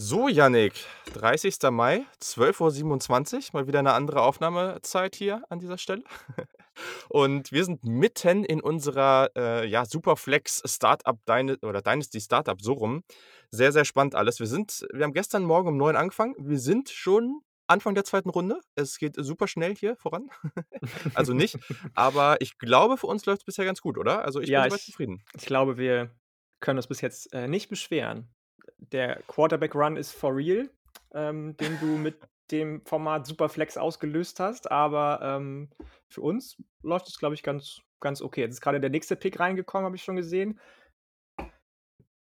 So, Yannick, 30. Mai, 12.27 Uhr, mal wieder eine andere Aufnahmezeit hier an dieser Stelle. Und wir sind mitten in unserer äh, ja, Superflex Startup Dyna oder Dynasty Startup, so rum. Sehr, sehr spannend alles. Wir sind, wir haben gestern Morgen um 9 angefangen. Wir sind schon Anfang der zweiten Runde. Es geht super schnell hier voran. also nicht. Aber ich glaube, für uns läuft es bisher ganz gut, oder? Also ich Ja, bin soweit zufrieden. ich glaube, wir können uns bis jetzt, äh, nicht beschweren. Der Quarterback-Run ist for real, ähm, den du mit dem Format Superflex ausgelöst hast, aber, ähm, für uns läuft es, glaube ich, ganz ganz okay. Jetzt ist grade der nächste Pick reingekommen, habe ich schon gesehen.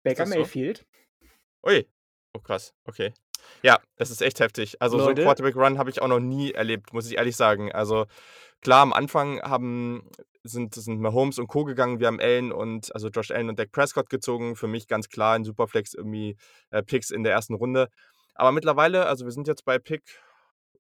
Baker so? Mayfield. Ui. Oh krass, okay. Ja, das ist echt heftig. Also, so 'n Leute Quarterback-Run habe ich auch noch nie erlebt, muss ich ehrlich sagen. Also, klar, am Anfang haben sind sind Mahomes und Co. gegangen. Wir haben Allen und also, Josh Allen und Dak Prescott gezogen. Für mich ganz klar in Superflex irgendwie, äh, Picks in der ersten Runde. Aber mittlerweile also, wir sind jetzt bei Pick,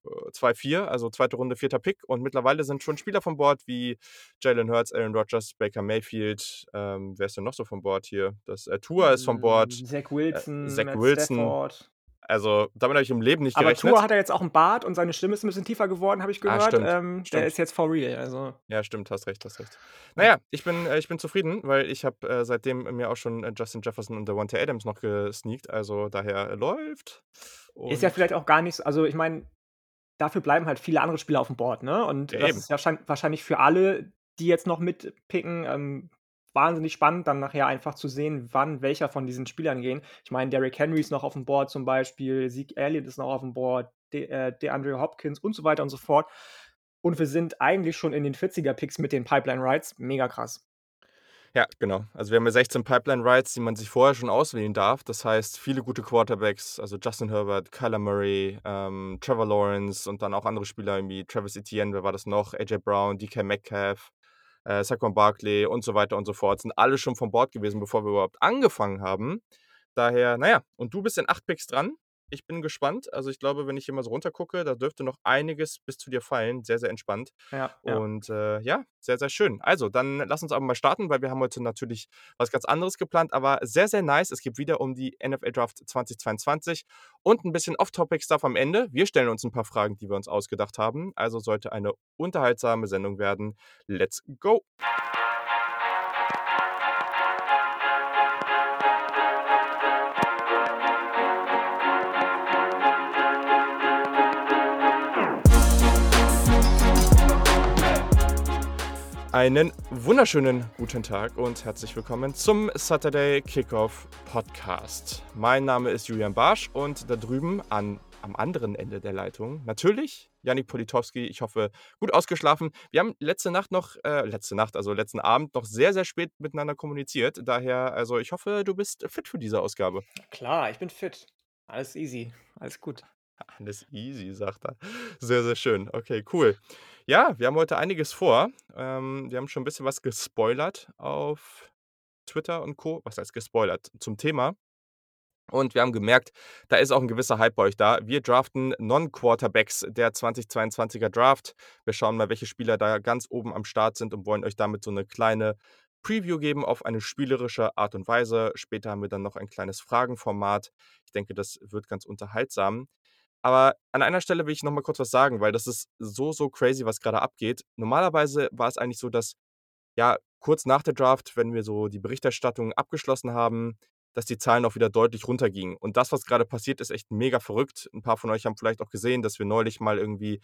äh, 2, 4, also, zweite Runde, vierter Pick und mittlerweile sind schon Spieler von Bord wie Jalen Hurts, Aaron Rodgers, Baker Mayfield. Ähm, wer ist denn noch so von Bord hier? Das äh, Tua ist von Bord, Hm, Zach äh, Wilson, Zach Matt Wilson. Stafford. Also, damit habe ich im Leben nicht Aber gerechnet. Tua hat ja jetzt auch 'n Bart und seine Stimme ist 'n bisschen tiefer geworden, habe ich Ah, gehört. stimmt, Ähm, der stimmt. ist jetzt for real, also Ja, stimmt, hast recht, hast recht. Na ja, ich bin äh, ich bin zufrieden, weil ich habe, äh, seitdem mir auch schon, äh, Justin Jefferson und Davante Adams noch gesneakt, also daher läuft. Ist ja Und vielleicht auch gar nicht s also, ich meine, dafür bleiben halt viele andere Spieler aufm Board, ne? Und Ja, das eben. ist ja schein wahrscheinlich für alle, die jetzt noch mitpicken, ähm, wahnsinnig spannend, dann nachher einfach zu sehen, wann welcher von diesen Spielern gehen. Ich meine, Derrick Henry ist noch aufm Board zum Beispiel, Zeke Elliott ist noch aufm Board, De äh, DeAndre Hopkins und so weiter und so fort. Und wir sind eigentlich schon in den 40er Picks mit den Pipeline Rides. Mega krass. Ja, genau. Also, wir haben ja 16 Pipeline Rides, die man sich vorher schon auswählen darf. Das heißt, viele gute Quarterbacks, also Justin Herbert, Kyler Murray, ähm, Trevor Lawrence und dann auch andere Spieler wie Travis Etienne, wer war das noch? AJ Brown, DK Metcalf, äh, Saquon Barkley und so weiter und so fort. Sind alle schon von Bord gewesen, bevor wir überhaupt angefangen haben. Daher, na ja, und du bist in 8 Picks dran. Ich bin gespannt. Also, ich glaube, wenn ich hier mal so runtergucke, da dürfte noch einiges bis zu dir fallen. Sehr, sehr entspannt. Ja, ja. Und, äh, ja, sehr, sehr schön. Also, dann lass uns aber mal starten, weil wir haben heute natürlich was ganz anderes geplant, aber sehr, sehr nice. Es geht wieder um die NFL Draft 2022 und 'n bisschen Off-Topic-Stuff am Ende. Wir stellen uns 'n paar Fragen, die wir uns ausgedacht haben. Also, sollte eine unterhaltsame Sendung werden. Let's go. Einen wunderschönen guten Tag und herzlich willkommen zum Saturday Kickoff Podcast. Mein Name ist Julian Barsch und da drüben an am anderen Ende der Leitung natürlich Yannick Politowski. Ich hoffe, gut ausgeschlafen. Wir haben letzte Nacht noch äh, letzte Nacht, also letzten Abend noch sehr, sehr spät miteinander kommuniziert. Daher also, ich hoffe, du bist fit für diese Ausgabe. Klar, ich bin fit. Alles easy, alles gut. Alles easy, sagt er. Sehr, sehr schön. Okay, cool. Ja, wir haben heute einiges vor. Ähm, wir haben schon 'n bisschen was gespoilert auf Twitter und Co. Was heißt gespoilert? Zum Thema. Und wir haben gemerkt, da ist auch 'n gewisser Hype bei euch da. Wir draften Non-Quarterbacks der 2022er Draft. Wir schauen mal, welche Spieler da ganz oben am Start sind und wollen euch damit so 'ne kleine Preview geben auf eine spielerische Art und Weise. Später haben wir dann noch ein kleines Fragenformat. Ich denke, das wird ganz unterhaltsam. Aber an einer Stelle will ich noch mal kurz was sagen, weil das ist so, so crazy, was grade abgeht. Normalerweise war es eigentlich so, dass, ja, kurz nach der Draft, wenn wir so die Berichterstattung abgeschlossen haben, dass die Zahlen auch wieder deutlich runtergingen. Und das, was grade passiert, ist echt mega verrückt. 'N paar von euch haben vielleicht auch gesehen, dass wir neulich mal irgendwie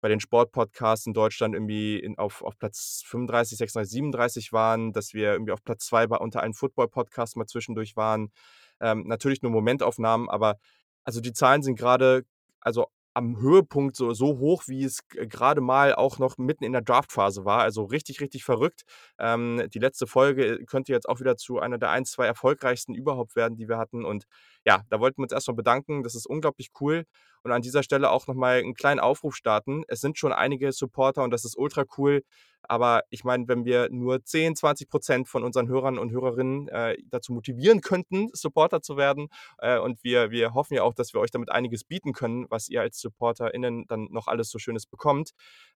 bei den Sportpodcasts in Deutschland irgendwie in auf auf Platz 35, 36, 37 waren, dass wir irgendwie auf Platz 2 bei unter allen Football-Podcasts mal zwischendurch waren. Ähm, natürlich nur Momentaufnahmen, aber also, die Zahlen sind grade also, am Höhepunkt so so hoch, wie es g grade mal auch noch mitten in der Draftphase war. Also, richtig, richtig verrückt. Ähm, die letzte Folge, äh, könnte jetzt auch wieder zu einer der 1, 2 erfolgreichsten überhaupt werden, die wir hatten. Und ja, da wollten wir uns erst mal bedanken. Das ist unglaublich cool. Und an dieser Stelle auch noch mal 'n kleinen Aufruf starten. Es sind schon einige Supporter und das ist ultra cool. Aber ich meine, wenn wir nur 10, 20 % von unseren Hörern und Hörerinnen, äh, dazu motivieren könnten, Supporter zu werden, äh, und wir wir hoffen ja auch, dass wir euch damit einiges bieten können, was ihr als SupporterInnen dann noch alles so Schönes bekommt.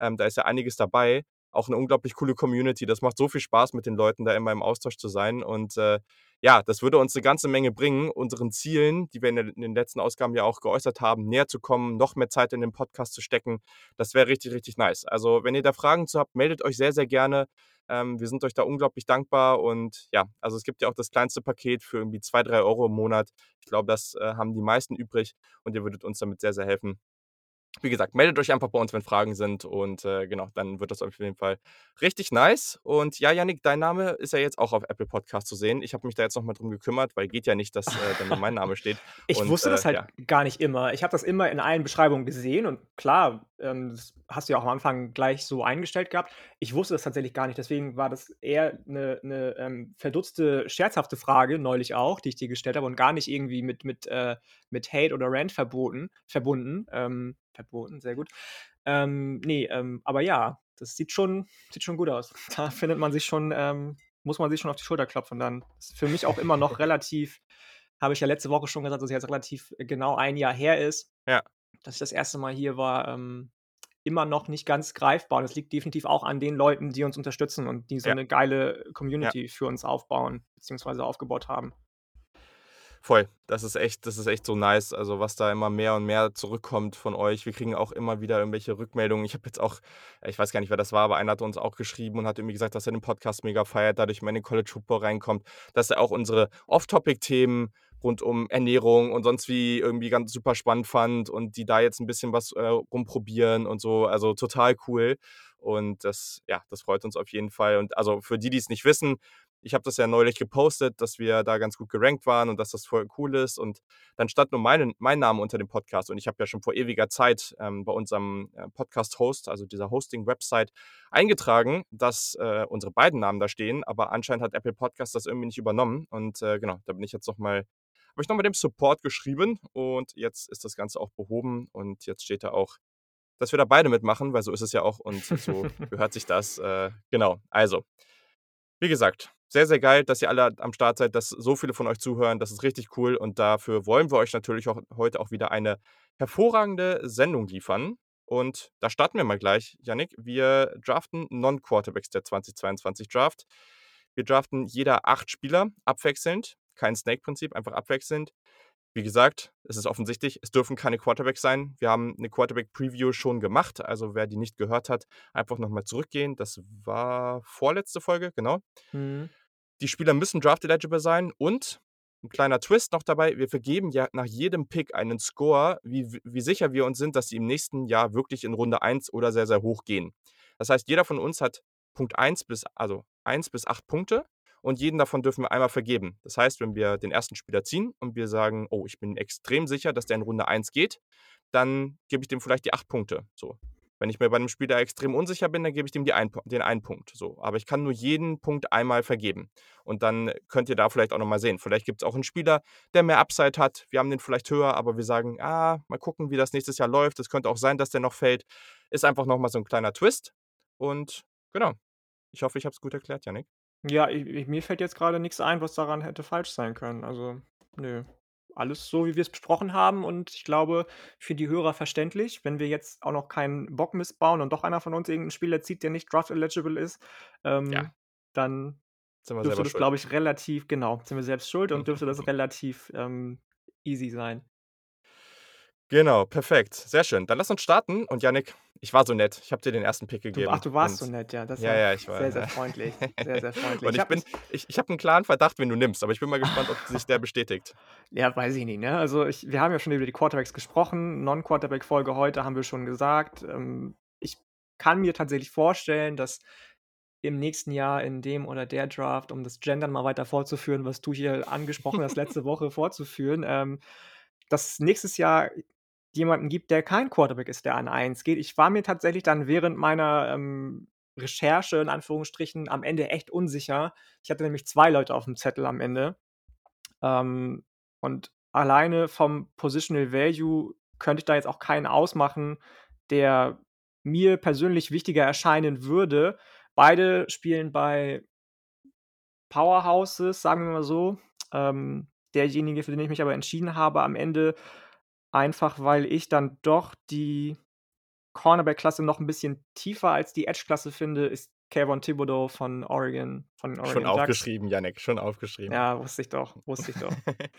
Ähm, da ist ja einiges dabei. Auch 'ne unglaublich coole Community. Das macht so viel Spaß, mit den Leuten da immer im Austausch zu sein. Und, äh, ja, das würde uns 'ne ganze Menge bringen, unseren Zielen, die wir in den letzten Ausgaben ja auch geäußert haben, näher zu kommen, noch mehr Zeit in den Podcast zu stecken. Das wäre richtig, richtig nice. Also, wenn ihr da Fragen zu habt, meldet euch sehr, sehr gerne. Ähm, wir sind euch da unglaublich dankbar und ja, also, es gibt ja auch das kleinste Paket für irgendwie 2, 3 Euro im Monat. Ich glaube, das, äh, haben die meisten übrig und ihr würdet uns damit sehr, sehr helfen. Wie gesagt, meldet euch einfach bei uns, wenn Fragen sind und, äh, genau, dann wird das auf jeden Fall richtig nice. Und ja, Jannik, dein Name ist ja jetzt auch auf Apple Podcast zu sehen. Ich habe mich da jetzt noch mal drum gekümmert, weil geht ja nicht, dass, äh, dann nur mein Name steht. Ich Und, wusste das äh, halt ja. gar nicht immer. Ich habe das immer in allen Beschreibungen gesehen und klar, ähm, das hast du ja auch am Anfang gleich so eingestellt gehabt. Ich wusste das tatsächlich gar nicht, deswegen war das eher 'ne 'ne, ähm, verdutzte, scherzhafte Frage neulich auch, die ich dir gestellt habe und gar nicht irgendwie mit mit, äh mit Hate oder Rant verboten verbunden. Ähm, verboten, sehr gut. Ähm, ne, ähm, aber ja, das sieht schon sieht schon gut aus. Da findet man sich schon ähm, muss man sich schon auf die Schulter klopfen dann. Ist für mich auch immer noch relativ habe ich ja letzte Woche schon gesagt, dass es jetzt relativ genau 1 Jahr her ist, Ja. dass ich das 1. Mal hier war, ähm, immer noch nicht ganz greifbar. Das liegt definitiv auch an den Leuten, die uns unterstützen und die so Ja. 'ne geile Ja. Community für uns aufbauen beziehungsweise aufgebaut haben. Voll. Das ist echt das ist echt so nice, also, was da immer mehr und mehr zurückkommt von euch. Wir kriegen auch immer wieder irgendwelche Rückmeldungen. Ich habe jetzt auch ich weiß gar nicht, wer das war, aber einer hat uns auch geschrieben und hat irgendwie gesagt, dass er den Podcast mega feiert, dadurch mehr in den College Football reinkommt, dass er auch unsere Off-Topic-Themen rund um Ernährung und sonst wie irgendwie ganz super spannend fand und die da jetzt 'n bisschen was, äh, rumprobieren und so. Also, total cool. Und das ja, das freut uns auf jeden Fall. Und also, für die, die's nicht wissen, ich habe das ja neulich gepostet, dass wir da ganz gut gerankt waren und dass das voll cool ist. Und dann stand nur meinen mein Name unter dem Podcast und ich habe ja schon vor ewiger Zeit, ähm, bei unserem, äh, Podcast-Host, also dieser Hosting-Website, eingetragen, dass, äh, unsere beiden Namen da stehen, aber anscheinend hat Apple Podcast das irgendwie nicht übernommen. Und, äh, genau, da bin ich jetzt noch mal habe ich noch mal dem Support geschrieben und jetzt ist das Ganze auch behoben und jetzt steht da auch, dass wir da beide mitmachen, weil so ist es ja auch und so gehört sich das. Äh, genau, also, wie gesagt, sehr, sehr geil, dass ihr alle am Start seid, dass so viele von euch zuhören. Das ist richtig cool und dafür wollen wir euch natürlich auch heute auch wieder eine hervorragende Sendung liefern. Und da starten wir mal gleich, Jannik. Wir draften Non-Quarterbacks der 2022 Draft. Wir draften jeder 8 Spieler abwechselnd, kein Snake-Prinzip, einfach abwechselnd. Wie gesagt, es ist offensichtlich, es dürfen keine Quarterbacks sein. Wir haben 'ne Quarterback-Preview schon gemacht, also, wer die nicht gehört hat, einfach noch mal zurückgehen. Das war vorletzte Folge, genau. Mhm. Die Spieler müssen draft-eligible sein und 'n kleiner Twist noch dabei, wir vergeben ja nach jedem Pick einen Score, wie wie sicher wir uns sind, dass sie im nächsten Jahr wirklich in Runde 1 oder sehr, sehr hoch gehen. Das heißt, jeder von uns hat Punkt 1 bis also, 1 bis 8 Punkte und jeden davon dürfen wir einmal vergeben. Das heißt, wenn wir den 1. Spieler ziehen und wir sagen: „Oh, ich bin extrem sicher, dass der in Runde 1 geht“, dann gebe ich dem vielleicht die 8 Punkte, so. Wenn ich mir bei 'nem Spieler extrem unsicher bin, dann gebe ich dem einen Pu den einen Punkt, so. Aber ich kann nur jeden Punkt einmal vergeben. Und dann könnt ihr da vielleicht auch noch mal sehen. Vielleicht gibt's auch 'n Spieler, der mehr Upside hat. Wir haben den vielleicht höher, aber wir sagen: „Ah, mal gucken, wie das nächstes Jahr läuft. Es könnte auch sein, dass der noch fällt.“ Ist einfach noch mal so 'n kleiner Twist. Und genau. Ich hoffe, ich habe es gut erklärt, Jannik. Ja, i i mir fällt jetzt grade nix ein, was daran hätte falsch sein können. Also, ne. Alles so, wie wir's besprochen haben und ich glaube, für die Hörer verständlich. Wenn wir jetzt auch noch keinen Bockmist bauen und doch einer von uns irgend 'n Spieler zieht, der nicht draft-eligible ist, ähm, Ja. dann Sind wir dürfte das, glaube ich, relativ genau, sind wir selbst schuld und dürfte das relativ, ähm, easy sein. Genau, perfekt. Sehr schön. Dann lass uns starten und Jannik, ich war so nett. Ich habe dir den 1. Pick Du gegeben ach, du warst so nett, ja. Das ist ja, ja ich war sehr, sehr freundlich. Sehr, sehr freundlich. Und Ich bin ich ich habe 'n klaren Verdacht, wen du nimmst, aber ich bin mal gespannt, ob sich der bestätigt. Ja, weiß ich nicht, ne? Also, ich wir haben ja schon über die Quarterbacks gesprochen. Non-Quarterback-Folge heute haben wir schon gesagt. Ähm, ich kann mir tatsächlich vorstellen, dass im nächsten Jahr in dem oder der Draft, um das Gendern mal weiter fortzuführen, was du hier angesprochen hast, letzte Woche fortzuführen, ähm, dass es nächstes Jahr jemanden gibt, der kein Quarterback ist, der an 1 geht. Ich war mir tatsächlich dann während meiner, ähm, Recherche in Anführungsstrichen am Ende echt unsicher. Ich hatte nämlich 2 Leute aufm Zettel am Ende. Ähm, und alleine vom Positional Value könnte ich da jetzt auch keinen ausmachen, der mir persönlich wichtiger erscheinen würde. Beide spielen bei Powerhouses, sagen wir mal so. Ähm, derjenige, für den ich mich aber entschieden habe am Ende, einfach weil ich dann doch die Cornerback-Klasse noch 'n bisschen tiefer als die Edge-Klasse finde, ist Kayvon Thibodeau von Oregon von den Schon Oregon Ducks. aufgeschrieben, Yannick, schon aufgeschrieben. Ja, wusste ich doch, wusste ich doch.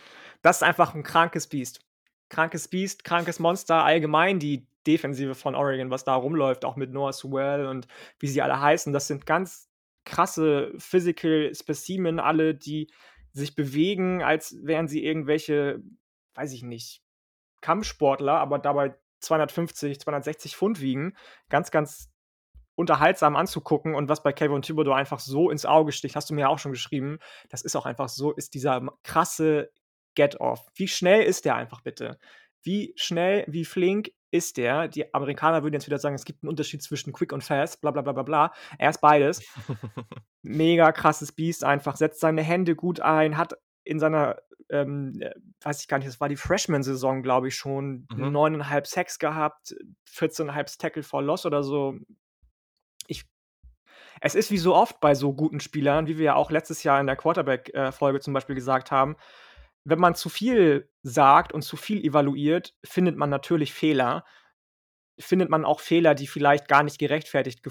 Das ist einfach 'n krankes Biest. Krankes Biest, krankes Monster, allgemein die Defensive von Oregon, was da rumläuft, auch mit Noah Sewell und wie sie alle heißen. Das sind ganz krasse Physical Specimen alle, die sich bewegen, als wären sie irgendwelche, weiß ich nicht, Kampfsportler, aber dabei 250, 260 Pfund wiegen. Ganz, ganz unterhaltsam anzugucken und was bei Kayvon Thibodeau einfach so ins Auge sticht, hast du mir ja auch schon geschrieben, das ist auch einfach so ist dieser krasse Get-Off. Wie schnell ist der einfach bitte? Wie schnell, wie flink ist der? Die Amerikaner würden jetzt wieder sagen, es gibt 'n Unterschied zwischen quick und fast, bla bla bla bla bla. Er ist beides. Mega krasses Biest einfach, setzt seine Hände gut ein, hat in seiner, ähm, äh, weiß ich gar nicht, das war die Freshman-Saison, glaube ich schon, Mhm. 9,5 Sacks gehabt, 14,5 Tackle for Loss oder so. Ich es ist wie so oft bei so guten Spielern, wie wir ja auch letztes Jahr in der Quarterback, äh, Folge zum Beispiel gesagt haben, wenn man zu viel sagt und zu viel evaluiert, findet man natürlich Fehler. Findet man auch Fehler, die vielleicht gar nicht gerechtfertigt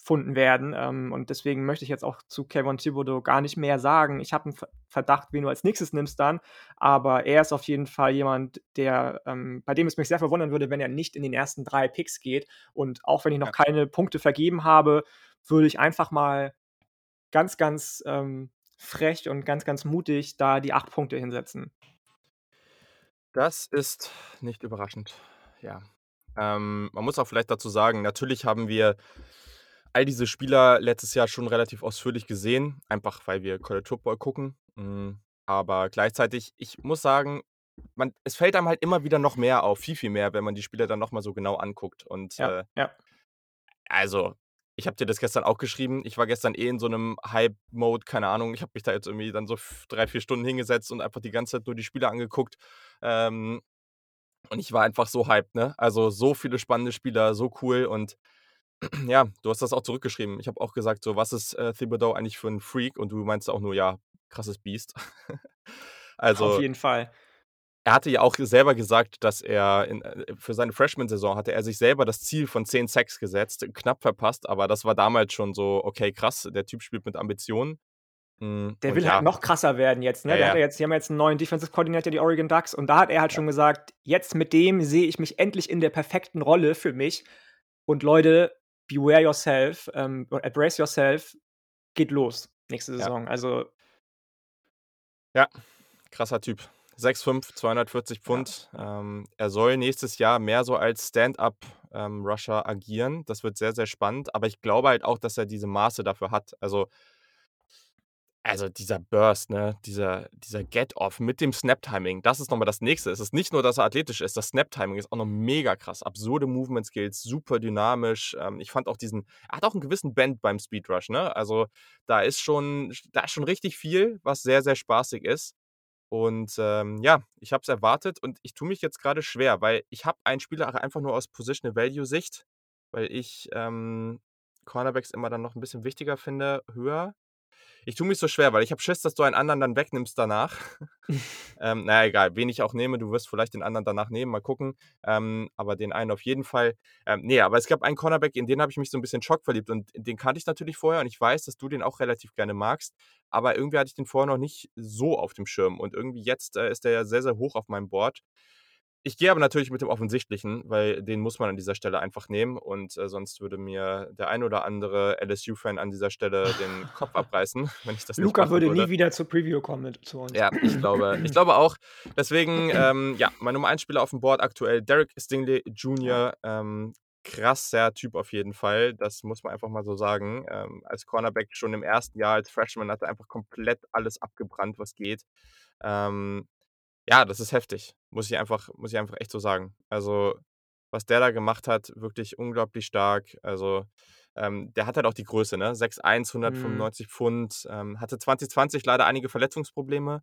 gef funden werden. Ähm, und deswegen möchte ich jetzt auch zu Kayvon Thibodeau gar nicht mehr sagen. Ich habe 'n Ver Verdacht, wen du als Nächstes nimmst dann, aber er ist auf jeden Fall jemand, der ähm, bei dem es mich sehr verwundern würde, wenn er nicht in den ersten 3 Picks geht. Und auch wenn ich noch Ja. keine Punkte vergeben habe, würde ich einfach mal ganz, ganz, ähm, frech und ganz, ganz mutig da die 8 Punkte hinsetzen. Das ist nicht überraschend, ja. Ähm, man muss auch vielleicht dazu sagen, natürlich haben wir all diese Spieler letztes Jahr schon relativ ausführlich gesehen, einfach weil wir College Football gucken. Hm, aber gleichzeitig, ich muss sagen, man es fällt einem halt immer wieder noch mehr auf, viel, viel mehr, wenn man die Spieler dann noch mal so genau anguckt. Und, Ja, äh ja. also, ich habe dir das gestern auch geschrieben. Ich war gestern eh in so 'nem Hype-Mode, keine Ahnung. Ich habe mich da jetzt irgendwie dann so 3, 4 Stunden hingesetzt und einfach die ganze Zeit nur die Spieler angeguckt. Ähm, und ich war einfach so hyped, ne? Also, so viele spannende Spieler, so cool und ja, du hast das auch zurückgeschrieben. Ich habe auch gesagt so: „Was ist, äh, Thibodeau eigentlich für 'n Freak?“ Und du meinst auch nur: „Ja, krasses Biest.“ Auf Also jeden Fall. er hatte ja auch selber gesagt, dass er in äh, für seine Freshman-Saison hatte er sich selber das Ziel von 10 Sacks gesetzt, knapp verpasst, aber das war damals schon so: „Okay, krass, der Typ spielt mit Ambitionen.“ Hm, Der und will halt ja. noch krasser werden jetzt, ne? Ja, Der ja. jetzt die haben jetzt 'n neuen Defensive Coordinator, die Oregon Ducks, und da hat er halt Ja. schon gesagt: „Jetzt mit dem sehe ich mich endlich in der perfekten Rolle für mich. Und Leute, beware yourself, ähm, oder brace yourself, geht los nächste Ja. Saison.“ Also Ja, krasser Typ. 6'5", 240 Ja, Pfund. ja. Ähm, er soll nächstes Jahr mehr so als Stand-up, ähm, agieren. Das wird sehr, sehr spannend, aber ich glaube halt auch, dass er diese Maße dafür hat. Also also, dieser Burst, ne, dieser dieser Get-Off mit dem Snap-Timing, das ist noch mal das Nächste. Es ist nicht nur, dass er athletisch ist, das Snap-Timing ist auch noch mega krass. Absurde Movement-Skills, super dynamisch. Ähm, ich fand auch diesen er hat auch 'n gewissen Bend beim Speed Rush, ne? Also, da ist schon da ist schon richtig viel, was sehr, sehr spaßig ist. Und, ähm, ja, ich habe es erwartet und ich tue mich jetzt grade schwer, weil ich habe einen Spieler einfach nur aus Positional Value Sicht, weil ich, ähm, Cornerbacks immer dann noch 'n bisschen wichtiger finde, höher. Ich tue mich so schwer, weil ich habe Schiss, dass du einen anderen dann wegnimmst danach. Ähm, na ja, egal, wen ich auch nehme, du wirst vielleicht den anderen danach nehmen, mal gucken. Ähm, aber den einen auf jeden Fall. Ähm, ne, aber es gab einen Cornerback, in den habe ich mich so 'n bisschen schockverliebt und den kannte ich natürlich vorher und ich weiß, dass du den auch relativ gerne magst, aber irgendwie hatte ich den vorher noch nicht so auf dem Schirm und irgendwie jetzt, äh, ist der ja sehr, sehr hoch auf meinem Board. Ich gehe aber natürlich mit dem Offensichtlichen, weil den muss man an dieser Stelle einfach nehmen und, äh, sonst würde mir der ein oder andere LSU-Fan an dieser Stelle den Kopf abreißen, wenn ich das nicht Luca würde würde. nie wieder zur Preview kommen mit zu uns. Ja, ich glaube ich glaube auch. Deswegen, ähm, ja, mein Nummer 1 Spieler aufm Board aktuell Derek Stingley Jr., ähm, krasser Typ auf jeden Fall. Das muss man einfach mal so sagen. Ähm, als Cornerback schon im 1. Jahr als Freshman hat er einfach komplett alles abgebrannt, was geht. Ähm, ja, das ist heftig, muss ich einfach muss ich einfach echt so sagen. Also, was der da gemacht hat, wirklich unglaublich stark. Also, ähm, der hat halt auch die Größe, ne? 6'1", Mhm. 195 Pfund, ähm, hatte 2020 leider einige Verletzungsprobleme,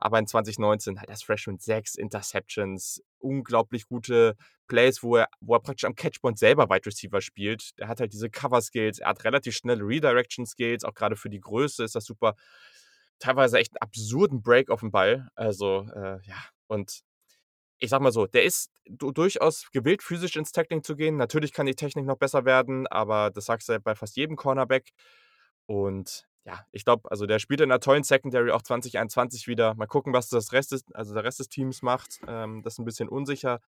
aber in 2019 halt als Freshman 6 Interceptions, unglaublich gute Plays, wo er wo er praktisch am Catchpoint selber Wide Receiver spielt. Der hat halt diese Cover-Skills, er hat relativ schnelle Redirection-Skills, auch grade für die Größe ist das super. Teilweise echt 'n absurden Break aufm Ball. Also, äh, ja, und ich sage mal so, der ist du durchaus gewillt, physisch ins Tackling zu gehen. Natürlich kann die Technik noch besser werden, aber das sagst du ja bei fast jedem Cornerback. Und ja, ich glaube, also der spielt in einer tollen Secondary auch 2021 wieder. Mal gucken, was das Rest des, also der Rest des Teams macht. Ähm, das ist ein bisschen unsicher.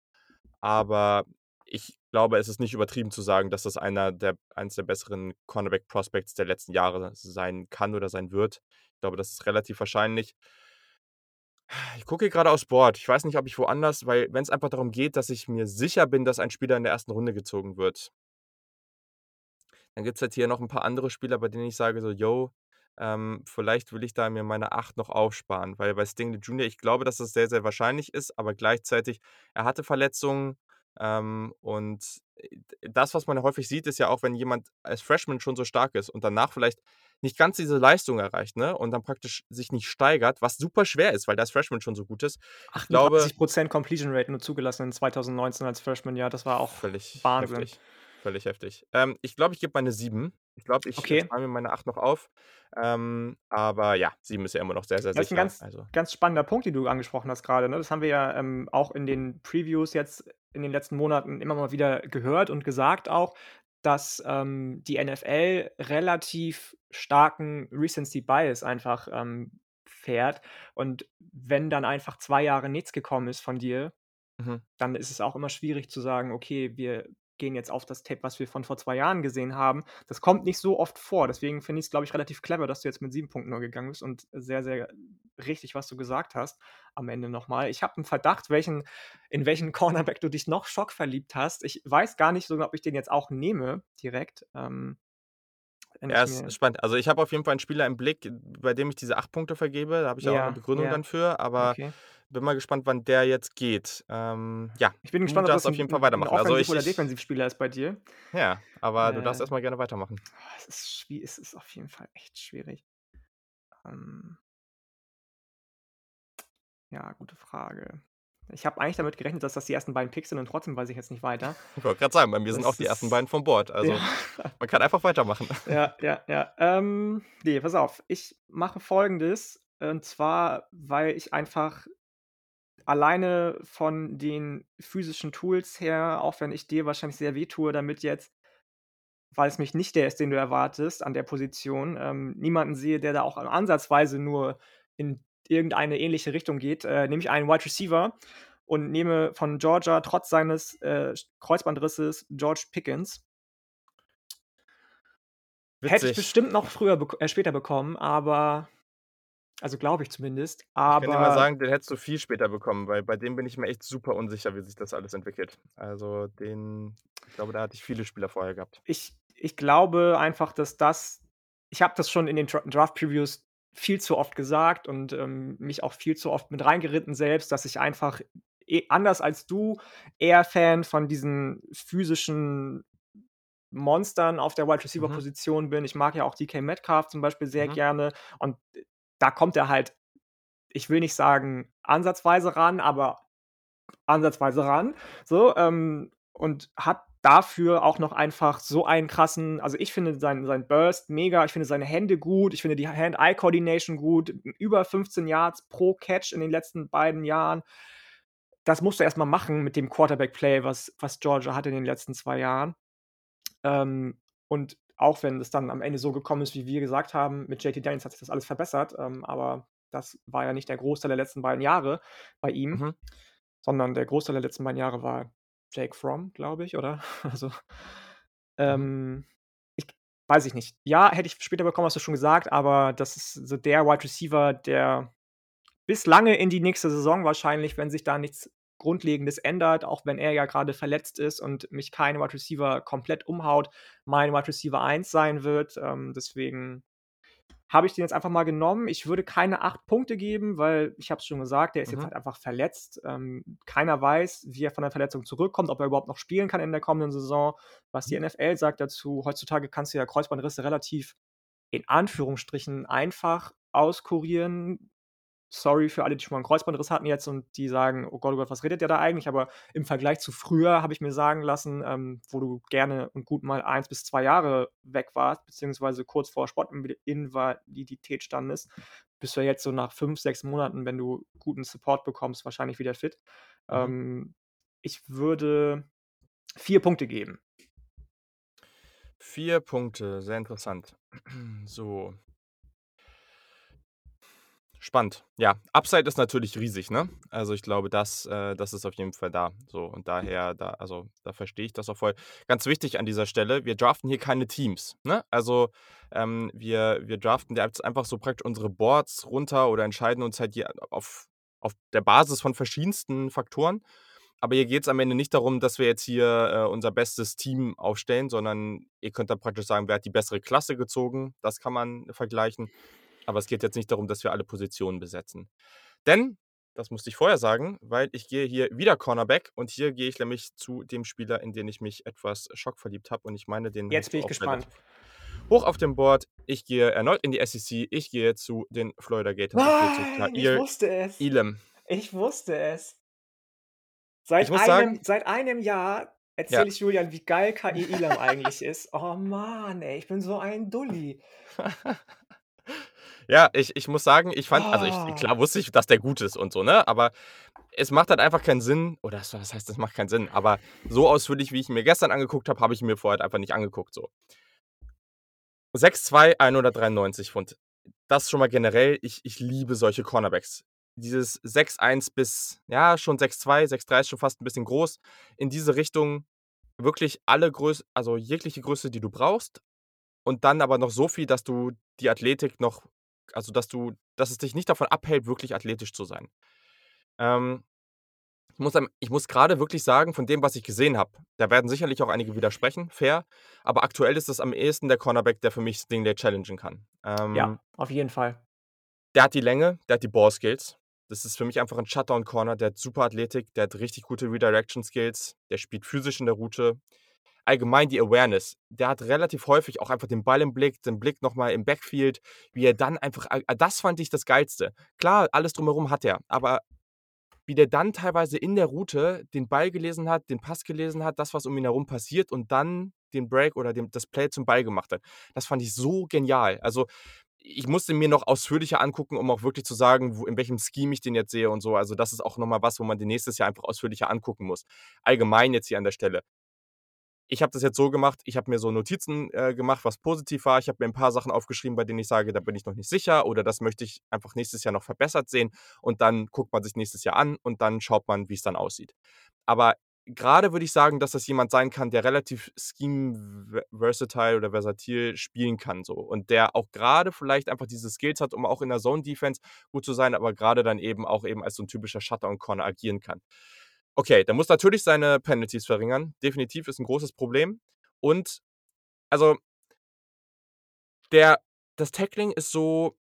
Aber ich glaube, es ist nicht übertrieben zu sagen, dass das einer der, eines der besseren Cornerback-Prospects der letzten Jahre sein kann oder sein wird. Ich glaube, das ist relativ wahrscheinlich. Ich gucke gerade aufs Board. Ich weiß nicht, ob ich woanders, weil wenn es einfach darum geht, dass ich mir sicher bin, dass ein Spieler in der ersten Runde gezogen wird, dann gibt es halt hier noch ein paar andere Spieler, bei denen ich sage so: „Yo, ähm, vielleicht will ich da mir meine 8 noch aufsparen“, weil bei Stingley Jr. ich glaube, dass das sehr, sehr wahrscheinlich ist, aber gleichzeitig er hatte Verletzungen, ähm, und, äh, das, was man häufig sieht, ist ja auch, wenn jemand als Freshman schon so stark ist und danach vielleicht nicht ganz diese Leistung erreicht, ne, und dann praktisch sich nicht steigert, was super schwer ist, weil der als Freshman schon so gut ist. Ich glaube 38 Completion Rate nur zugelassen in 2019 als Freshman, ja, das war auch völlig Wahnsinn. heftig. Völlig heftig. Ähm, ich glaube, ich gebe meine 7. Ich glaube, ich Okay. spare mir meine 8 noch auf. Ähm, aber ja, 7 ist ja immer noch sehr, sehr Das ist 'n sicher. ganz Also ganz spannender Punkt, den du angesprochen hast grade, ne? Das haben wir ja, ähm, auch in den Previews jetzt in den letzten Monaten immer mal wieder gehört und gesagt auch, dass, ähm, die NFL relativ starken Recency Bias einfach, ähm, fährt. Und wenn dann einfach 2 Jahre nichts gekommen ist von dir, mhm. dann ist es auch immer schwierig zu sagen: „Okay, wir gehen jetzt auf das Tape, was wir von vor 2 Jahren gesehen haben.“ Das kommt nicht so oft vor. Deswegen finde ich's, glaube ich, relativ clever, dass du jetzt mit 7 Punkten nur gegangen bist und sehr, sehr richtig, was du gesagt hast am Ende noch mal. Ich habe 'n Verdacht, welchen in welchen Cornerback du dich noch schockverliebt hast. Ich weiß gar nicht sogar, ob ich den jetzt auch nehme direkt, ähm, Ja, ich es ist spannend. Also, ich habe auf jeden Fall einen Spieler im Blick, bei dem ich diese 8 Punkte vergebe. Da habe ich ja auch 'ne ja, Begründung ja, dann für, aber okay. Bin mal gespannt, wann der jetzt geht. Ähm, ja, Ich bin du gespannt, ob das darfst auf jeden Fall weitermachen. Also, Offensiv ich oder Defensivspieler ist bei dir. ja, aber du darfst Äh, erst mal gerne weitermachen. es ist es ist auf jeden Fall echt schwierig. Ähm Ja, gute Frage. Ich habe eigentlich damit gerechnet, dass das die ersten beiden Picks sind und trotzdem weiß ich jetzt nicht weiter. Ich wollte grad sagen, bei mir sind auch Das die ersten beiden vom Board. ja. Also, man kann einfach weitermachen. Ja, ja, ja. Ähm, ne, pass auf. Ich mache Folgendes, und zwar, weil ich einfach alleine von den physischen Tools her, auch wenn ich dir wahrscheinlich sehr wehtue damit jetzt, weil es mich nicht der ist, den du erwartest an der Position, ähm, niemanden sehe, der da auch ansatzweise nur in irgendeine ähnliche Richtung geht, äh, nehme ich einen Wide Receiver und nehme von Georgia trotz seines, äh, Kreuzbandrisses George Pickens. Hätte ich Witzig. bestimmt noch früher bek äh, später bekommen, aber also, glaube ich zumindest, Ich kann dir mal aber sagen, den hättest du viel später bekommen, weil bei dem bin ich mir echt super unsicher, wie sich das alles entwickelt. Also, den ich glaube, da hatte ich viele Spieler vorher gehabt. ich ich glaube einfach, dass das ich habe das schon in den Dra Draft Previews viel zu oft gesagt und, ähm, mich auch viel zu oft mit reingeritten selbst, dass ich einfach eh anders als du eher Fan von diesen physischen Monstern auf der Wide Receiver Mhm, Position bin. Ich mag ja auch DK Metcalf zum Beispiel sehr mhm, gerne und da kommt er halt, ich will nicht sagen ansatzweise ran, aber ansatzweise ran, so, ähm, und hat dafür auch noch einfach so einen krassen also, ich finde seinen seinen Burst mega, ich finde seine Hände gut, ich finde die Hand-Eye-Coordination gut, über 15 Yards pro Catch in den letzten beiden Jahren. Das musst du erst mal machen mit dem Quarterback-Play, was was Georgia hatte in den letzten 2 Jahren. Ähm, und auch wenn es dann am Ende so gekommen ist, wie wir gesagt haben, mit JT Daniels hat sich das alles verbessert, ähm, aber das war ja nicht der Großteil der letzten beiden Jahre bei ihm, mhm, sondern der Großteil der letzten beiden Jahre war Jake Fromm, glaube ich, oder? Also, ähm, ich weiß ich nicht. Ja, hätte ich später bekommen, hast du schon gesagt, aber das ist so der Wide Receiver, der bis lange in die nächste Saison wahrscheinlich, wenn sich da nichts Grundlegendes ändert, auch wenn er ja gerade verletzt ist und mich kein Wide Receiver komplett umhaut, mein Wide Receiver 1 sein wird. Ähm, deswegen habe ich den jetzt einfach mal genommen. Ich würde keine 8 Punkte geben, weil ich habe es schon gesagt, der ist jetzt Mhm, halt einfach verletzt. Ähm, keiner weiß, wie er von der Verletzung zurückkommt, ob er überhaupt noch spielen kann in der kommenden Saison. Was die mhm, NFL sagt dazu, heutzutage kannst du ja Kreuzbandrisse relativ in Anführungsstrichen einfach auskurieren. Sorry für alle, die schon mal 'n Kreuzbandriss hatten jetzt und die sagen: „Oh Gott, oh Gott, was redet der da eigentlich?“ Aber im Vergleich zu früher habe ich mir sagen lassen, ähm, wo du gerne und gut mal 1 bis 2 Jahre weg warst, beziehungsweise kurz vor Sportinv Invalidität standest, bist du ja jetzt so nach 5, 6 Monaten, wenn du guten Support bekommst, wahrscheinlich wieder fit. mhm. Ähm, ich würde 4 Punkte geben. 4 Punkte, sehr interessant. So. Spannend. Ja, Upside ist natürlich riesig, ne? Also, ich glaube, das äh, das ist auf jeden Fall da, so. Und daher da also, da verstehe ich das auch voll. Ganz wichtig an dieser Stelle, wir draften hier keine Teams, ne? Also, ähm, wir wir draften jetzt einfach so praktisch unsere Boards runter oder entscheiden uns halt hier auf auf der Basis von verschiedensten Faktoren. Aber hier geht's am Ende nicht darum, dass wir jetzt hier, äh, unser bestes Team aufstellen, sondern ihr könnt da praktisch sagen, wer hat die bessere Klasse gezogen. Das kann man vergleichen. Aber es geht jetzt nicht darum, dass wir alle Positionen besetzen. Denn, das musste ich vorher sagen, weil ich gehe hier wieder Cornerback und hier gehe ich nämlich zu dem Spieler, in den ich mich etwas schockverliebt habe und ich meine, den Jetzt bin ich gespannt. hoch auf dem Board. Ich gehe erneut in die SEC. Ich gehe zu den Florida Gators. Ich Nein, ich Ka'ir wusste es. Elam. Ich wusste es. Ich Seit einem sagen seit einem Jahr Ja. erzähle ich Julian, wie geil Ka'ir Elam eigentlich ist. Oh Mann, ey, ich bin so ein Dulli. Ja, ich ich muss sagen, ich fand also, ich Oh. klar wusste ich, dass der gut ist und so, ne? Aber es macht halt einfach keinen Sinn oder was heißt, es macht keinen Sinn, aber so ausführlich, wie ich ihn mir gestern angeguckt habe, habe ich ihn mir vorher halt einfach nicht angeguckt, so. 6'2", 193 Pfund. Das schon mal generell, ich ich liebe solche Cornerbacks. Dieses 6'1 bis ja, schon 6'2, 6'3 ist schon fast 'n bisschen groß. In diese Richtung wirklich alle Größ also, jegliche Größe, die du brauchst und dann aber noch so viel, dass du die Athletik noch also, dass du dass es dich nicht davon abhält, wirklich athletisch zu sein. Ähm, ich muss ich muss grade wirklich sagen, von dem, was ich gesehen habe da werden sicherlich auch einige widersprechen, fair, aber aktuell ist es am ehesten der Cornerback, der für mich Stingley challengen kann. Ähm Ja, auf jeden Fall. der hat die Länge, der hat die Ballskills. Das ist für mich einfach 'n Shutdown-Corner, der hat super Athletik, der hat richtig gute Redirection-Skills, der spielt physisch in der Route. Allgemein die Awareness. Der hat relativ häufig auch einfach den Ball im Blick, den Blick noch mal im Backfield, wie er dann einfach a das fand ich das Geilste. Klar, alles drumherum hat er, aber wie der dann teilweise in der Route den Ball gelesen hat, den Pass gelesen hat, das, was um ihn herum passiert und dann den Break oder den das Play zum Ball gemacht hat. Das fand ich so genial. Also, ich musste mir noch ausführlicher angucken, um auch wirklich zu sagen, wo in welchem Scheme ich den jetzt sehe und so. Also, das ist auch noch mal was, wo man den nächstes Jahr einfach ausführlicher angucken muss. Allgemein jetzt hier an der Stelle. Ich habe das jetzt so gemacht, ich habe mir so Notizen, äh, gemacht, was positiv war. Ich habe mir 'n paar Sachen aufgeschrieben, bei denen ich sage, da bin ich noch nicht sicher oder das möchte ich einfach nächstes Jahr noch verbessert sehen und dann guckt man sich nächstes Jahr an und dann schaut man, wie's dann aussieht. Aber grade würde ich sagen, dass das jemand sein kann, der relativ scheme ve versatile oder versatil spielen kann so und der auch grade vielleicht einfach diese Skills hat, um auch in der Zone Defense gut zu sein, aber grade dann eben auch eben als so 'n typischer Shutdown-Corner agieren kann. Okay, der muss natürlich seine Penalties verringern. Definitiv, ist 'n großes Problem. Und also der das Tackling ist so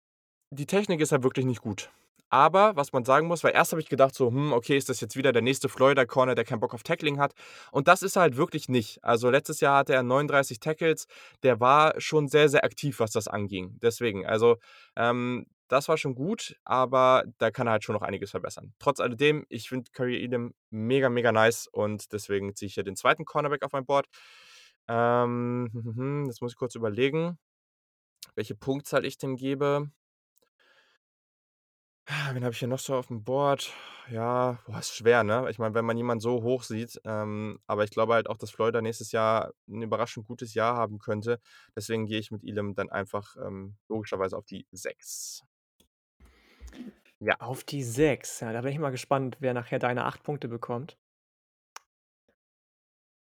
die Technik ist halt wirklich nicht gut. Aber was man sagen muss weil erst habe ich gedacht so: „Hm, okay, ist das jetzt wieder der nächste Florida-Corner, der keinen Bock auf Tackling hat?“ Und das ist er halt wirklich nicht. Also, letztes Jahr hatte er 39 Tackles. Der war schon sehr, sehr aktiv, was das anging. Deswegen, also, ähm, das war schon gut, aber da kann er halt schon noch einiges verbessern. Trotz alledem, ich finde Ka'ir Elam mega, mega nice und deswegen ziehe ich hier den 2. Cornerback auf mein Board. Ähm, jetzt muss ich kurz überlegen, welche Punktzahl ich dem gebe. Wen habe ich hier noch so aufm Board? Ja, boah, ist schwer, ne? Ich meine, wenn man jemanden so hoch sieht, ähm, aber ich glaube halt auch, dass Florida nächstes Jahr 'n überraschend gutes Jahr haben könnte. Deswegen gehe ich mit Elam dann einfach, ähm, logischerweise auf die 6. Ja. Auf die 6. Ja, da bin ich mal gespannt, wer nachher deine 8 Punkte bekommt.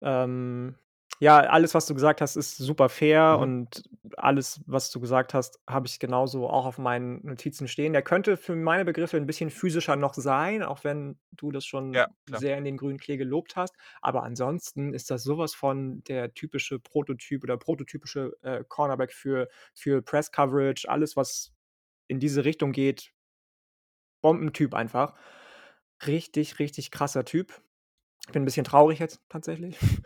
Ähm, ja, alles, was du gesagt hast, ist super fair Mhm. und alles, was du gesagt hast, habe ich genauso auch auf meinen Notizen stehen. Der könnte für meine Begriffe 'n bisschen physischer noch sein, auch wenn du das Ja, schon klar. sehr in den grünen Klee gelobt hast. Aber ansonsten ist das so was von der typische Prototyp oder prototypische, äh, Cornerback für für Press Coverage, alles, was in diese Richtung geht. Bombentyp einfach. Richtig, richtig krasser Typ. Ich bin 'n bisschen traurig jetzt tatsächlich.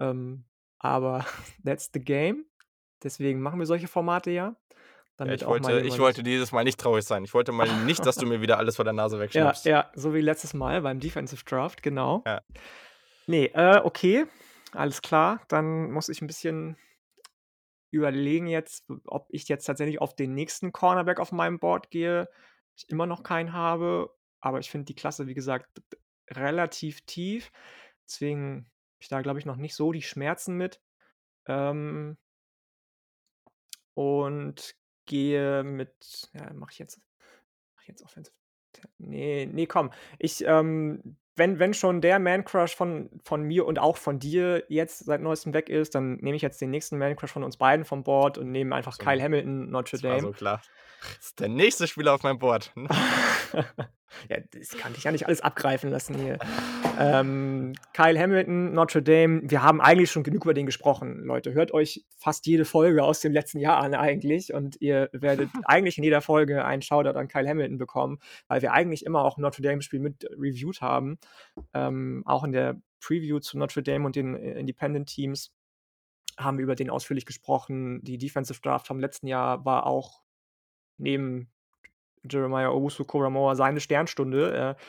Ähm, aber that's the game. Deswegen machen wir solche Formate ja, Ja, ich wollte ich wollte dieses Mal nicht traurig sein. Ich wollte mal nicht, dass du mir wieder alles vor der Nase Ja, wegschnappst. ja, so wie letztes Mal beim Defensive Draft, genau. Ja. Ne, äh, okay, alles klar. Dann muss ich 'n bisschen überlegen jetzt, ob ich jetzt tatsächlich auf den nächsten Cornerback auf meinem Board gehe. Ich immer noch keinen habe, aber ich finde die Klasse, wie gesagt, relativ tief. Deswegen habe ich da, glaube ich, noch nicht so die Schmerzen mit. Ähm und gehe mit ja, mache ich jetzt mache ich jetzt Offensive Ta ne, ne, komm. Ich, ähm wenn wenn schon der Man Crush von von mir und auch von dir jetzt seit Neuestem weg ist, dann nehme ich jetzt den nächsten Man Crush von uns beiden vom Board und nehme einfach So Kyle Hamilton, Notre Dame. so klar. Das ist der nächste Spieler auf meinem Board. Ja, das kann dich ja nicht alles abgreifen lassen hier. Ähm, Kyle Hamilton, Notre Dame, wir haben eigentlich schon genug über den gesprochen, Leute. Hört euch fast jede Folge aus dem letzten Jahr an eigentlich und ihr werdet eigentlich in jeder Folge einen Shoutout an Kyle Hamilton bekommen, weil wir eigentlich immer auch Notre Dame-Spiel mit reviewed haben. Ähm, auch in der Preview zu Notre Dame und den, äh, Independent Teams haben wir über den ausführlich gesprochen. Die Defensive Draft vom letzten Jahr war auch neben Jeremiah Owusu-Koramoah seine Sternstunde. Äh,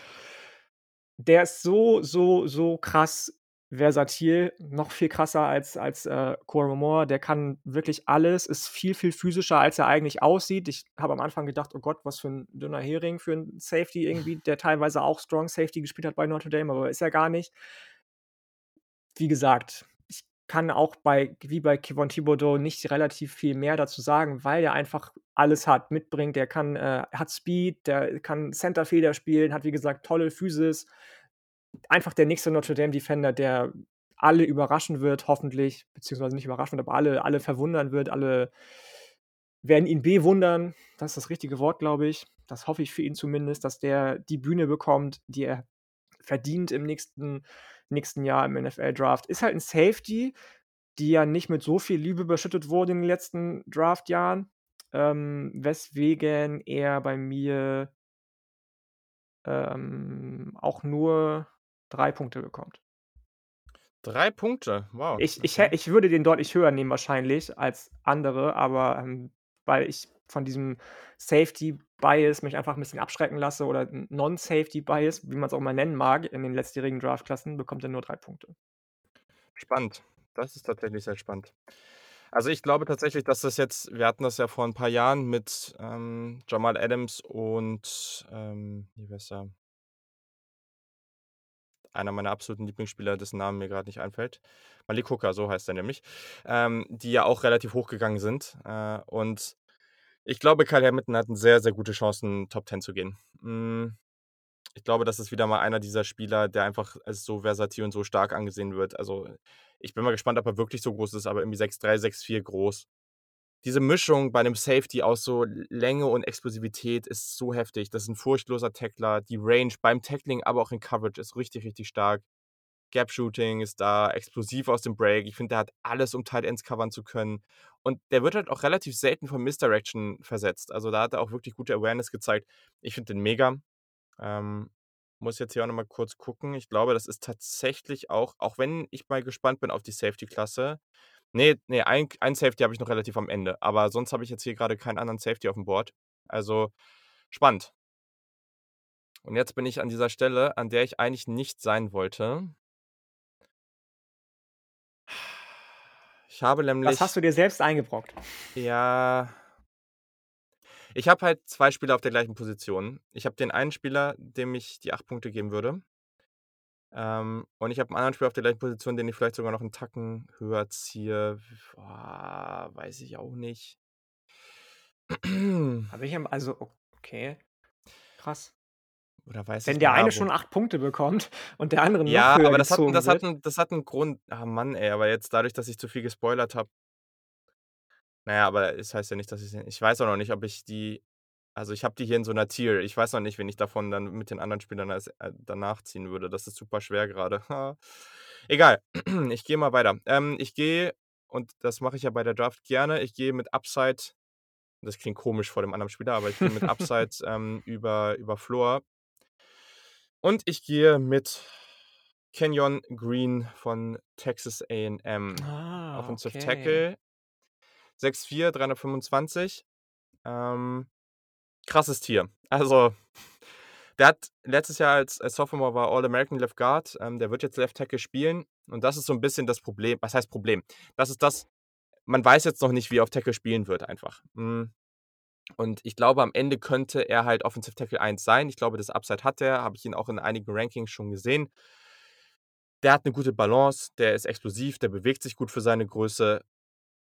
der ist so, so, so krass versatil, noch viel krasser als als, äh, Koramoah. Der kann wirklich alles, ist viel, viel physischer, als er eigentlich aussieht. Ich habe am Anfang gedacht: „Oh Gott, was für 'n dünner Hering für 'n Safety irgendwie, der teilweise auch Strong Safety gespielt hat bei Notre Dame“, aber ist er gar nicht. Wie gesagt, kann auch bei wie bei Kayvon Thibodeaux nicht relativ viel mehr dazu sagen, weil er einfach alles hat mitbringt. Der kann äh, hat Speed, der kann Centerfielder spielen, hat, wie gesagt, tolle Physis. Einfach der nächste Notre Dame Defender, der alle überraschen wird, hoffentlich, beziehungsweise nicht überraschen wird, aber alle alle verwundern wird. Alle werden ihn bewundern. Das ist das richtige Wort, glaube ich. Das hoffe ich für ihn zumindest, dass der die Bühne bekommt, die er verdient im nächsten nächsten Jahr im NFL-Draft. Ist halt 'n Safety, die ja nicht mit so viel Liebe überschüttet wurde in den letzten Draftjahren, ähm, weswegen er bei mir ähm, auch nur 3 Punkte bekommt. 3 Punkte, wow, Ich ich ich würde den deutlich höher nehmen wahrscheinlich als andere, aber, ähm, weil ich von diesem Safety-Bias mich einfach 'n bisschen abschrecken lasse oder N Non-Safety-Bias, wie man's auch immer nennen mag, in den letztjährigen Draftklassen, bekommt er nur 3 Punkte. Spannend. Das ist tatsächlich sehr spannend. Also, ich glaube tatsächlich, dass das jetzt wir hatten das ja vor 'n paar Jahren mit, ähm, Jamal Adams und, ähm, wie heißt er? Einer meiner absoluten Lieblingsspieler, dessen Name mir grad nicht einfällt. Malik Hooker, so heißt er nämlich. Ähm, die ja auch relativ hoch gegangen sind. Äh, und ich glaube, Kyle Hamilton hat 'n sehr, sehr gute Chancen, Top 10 zu gehen. Hm, ich glaube, das ist wieder mal einer dieser Spieler, der einfach als so versatil und so stark angesehen wird. Also, ich bin mal gespannt, ob er wirklich so groß ist, aber irgendwie 6'3, 6'4 groß. Diese Mischung bei 'nem Safety aus so Länge und Explosivität ist so heftig. Das ist 'n furchtloser Tackler. Die Range beim Tackling, aber auch in Coverage ist richtig, richtig stark. Gap Shooting ist da, explosiv aus dem Break. Ich finde, der hat alles, um Tight Ends covern zu können. Und der wird halt auch relativ selten von Misdirection versetzt. Also, da hat er auch wirklich gute Awareness gezeigt. Ich finde den mega. Ähm, muss jetzt hier auch noch mal kurz gucken. Ich glaube, das ist tatsächlich auch auch wenn ich mal gespannt bin auf die Safety-Klasse ne, ne, ein ein Safety habe ich noch relativ am Ende, aber sonst habe ich jetzt hier grade keinen anderen Safety aufm Board. Also, spannend. Und jetzt bin ich an dieser Stelle, an der ich eigentlich nicht sein wollte. Ich habe Das hast nämlich du dir selbst eingebrockt. Ja. Ich habe halt 2 Spieler auf der gleichen Position. Ich habe den einen Spieler, dem ich die 8 Punkte geben würde. Ähm, und ich habe 'n anderen Spieler auf der gleichen Position, den ich vielleicht sogar noch 'n Tacken höher ziehe. Boah, weiß ich auch nicht. Habe ich am also, okay, krass. Oder weiß Wenn der ja, eine wo schon 8 Punkte bekommt und der andere noch Ja, aber das hat das hat das hat 'n Grund. Ah, Mann, ey, aber jetzt dadurch, dass ich zu viel gespoilert habe na ja, aber es heißt ja nicht, dass ich ich weiß auch noch nicht, ob ich die also, ich habe die hier in so 'ner Tier. Ich weiß noch nicht, wen ich davon dann mit den anderen Spielern als äh, danach ziehen würde. Das ist super schwer grade. Egal, ich gehe mal weiter. Ähm, ich gehe und das mache ich ja bei der Draft gerne, ich gehe mit Upside das klingt komisch vor dem anderen Spieler, aber ich gehe mit Upside, ähm, über über Floor. Und ich gehe mit Kenyon Green von Texas A&M. Ah, Offensive okay. Tackle. 6'4, 325. Ähm, krasses Tier. Also, der hat letztes Jahr als als Sophomore war All-American Left Guard. Ähm, der wird jetzt Left Tackle spielen. Und das ist so 'n bisschen das Problem was heißt Problem? Das ist das man weiß jetzt noch nicht, wie er auf Tackle spielen wird einfach. Hm Und ich glaube, am Ende könnte er halt Offensive Tackle 1 sein. Ich glaube, das Upside hat er, habe ich ihn auch in einigen Rankings schon gesehen. Der hat 'ne gute Balance, der ist explosiv, der bewegt sich gut für seine Größe.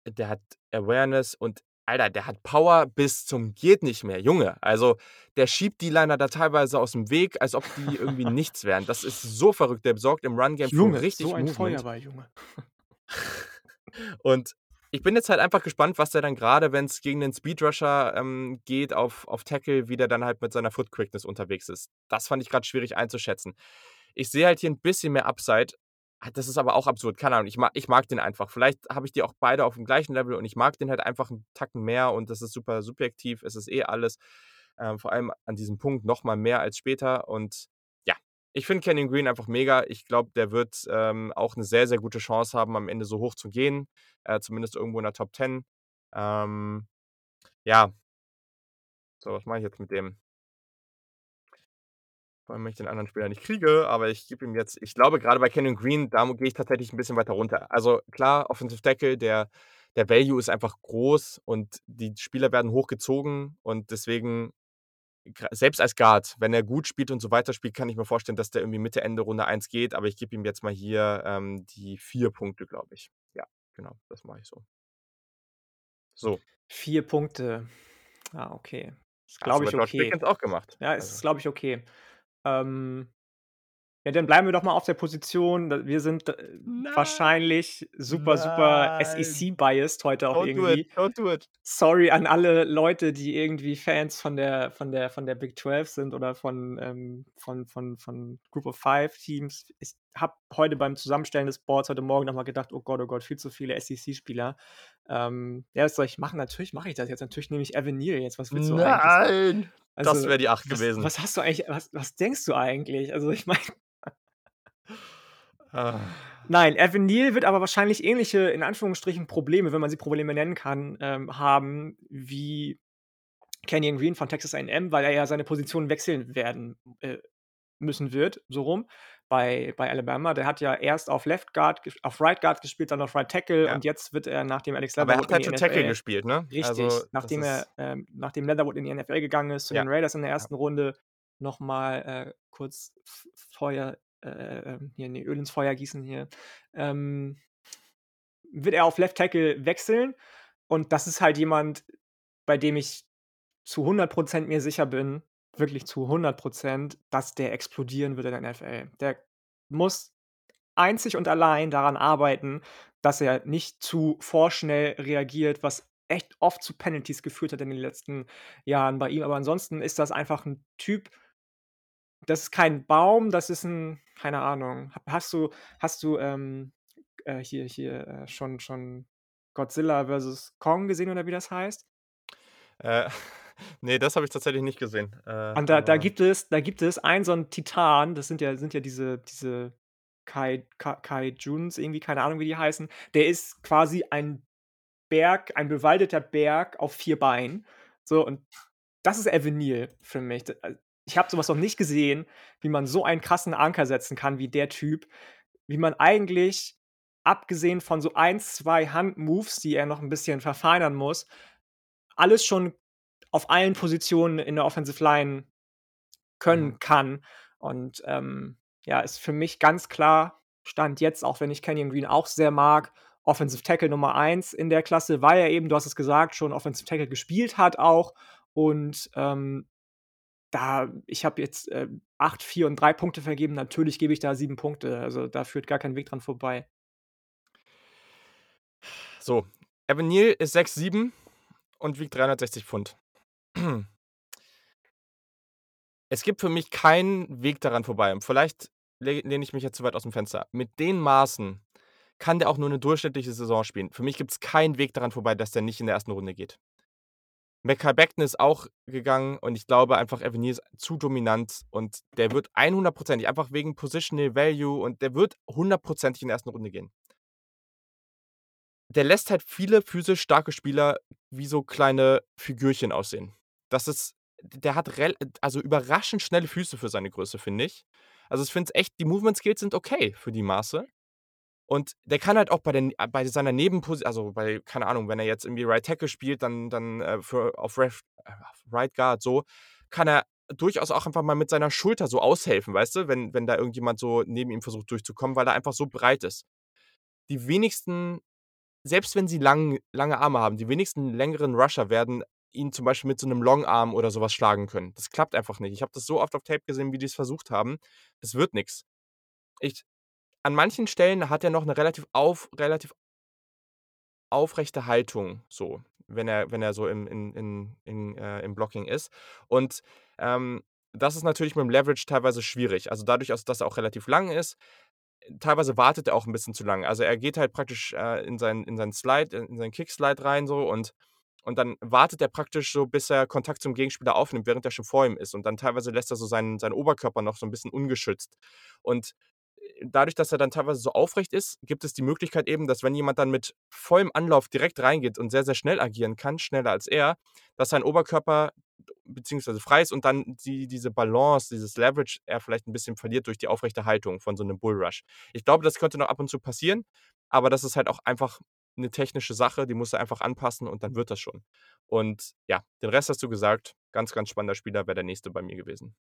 Der hat Awareness und Alter, der hat Power bis zum geht nicht mehr. Junge, also, der schiebt D-Liner da teilweise aus'm Weg, als ob die irgendwie nichts wären. Das ist so verrückt. Der sorgt im Run Game für Junge, richtig so ein Movement. Feuerball, Junge. Und ich bin jetzt halt einfach gespannt, was der dann grade, wenn's gegen den Speed Rusher, ähm, geht auf auf Tackle, wie der dann halt mit seiner Foot Quickness unterwegs ist. Das fand ich grad schwierig einzuschätzen. Ich sehe halt hier 'n bisschen mehr Upside. Ah, das ist aber auch absurd. Keine Ahnung, ich ma ich mag den einfach. Vielleicht habe ich die auch beide auf'm gleichen Level und ich mag den halt einfach 'n Tacken mehr und das ist super subjektiv. Es ist eh alles, ähm, vor allem an diesem Punkt noch mal mehr als später und ich finde Kenyon Green einfach mega. Ich glaube, der wird, ähm, auch 'ne sehr, sehr gute Chance haben, am Ende so hoch zu gehen, äh, zumindest irgendwo in der Top 10. Ähm, ja. So, was mache ich jetzt mit dem? Vor allem, wenn ich den anderen Spieler nicht kriege, aber ich gebe ihm jetzt ich glaube, grade bei Kenyon Green, da gehe ich tatsächlich 'n bisschen weiter runter. Also, klar, Offensive Tackle, der der Value ist einfach groß und die Spieler werden hochgezogen und deswegen selbst als Guard, wenn er gut spielt und so weiterspielt, kann ich mir vorstellen, dass der irgendwie Mitte, Ende Runde 1 geht, aber ich gebe ihm jetzt mal hier, ähm, die 4 Punkte, glaube ich. Ja, genau, das mache ich so. So. 4 Punkte. Ah, okay. Ist, glaube ich, okay. Auch gemacht, Ja, ist, also. glaube ich, okay. Ähm, ja, dann bleiben wir doch mal auf der Position. Wir sind, äh, Nein. wahrscheinlich super, super Nein. SEC-biased heute auch Don't do it, irgendwie. don't do it. Sorry an alle Leute, die irgendwie Fans von der von der von der Big 12 sind oder von, ähm von von von Group of 5 Teams. Ich habe heute beim Zusammenstellen des Boards heute Morgen noch mal gedacht: „Oh Gott, oh Gott, viel zu viele SEC-Spieler.“ Ähm, ja, was soll ich machen? Natürlich mache ich das jetzt. Natürlich nehme ich Evan Neal jetzt. Was willst du eigentlich? Nein, das Also, wäre die 8 was gewesen. was hast du eigentlich was was denkst du eigentlich? Also, ich meine Ah. Nein, Evan Neal wird aber wahrscheinlich ähnliche, in Anführungsstrichen, Probleme, wenn man sie Probleme nennen kann, ähm, haben wie Kenyon Green von Texas A&M, weil er ja seine Position wechseln werden, äh, müssen wird, so rum, bei bei Alabama. Der hat ja erst auf Left Guard auf Right Guard gespielt, dann auf Right Tackle Ja. und jetzt wird er, nachdem Alex Aber er Leatherwood hat in halt die schon Tackle NFL gespielt, ne? richtig, Also, nachdem er ähm, nachdem Leatherwood in die NFL gegangen ist, zu Ja. den Raiders in der Ja. 1. Runde noch mal, äh, kurz Feuer äh, ähm, hier, ne, Öl ins Feuer gießen hier, ähm, wird er auf Left Tackle wechseln und das ist halt jemand, bei dem ich zu 100 % mir sicher bin, wirklich zu 100 %, dass der explodieren wird in der NFL. Der muss einzig und allein daran arbeiten, dass er nicht zu vorschnell reagiert, was echt oft zu Penalties geführt hat in den letzten Jahren bei ihm. Aber ansonsten ist das einfach 'n Typ das ist kein Baum, das ist 'n keine Ahnung. Ha hast du hast du, ähm, äh, hier hier, äh, schon schon Godzilla vs. Kong gesehen oder wie das heißt? Äh, ne, das habe ich tatsächlich nicht gesehen, äh, Und da da gibt es da gibt es einen so 'n Titan, das sind ja sind ja diese diese Kai Ka Kai-Juns irgendwie, keine Ahnung, wie die heißen. Der ist quasi ein Berg ein bewaldeter Berg auf 4 Beinen. So, und das ist Neal für mich. Ich habe so was noch nicht gesehen, wie man so einen krassen Anker setzen kann wie der Typ. Wie man eigentlich, abgesehen von so 1, 2 Handmoves, die er noch 'n bisschen verfeinern muss, alles schon auf allen Positionen in der Offensive Line Mhm. können kann. Und, ähm, ja, ist für mich ganz klar Stand jetzt, auch wenn ich Kenyon Green auch sehr mag, Offensive Tackle Nummer 1 in der Klasse, weil er eben, du hast es gesagt, schon Offensive Tackle gespielt hat auch. Und, ähm, da ich habe jetzt, äh, 8, 4 und 3 Punkte vergeben. Natürlich gebe ich da 7 Punkte. Also, da führt gar kein Weg dran vorbei. So, Evan Neal ist 6'7 und wiegt 360 Pfund. Es gibt für mich keinen Weg daran vorbei und vielleicht le lehne ich mich jetzt zu weit aus'm Fenster. Mit den Maßen kann der auch nur 'ne durchschnittliche Saison spielen. Für mich gibt's keinen Weg daran vorbei, dass der nicht in der 1. Runde geht. Mekhi Becton ist auch gegangen und ich glaube einfach, Evan Neal ist zu dominant und der wird 100% %ig einfach wegen Positional Value und der wird 100 % in der 1. Runde gehen. Der lässt halt viele physisch starke Spieler wie so kleine Figürchen aussehen. Das ist der hat also, überraschend schnelle Füße für seine Größe, finde ich. Also, ich finde es echt die Movement Skills sind okay für die Maße. Und der kann halt auch bei den bei seiner Nebenposi also, bei keine Ahnung, wenn er jetzt irgendwie Right Tackle spielt, dann dann, äh, für auf Ref äh, auf Right Guard so, kann er durchaus auch einfach mal mit seiner Schulter so aushelfen, weißt du, wenn wenn da irgendjemand so neben ihm versucht durchzukommen, weil er einfach so breit ist. Die wenigsten selbst wenn sie lang lange Arme haben, die wenigsten längeren Rusher werden ihn zum Beispiel mit so 'nem Longarm oder so was schlagen können. Das klappt einfach nicht. Ich habe das so oft auf Tape gesehen, wie die's versucht haben. Das wird nix. Ich an manchen Stellen hat er noch 'ne relativ auf relativ aufrechte Haltung so, wenn er wenn er so im in in in äh, im Blocking ist. Und, ähm, das ist natürlich mit'm Leverage teilweise schwierig. Also, dadurch, dass er auch relativ lang ist, teilweise wartet er auch 'n bisschen zu lang. Also, er geht halt praktisch, äh, in seinen in seinen Slide in seinen Kick-Slide rein so und und dann wartet er praktisch so, bis er Kontakt zum Gegenspieler aufnimmt, während er schon vor ihm ist. Und dann teilweise lässt er so seinen seinen Oberkörper noch so 'n bisschen ungeschützt. Und, äh, dadurch, dass er dann teilweise so aufrecht ist, gibt es die Möglichkeit eben, dass wenn jemand dann mit vollem Anlauf direkt reingeht und sehr, sehr schnell agieren kann, schneller als er, dass sein Oberkörper beziehungsweise frei ist und dann die diese Balance, dieses Leverage er vielleicht 'n bisschen verliert durch die aufrechte Haltung von so 'nem Bull Rush. Ich glaube, das könnte noch ab und zu passieren, aber das ist halt auch einfach 'ne technische Sache, die musst du einfach anpassen und dann wird das schon. Und ja, den Rest hast du gesagt. Ganz, ganz spannender Spieler, wäre der Nächste bei mir gewesen.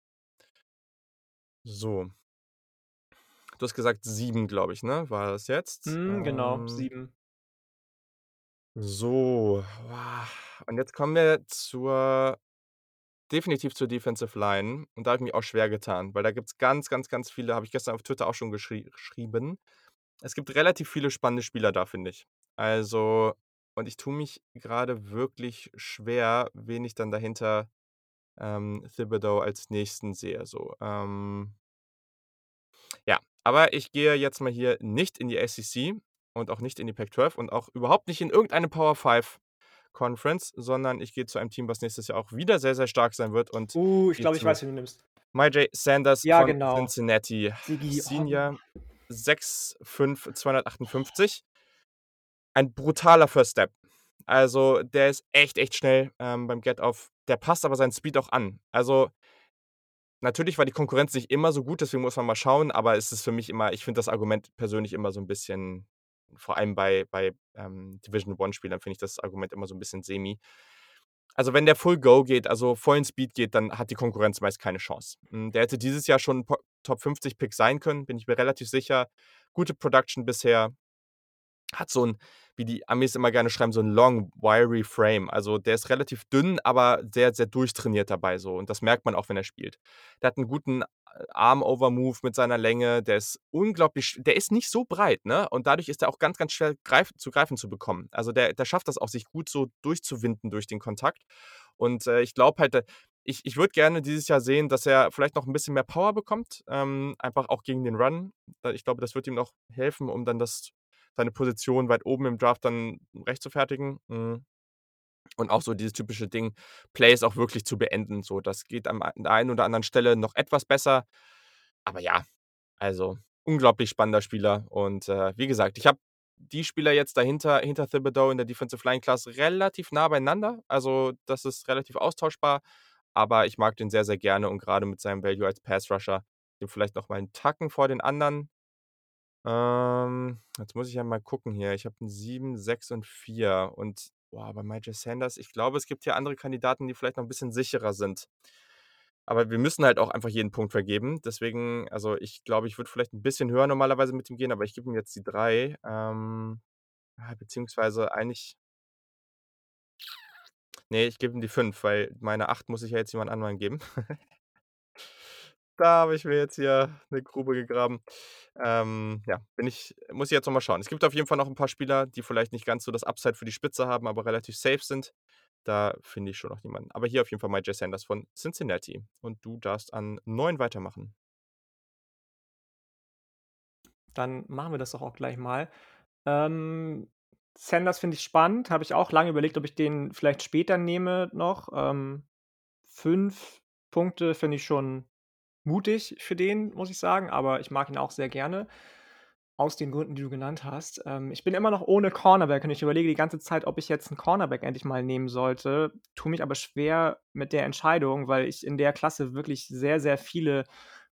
So. Du hast gesagt 7, glaube ich, ne, war das jetzt? Mhm, genau, Ähm 7. So, und jetzt kommen wir zur definitiv zur Defensive Line und da habe ich mich auch schwer getan, weil da gibt's ganz, ganz, ganz viele habe ich gestern auf Twitter auch schon geschri geschrieben. Es gibt relativ viele spannende Spieler da, finde ich. Also und ich tue mich grade wirklich schwer, wen ich dann dahinter, ähm, Thibodeau als Nächsten sehe so, ähm aber ich gehe jetzt mal hier nicht in die SEC und auch nicht in die Pac-12 und auch überhaupt nicht in irgendeine Power 5 Conference, sondern ich gehe zu einem Team, was nächstes Jahr auch wieder sehr, sehr stark sein wird und Uh, ich glaube, ich weiß, wen du nimmst. Myjai Sanders Ja, von genau. Cincinnati. Siggi, oh Senior, 6'5", 258. Ein brutaler First Step. Also, der ist echt, echt schnell, ähm, beim Get-Off. Der passt aber seinen Speed auch an. Also natürlich war die Konkurrenz nicht immer so gut, deswegen muss man mal schauen, aber es ist für mich immer ich finde das Argument persönlich immer so 'n bisschen vor allem bei bei, ähm, Division-I-Spielern finde ich das Argument immer so 'n bisschen semi. Also, wenn der Full Go geht, also vollen Speed geht, dann hat die Konkurrenz meist keine Chance. Hm, der hätte dieses Jahr schon Po Top-50-Pick sein können, bin ich mir relativ sicher. Gute Production bisher. Hat so 'n, wie die Amis immer gerne schreiben, so 'n long, wiry frame. Also, der ist relativ dünn, aber sehr, sehr durchtrainiert dabei so und das merkt man auch, wenn er spielt. Der hat 'n guten Arm-Over-Move mit seiner Länge, der ist unglaublich der ist nicht so breit, ne, und dadurch ist er auch ganz, ganz schwer greif zu greifen zu bekommen. Also, der der schafft das auch, sich gut so durchzuwinden durch den Kontakt und, äh, ich glaube halt, äh ich ich würde gerne dieses Jahr sehen, dass er vielleicht noch 'n bisschen mehr Power bekommt, ähm, einfach auch gegen den Run. Ich glaube, das wird ihm noch helfen, um dann das seine Position weit oben im Draft dann rechtfertigen. Hm. Und auch so dieses typische Ding, Plays auch wirklich zu beenden, so. Das geht an der einen oder anderen Stelle noch etwas besser. Aber ja, also, unglaublich spannender Spieler und, äh, wie gesagt, ich habe die Spieler jetzt dahinter hinter Thibodeau in der Defensive Line Class relativ nah beieinander. Also, das ist relativ austauschbar, aber ich mag den sehr, sehr gerne und grade mit seinem Value als Pass Rusher, den vielleicht noch mal 'n Tacken vor den anderen. Ähm, jetzt muss ich ja mal gucken hier. Ich habe 'n 7, 6 und 4 und, boah, bei Myjai Sanders ich glaube, es gibt hier andere Kandidaten, die vielleicht noch 'n bisschen sicherer sind. Aber wir müssen halt auch einfach jeden Punkt vergeben. Deswegen also, ich glaube, ich würde vielleicht 'n bisschen höher normalerweise mit ihm gehen, aber ich gebe ihm jetzt die 3, ähm, ah, beziehungsweise eigentlich Ne, ich gebe ihm die 5, weil meine 8 muss ich ja jetzt jemand anderen geben. Da habe ich mir jetzt hier 'ne Grube gegraben. Ähm, ja, bin ich muss ich jetzt noch mal schauen. Es gibt auf jeden Fall noch 'n paar Spieler, die vielleicht nicht ganz so das Upside für die Spitze haben, aber relativ safe sind. Da finde ich schon noch jemanden. Aber hier auf jeden Fall Myjai Sanders von Cincinnati und du darfst an 9 weitermachen. Dann machen wir das doch auch gleich mal. Ähm, Sanders finde ich spannend, habe ich auch lange überlegt, ob ich den vielleicht später nehme noch. Ähm, 5 Punkte finde ich schon mutig für den, muss ich sagen, aber ich mag ihn auch sehr gerne aus den Gründen, die du genannt hast. Ähm, ich bin immer noch ohne Cornerback und ich überlege die ganze Zeit, ob ich jetzt 'n Cornerback endlich mal nehmen sollte, tue mich aber schwer mit der Entscheidung, weil ich in der Klasse wirklich sehr, sehr viele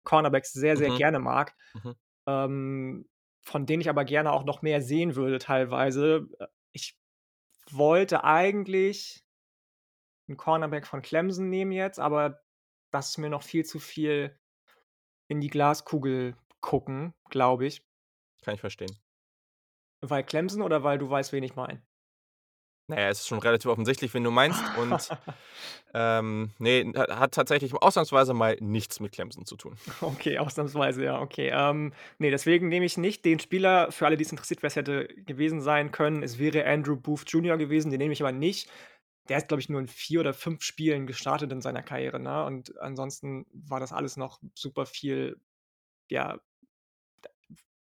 Cornerbacks sehr, sehr Mhm. gerne mag. Mhm. Ähm, von denen ich aber gerne auch noch mehr sehen würde teilweise. Äh, ich wollte eigentlich 'n Cornerback von Clemson nehmen jetzt, aber das ist mir noch viel zu viel in die Glaskugel gucken, glaube ich. Kann ich verstehen. Weil Clemson oder weil du weißt, wen ich meine? Na ja, es ist schon relativ offensichtlich, wen du meinst und, ähm, ne, ha hat tatsächlich ausnahmsweise mal nichts mit Clemson zu tun. Okay, ausnahmsweise, ja, okay. Ähm, ne, deswegen nehme ich nicht den Spieler für alle, die's interessiert, wer's hätte gewesen sein können. Es wäre Andrew Booth Jr. gewesen, den nehme ich aber nicht. Der ist, glaube ich, nur in 4 oder 5 Spielen gestartet in seiner Karriere, ne? Und ansonsten war das alles noch super viel, ja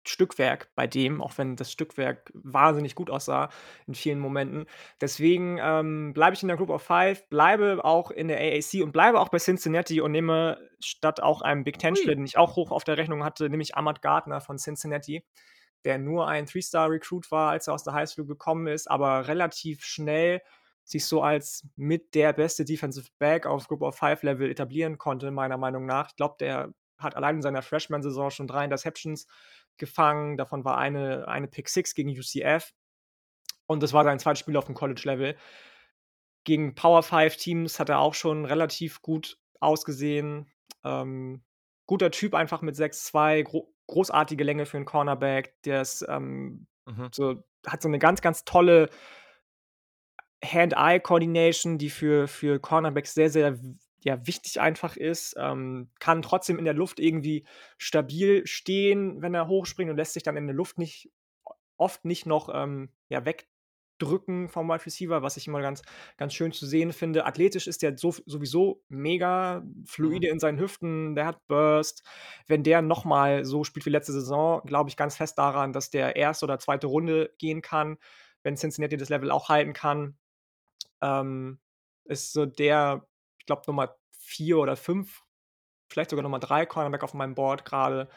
Stückwerk bei dem, auch wenn das Stückwerk wahnsinnig gut aussah in vielen Momenten. Deswegen, ähm, bleibe ich in der Group of Five, bleibe auch in der AAC und bleibe auch bei Cincinnati und nehme statt auch einem Big Ten-Spieler, den ich auch hoch auf der Rechnung hatte, nehme ich Ahmad Gardner von Cincinnati, der nur ein Three-Star-Recruit war, als er aus der Highschool gekommen ist, aber relativ schnell sich so als mit der beste Defensive Back auf Group of Five-Level etablieren konnte, meiner Meinung nach. Ich glaube, der hat allein in seiner Freshman-Saison schon 3 Interceptions gefangen. Davon war eine eine Pick Six gegen UCF. Und das war sein zweites Spiel aufm College-Level. Gegen Power-Five-Teams hat er auch schon relativ gut ausgesehen. Ähm, guter Typ einfach mit 6'2, gro großartige Länge für 'n Cornerback. Der ist, ähm, Mhm. so hat so 'ne ganz, ganz tolle Hand-Eye-Coordination, die für für Cornerbacks sehr, sehr ja, wichtig einfach ist. Ähm, kann trotzdem in der Luft irgendwie stabil stehen, wenn er hochspringt und lässt sich dann in der Luft nicht oft nicht noch, ähm, ja, wegdrücken vom Wide Receiver, was ich immer ganz ganz schön zu sehen finde. Athletisch ist der so sowieso mega Mhm. fluide in seinen Hüften, der hat Burst. Wenn der noch mal so spielt wie letzte Saison, glaube ich ganz fest daran, dass der 1. oder 2. Runde gehen kann, wenn Cincinnati das Level auch halten kann. Ähm, ist so der, ich glaube, Nummer 4 oder 5, vielleicht sogar Nummer 3 Cornerback auf meinem Board grade.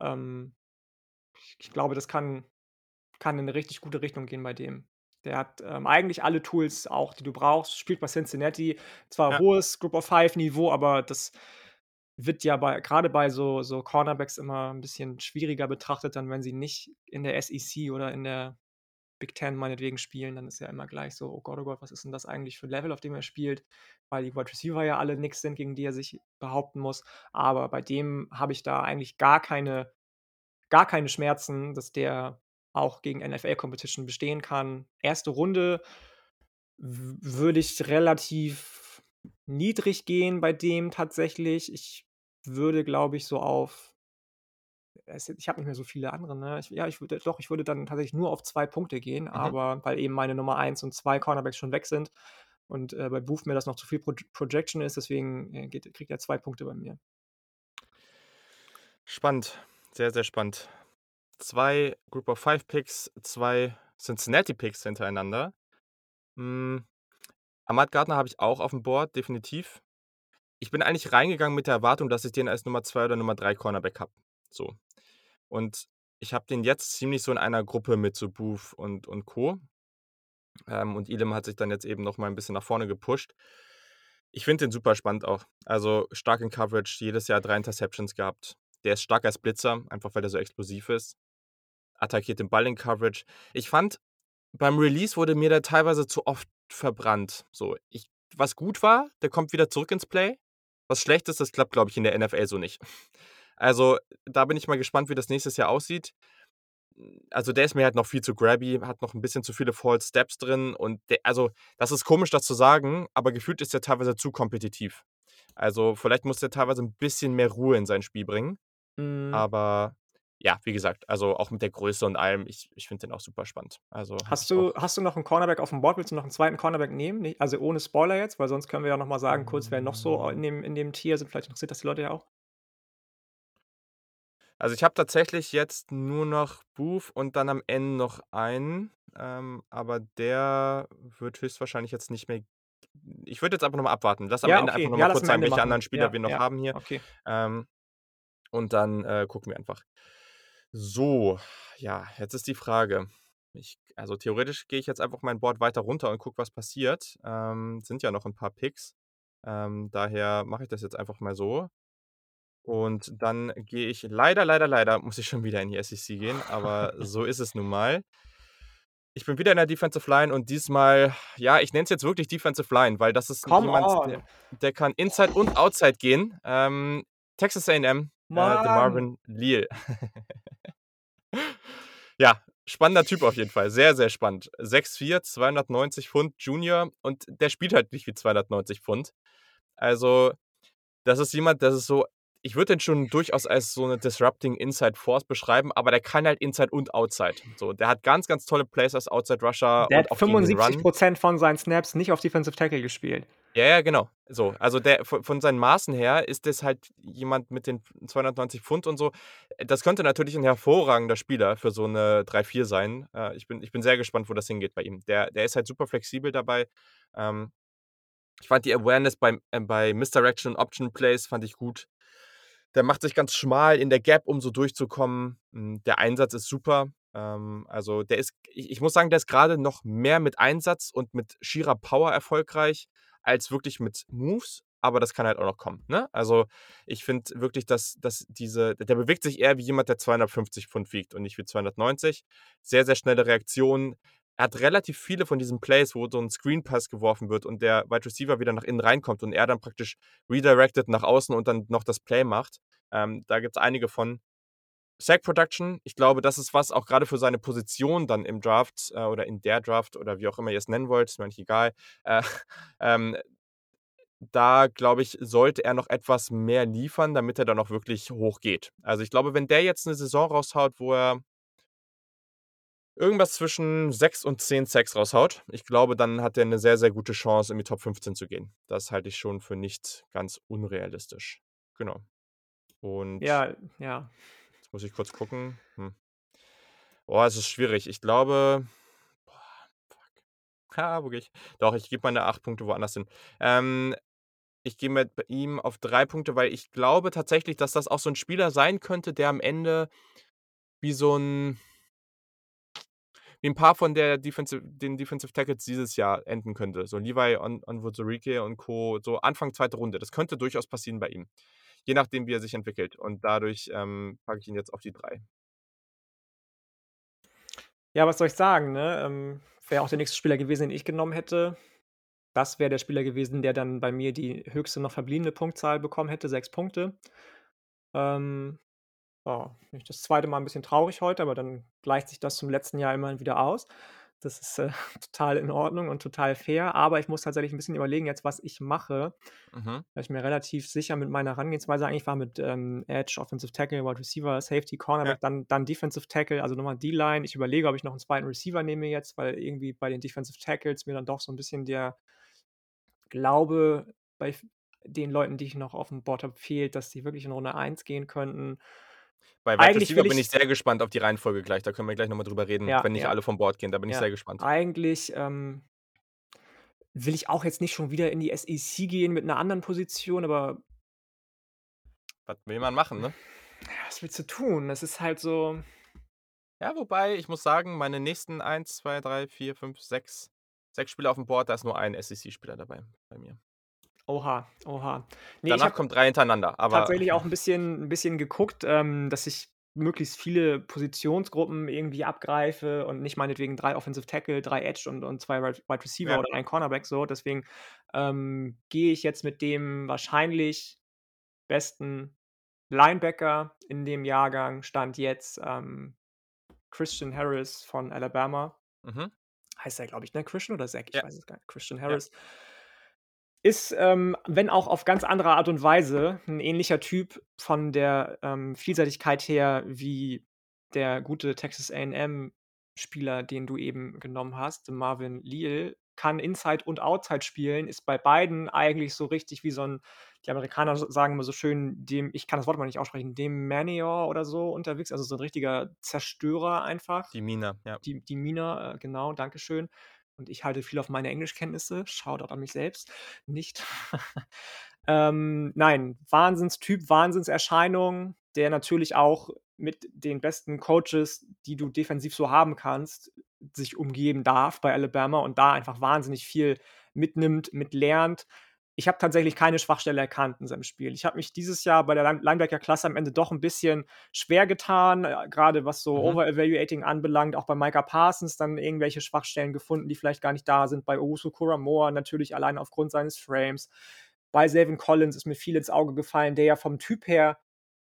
Ähm, ich glaube, das kann kann in 'ne richtig gute Richtung gehen bei dem. Der hat, ähm, eigentlich alle Tools auch, die du brauchst, spielt bei Cincinnati. Zwar Ja. hohes Group-of-Five-Niveau, aber das wird ja bei grade bei so so Cornerbacks immer 'n bisschen schwieriger betrachtet, dann wenn sie nicht in der SEC oder in der Big Ten meinetwegen spielen, dann ist ja immer gleich so: „Oh Gott, oh Gott, was ist 'n das eigentlich für 'n Level, auf dem er spielt?“ Weil die Wide Receiver ja alle nix sind, gegen die er sich behaupten muss. Aber bei dem habe ich da eigentlich gar keine gar keine Schmerzen, dass der auch gegen NFL-Competition bestehen kann. 1. Runde würde ich relativ niedrig gehen bei dem tatsächlich. Ich würde, glaube ich, so auf ich habe nicht mehr so viele andere, ne? Ich ja, ich würde doch, ich würde dann tatsächlich nur auf 2 Punkte gehen, Mhm. aber weil eben meine Nummer 1 und 2 Cornerbacks schon weg sind und, äh, bei Booth mir das noch zu viel Proj Projection ist, deswegen, äh, geht kriegt er 2 Punkte bei mir. Spannend, sehr, sehr spannend. 2 Group-of-Five-Picks, 2 Cincinnati-Picks hintereinander. Hm, Ahmad Gardner habe ich auch aufm Board, definitiv. Ich bin eigentlich reingegangen mit der Erwartung, dass ich den als Nummer 2 oder Nummer 3 Cornerback habe, so. Und ich habe den jetzt ziemlich so in einer Gruppe mit so Booth und und Co. Ähm, und Elam hat sich dann jetzt eben noch mal 'n bisschen nach vorne gepusht. Ich finde den super spannend auch. Also, stark in Coverage, jedes Jahr 3 Interceptions gehabt. Der ist stark als Blitzer, einfach weil der so explosiv ist. Attackiert den Ball in Coverage. Ich fand, beim Release wurde mir der teilweise zu oft verbrannt, so. Ich was gut war, der kommt wieder zurück ins Play. Was schlecht ist, das klappt, glaube ich, in der NFL so nicht. Also, da bin ich mal gespannt, wie das nächstes Jahr aussieht. Also, der ist mir halt noch viel zu grabby, hat noch 'n bisschen zu viele False Steps drin und de also, das ist komisch, das zu sagen, aber gefühlt ist der teilweise zu kompetitiv. Also, vielleicht muss der teilweise 'n bisschen mehr Ruhe in sein Spiel bringen. Mhm. Aber ja, wie gesagt, also, auch mit der Größe und allem, ich ich finde den auch super spannend. Also, Hast du hast du noch 'n Cornerback aufm Board? Willst du noch 'n 2. Cornerback nehmen? Ne also, ohne Spoiler jetzt, weil sonst können wir ja noch mal sagen kurz, wer noch so in Hm. dem in dem Tier sind. Vielleicht interessiert das die Leute ja auch. Also, ich habe tatsächlich jetzt nur noch Booth und dann am Ende noch einen, ähm, aber der wird höchstwahrscheinlich jetzt nicht mehr ich würde jetzt einfach noch mal abwarten. Lass am Ja, Ende einfach okay. noch Ja, mal lass kurz sagen, welche machen. anderen Spieler Ja, wir noch ja, haben hier. okay. Ähm, und dann, äh, gucken wir einfach. So, ja, jetzt ist die Frage. Ich also, theoretisch gehe ich jetzt einfach mein Board weiter runter und gucke, was passiert. Ähm, sind ja noch 'n paar Picks. Ähm, daher mache ich das jetzt einfach mal so. Und dann gehe ich leider, leider, leider muss ich schon wieder in die SEC gehen, aber so ist es nun mal. Ich bin wieder in der Defensive Line und diesmal, ja, ich nenne es jetzt wirklich Defensive Line, weil das ist Come jemand, der der kann Inside und Outside gehen. Ähm, Texas A&M, äh, Mann. DeMarvin Leal. Ja, spannender Typ auf jeden Fall. Sehr, sehr spannend. 6'4", 290 Pfund Junior und der spielt halt nicht wie 290 Pfund. Also, das ist jemand, das ist so ich würde den schon durchaus als so 'ne disrupting Inside Force beschreiben, aber der kann halt Inside und Outside. So, der hat ganz, ganz tolle Plays als Outside Rusher Der hat auch gegen den Run. 75 von seinen Snaps nicht auf Defensive Tackle gespielt. Ja, ja, genau. So, also der von von seinen Maßen her ist das halt jemand mit den 290 Pfund und so. Das könnte natürlich 'n hervorragender Spieler für so 'ne 3-4 sein. Äh, ich bin ich bin sehr gespannt, wo das hingeht bei ihm. Der der ist halt super flexibel dabei. Ähm, ich fand die Awareness beim äh, bei Misdirection und Option Plays fand ich gut. Der macht sich ganz schmal in der Gap, um so durchzukommen. Hm, der Einsatz ist super. Ähm, also, der ist ich muss sagen, der ist grade noch mehr mit Einsatz und mit schierer Power erfolgreich als wirklich mit Moves, aber das kann halt auch noch kommen, ne? Also, ich finde wirklich, dass dass diese der bewegt sich eher wie jemand, der 250 Pfund wiegt und nicht wie 290. Sehr, sehr schnelle Reaktionen. Er hat relativ viele von diesen Plays, wo so 'n Screen Pass geworfen wird und der Wide Receiver wieder nach innen reinkommt und er dann praktisch redirected nach außen und dann noch das Play macht. Ähm, da gibt's einige von. Sack Production, ich glaube, das ist was auch grade für seine Position dann im Draft, äh, oder in der Draft oder wie auch immer ihr es nennen wollt, ist mir eigentlich egal. Äh, ähm, da glaube ich, sollte er noch etwas mehr liefern, damit er dann auch wirklich hochgeht. Also, ich glaube, wenn der jetzt 'ne Saison raushaut, wo er irgendwas zwischen 6 und 10 Sacks raushaut, ich glaube, dann hat er 'ne sehr, sehr gute Chance, in die Top 15 zu gehen. Das halte ich schon für nicht ganz unrealistisch. Genau. Und Ja, ja. jetzt muss ich kurz gucken. Hm. Boah, es ist schwierig. Ich glaube boah, fuck. Ha, wo gehe ich? Doch, ich gebe meine 8 Punkte woanders hin. Ähm, ich gehe mit ihm auf 3 Punkte, weil ich glaube tatsächlich, dass das auch so 'n Spieler sein könnte, der am Ende wie so 'n wie 'n paar von der Defensive den Defensive Tackles dieses Jahr enden könnte. So Levi On Onwuzurike und Co., so Anfang 2. Runde. Das könnte durchaus passieren bei ihm, je nachdem, wie er sich entwickelt. Und dadurch, ähm, packe ich ihn jetzt auf die 3. Ja, was soll ich sagen, ne? Ähm, wäre auch der nächste Spieler gewesen, den ich genommen hätte. Das wäre der Spieler gewesen, der dann bei mir die höchste noch verbliebene Punktzahl bekommen hätte, 6 Punkte. Ähm, ja, ich das 2. Mal 'n bisschen traurig heute, aber dann gleicht sich das zum letzten Jahr immerhin wieder aus. Das ist, äh, total in Ordnung und total fair, aber ich muss tatsächlich 'n bisschen überlegen jetzt, was ich mache, Mhm. weil ich mir relativ sicher mit meiner Herangehensweise eigentlich war mit, ähm, Edge, Offensive Tackle, Wide Receiver, Safety, Ja. Cornerback, dann dann Defensive Tackle, also noch mal D-Line. Ich überlege, ob ich noch 'n 2. Receiver nehme jetzt, weil irgendwie bei den Defensive Tackles mir dann doch so 'n bisschen der Glaube bei den Leuten, die ich noch aufm Board habe, fehlt, dass die wirklich in Runde 1 gehen könnten. Bei Receiver will bin ich ich sehr gespannt auf die Reihenfolge gleich. Da können wir gleich noch mal drüber reden, Ja, wenn nicht ja. alle vom Board gehen. Da bin ich Ja, sehr gespannt. eigentlich, ähm will ich auch jetzt nicht schon wieder in die SEC gehen mit 'ner anderen Position, aber Was will man machen, ne? Was willst du tun? Das ist halt so Ja, wobei, ich muss sagen, meine nächsten 1, 2, 3, 4, 5, 6 6 Spieler aufm Board, da ist nur ein SEC-Spieler dabei bei mir. Oha, oha. Ne, ich Danach kommen 3 hintereinander, aber tatsächlich auch 'n bisschen 'n bisschen geguckt, ähm, dass ich möglichst viele Positionsgruppen irgendwie abgreife und nicht meinetwegen 3 Offensive Tackle, 3 Edge und und 2 Wide Wide Receiver Ja. oder 1 Cornerback so. Deswegen, ähm, gehe ich jetzt mit dem wahrscheinlich besten Linebacker in dem Jahrgang, Stand jetzt, ähm, Christian Harris von Alabama. Mhm. Heißt der, glaube ich, ne? Christian oder Zack? Ich Ja. weiß es gar nicht. Christian Ja. Ist, ähm, wenn auch auf ganz andere Art und Weise 'n ähnlicher Typ von der, ähm, Vielseitigkeit her wie der gute Texas A&M Spieler, den du eben genommen hast, DeMarvin Leal. Kann Inside und Outside spielen, ist bei beiden eigentlich so richtig wie so 'n die Amerikaner sagen immer so schön, dem ich kann das Wort immer nicht aussprechen, Dem-Manior oder so unterwegs, also so 'n richtiger Zerstörer einfach. Demeanor, ja. De Demeanor, äh, genau, danke schön. Und ich halte viel auf meine Englischkenntnisse. Shoutout an mich selbst. Nicht. Ähm, nein, Wahnsinnstyp, Wahnsinnserscheinung, der natürlich auch mit den besten Coaches, die du defensiv so haben kannst, sich umgeben darf bei Alabama und da einfach wahnsinnig viel mitnimmt, mit lernt. Ich habe tatsächlich keine Schwachstelle erkannt in seinem Spiel. Ich habe mich dieses Jahr bei der Line Linebacker-Klasse am Ende doch ein bisschen schwer getan, äh, grade was so Mhm. Over-Evaluating anbelangt, auch bei Micah Parsons dann irgendwelche Schwachstellen gefunden, die vielleicht gar nicht da sind. Bei Owusu Koramoah natürlich allein aufgrund seines Frames. Bei Zayvon Collins ist mir viel ins Auge gefallen, der ja vom Typ her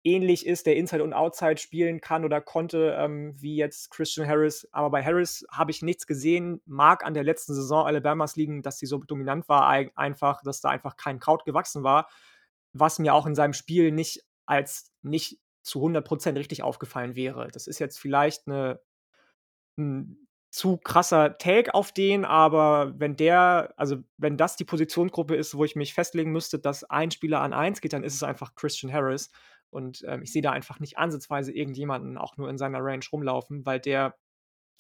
ähnlich ist, der Inside und Outside spielen kann oder konnte, ähm, wie jetzt Christian Harris. Aber bei Harris habe ich nichts gesehen. Mag an der letzten Saison Alabamas liegen, dass sie so dominant war, ei einfach, dass da einfach kein Kraut gewachsen war, was mir auch in seinem Spiel nicht als nicht zu 100% richtig aufgefallen wäre. Das ist jetzt vielleicht 'ne 'n zu krasser Take auf den, aber wenn der also, wenn das die Positionsgruppe ist, wo ich mich festlegen müsste, dass ein Spieler an 1 geht, dann ist es einfach Christian Harris. Und, ähm, ich sehe da einfach nicht ansatzweise irgendjemanden auch nur in seiner Range rumlaufen, weil der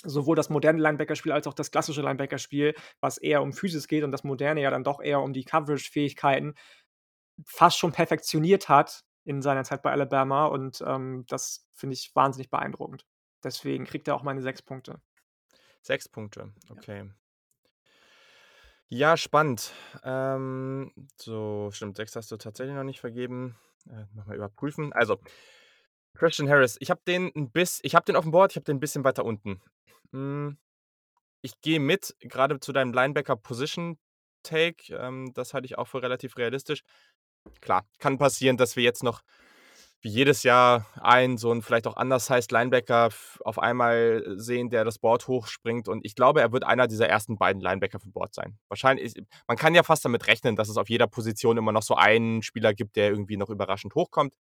sowohl das moderne Linebacker-Spiel als auch das klassische Linebacker-Spiel, was eher um Physis geht und das moderne ja dann doch eher um die Coverage-Fähigkeiten, fast schon perfektioniert hat in seiner Zeit bei Alabama und, ähm, das finde ich wahnsinnig beeindruckend. Deswegen kriegt er auch meine 6 Punkte. 6 Punkte, Ja. okay. Ja, spannend. Ähm, so, stimmt, 6 hast du tatsächlich noch nicht vergeben. Äh, noch mal überprüfen. Also, Christian Harris, ich habe den 'n biss ich habe den aufm Board, ich habe den 'n bisschen weiter unten. Hm, ich gehe mit, grade zu deinem Linebacker-Position-Take, ähm, das halte ich auch für relativ realistisch. Klar, kann passieren, dass wir jetzt noch wie jedes Jahr einen so 'n vielleicht auch undersized Linebacker f auf einmal sehen, der das Board hochspringt und ich glaube, er wird einer dieser ersten beiden Linebacker vom Board sein. Wahrscheinlich man kann ja fast damit rechnen, dass es auf jeder Position immer noch so einen Spieler gibt, der irgendwie noch überraschend hochkommt.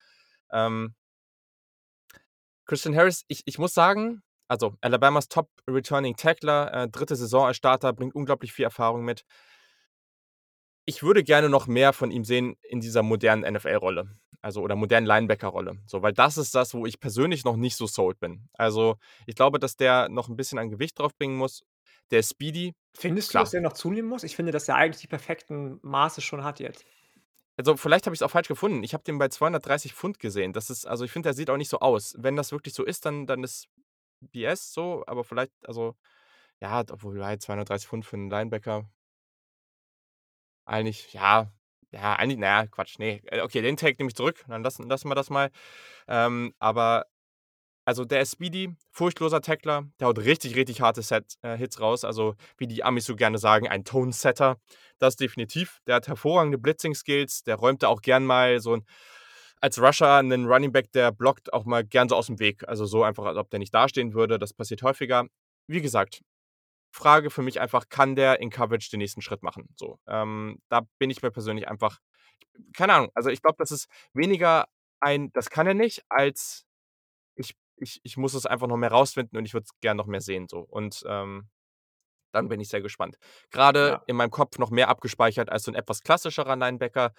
Ähm Christian Harris, ich ich muss sagen, also Alabamas Top Returning Tackler, äh, 3. Saison als Starter, bringt unglaublich viel Erfahrung mit. Ich würde gerne noch mehr von ihm sehen in dieser modernen NFL-Rolle, also oder modernen Linebacker-Rolle, so, weil das ist das, wo ich persönlich noch nicht so sold bin. Also, ich glaube, dass der noch 'n bisschen an Gewicht draufbringen muss. Der speedy, Findest du, dass klar. der noch zunehmen muss? Ich finde, dass der eigentlich die perfekten Maße schon hat jetzt. Also, vielleicht habe ich's auch falsch gefunden. Ich habe den bei 230 Pfund gesehen. Das ist also, ich finde, der sieht auch nicht so aus. Wenn das wirklich so ist, dann dann ist BS so, aber vielleicht also, ja, obwohl, ja, 230 Pfund für 'n Linebacker eigentlich, ja ja, eigentlich na ja, Quatsch, ne. Äh, okay, den Take nehme ich zurück, dann lassen lassen wir das mal. Ähm, aber also, der ist speedy, furchtloser Tackler, der haut richtig, richtig harte Set äh, Hits raus, also, wie die Amis so gerne sagen, ein Tone-Setter. Das definitiv. Der hat hervorragende Blitzing-Skills, der räumt da auch gern mal so 'n als Rusher 'nen Running Back, der blockt auch mal gern so aus'm Weg. Also, so einfach, als ob der nicht dastehen würde. Das passiert häufiger. Wie gesagt, Frage für mich einfach: Kann der in Coverage den nächsten Schritt machen, so? Ähm, da bin ich mir persönlich einfach keine Ahnung. Also, ich glaube, das ist weniger ein „Das kann er nicht“, als „Ich ich ich muss es einfach noch mehr rausfinden und ich würde es gern noch mehr sehen“, so. Und, ähm, dann bin ich sehr gespannt. Grade Ja. in meinem Kopf noch mehr abgespeichert als so 'n etwas klassischerer Linebacker.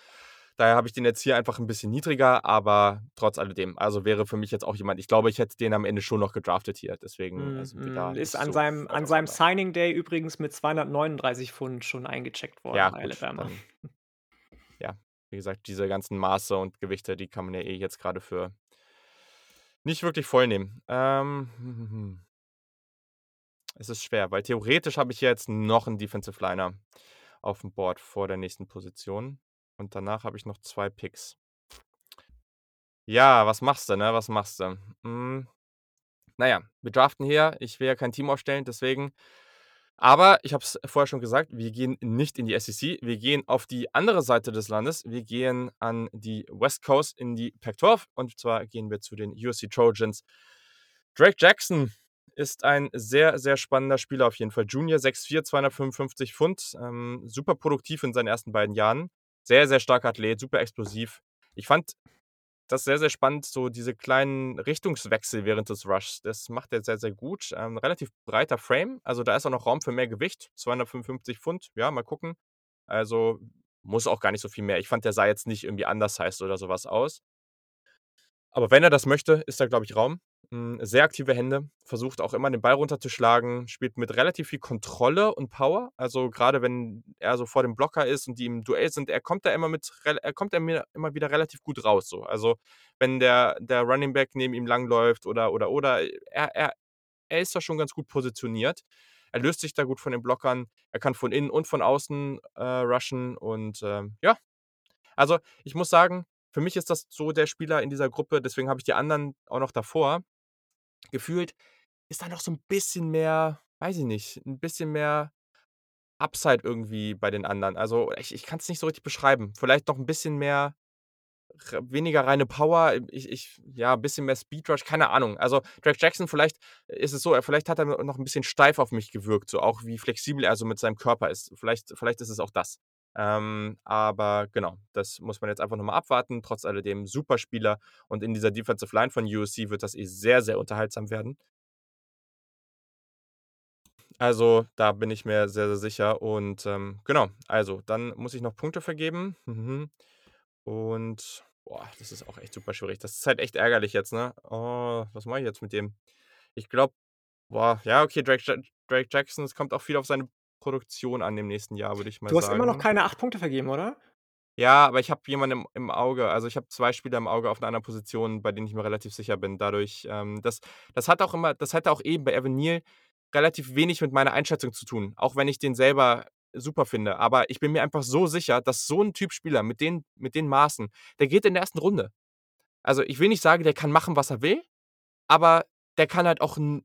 Daher habe ich den jetzt hier einfach 'n bisschen niedriger, aber trotz alledem, also, wäre für mich jetzt auch jemand ich glaube, ich hätte den am Ende schon noch gedraftet hier, deswegen, Mhm, sind wir da mhm. Ist an so seinem an seinem. Signing Day übrigens mit 239 Pfund schon eingecheckt worden Ja, bei gut, Alabama. dann ja, wie gesagt, diese ganzen Maße und Gewichte, die kann man ja eh jetzt grade für nicht wirklich voll nehmen. Ähm, hm, hm, hm. Es ist schwer, weil theoretisch habe ich jetzt noch 'n Defensive Liner aufm Board vor der nächsten Position und danach habe ich noch 2 Picks. Ja, was machst du, ne? Was machst du? Hm, na ja, wir draften hier. Ich will ja kein Team aufstellen, deswegen aber ich habe es vorher schon gesagt, wir gehen nicht in die SEC. Wir gehen auf die andere Seite des Landes. Wir gehen an die West Coast in die Pac-12 und zwar gehen wir zu den USC Trojans. Drake Jackson ist ein sehr, sehr spannender Spieler auf jeden Fall. Junior, 6'4", 255 Pfund, ähm, super produktiv in seinen ersten beiden Jahren. Sehr, sehr starker Athlet, super explosiv. Ich fand das sehr, sehr spannend, so diese kleinen Richtungswechsel während des Rushs. Das macht er sehr, sehr gut. Ähm, relativ breiter Frame, also, da ist auch noch Raum für mehr Gewicht. 255 Pfund, ja, mal gucken. Also, muss auch gar nicht so viel mehr. Ich fand, der sah jetzt nicht irgendwie undersized oder so was aus. Aber wenn er das möchte, ist da, glaube ich, Raum. Hm, sehr aktive Hände, versucht auch immer den Ball runterzuschlagen, spielt mit relativ viel Kontrolle und Power. Also, grade wenn er so vor dem Blocker ist und die im Duell sind, er kommt da immer mit er kommt da immer wieder relativ gut raus so. Also, wenn der der Running Back neben ihm langläuft oder oder oder er er er ist da schon ganz gut positioniert. Er löst sich da gut von den Blockern. Er kann von innen und von außen, äh, rushen und, ähm, ja. Also, ich muss sagen, für mich ist das so der Spieler in dieser Gruppe, deswegen habe ich die anderen auch noch davor. Gefühlt ist da noch so 'n bisschen mehr weiß ich nicht, 'n bisschen mehr Upside irgendwie bei den anderen. Also, ich ich kann's nicht so richtig beschreiben. Vielleicht noch 'n bisschen mehr weniger reine Power. Ich ich ja, bisschen mehr Speed Rush, keine Ahnung. Also, Drake Jackson, vielleicht ist es so, vielleicht hat er no noch 'n bisschen steif auf mich gewirkt, so auch wie flexibel er so mit seinem Körper ist. Vielleicht vielleicht ist es auch das. Ähm, aber genau, das muss man jetzt einfach noch mal abwarten. Trotz alledem super Spieler und in dieser Defensive Line von USC wird das eh sehr, sehr unterhaltsam werden. Also, da bin ich mir sehr, sehr sicher und, ähm, genau. Also, dann muss ich noch Punkte vergeben. Mhm. Und, boah, das ist auch echt super schwierig. Das ist halt echt ärgerlich jetzt, ne? Oh, was mache ich jetzt mit dem? Ich glaube boah, ja, okay, Drake Drake Jackson, es kommt auch viel auf seine Produktion an im nächsten Jahr, würde ich mal Du hast immer noch sagen. keine 8 Punkte vergeben, oder? Ja, aber ich habe jemanden im im Auge. Also, ich habe 2 Spieler im Auge auf 'ner anderen Position, bei denen ich mir relativ sicher bin. Dadurch, ähm das das hat auch immer das hatte auch eben bei Evan Neal relativ wenig mit meiner Einschätzung zu tun, auch wenn ich den selber super finde. Aber ich bin mir einfach so sicher, dass so 'n Typ Spieler mit den mit den Maßen, der geht in der 1. Runde. Also, ich will nicht sagen, der kann machen, was er will, aber der kann halt auch 'n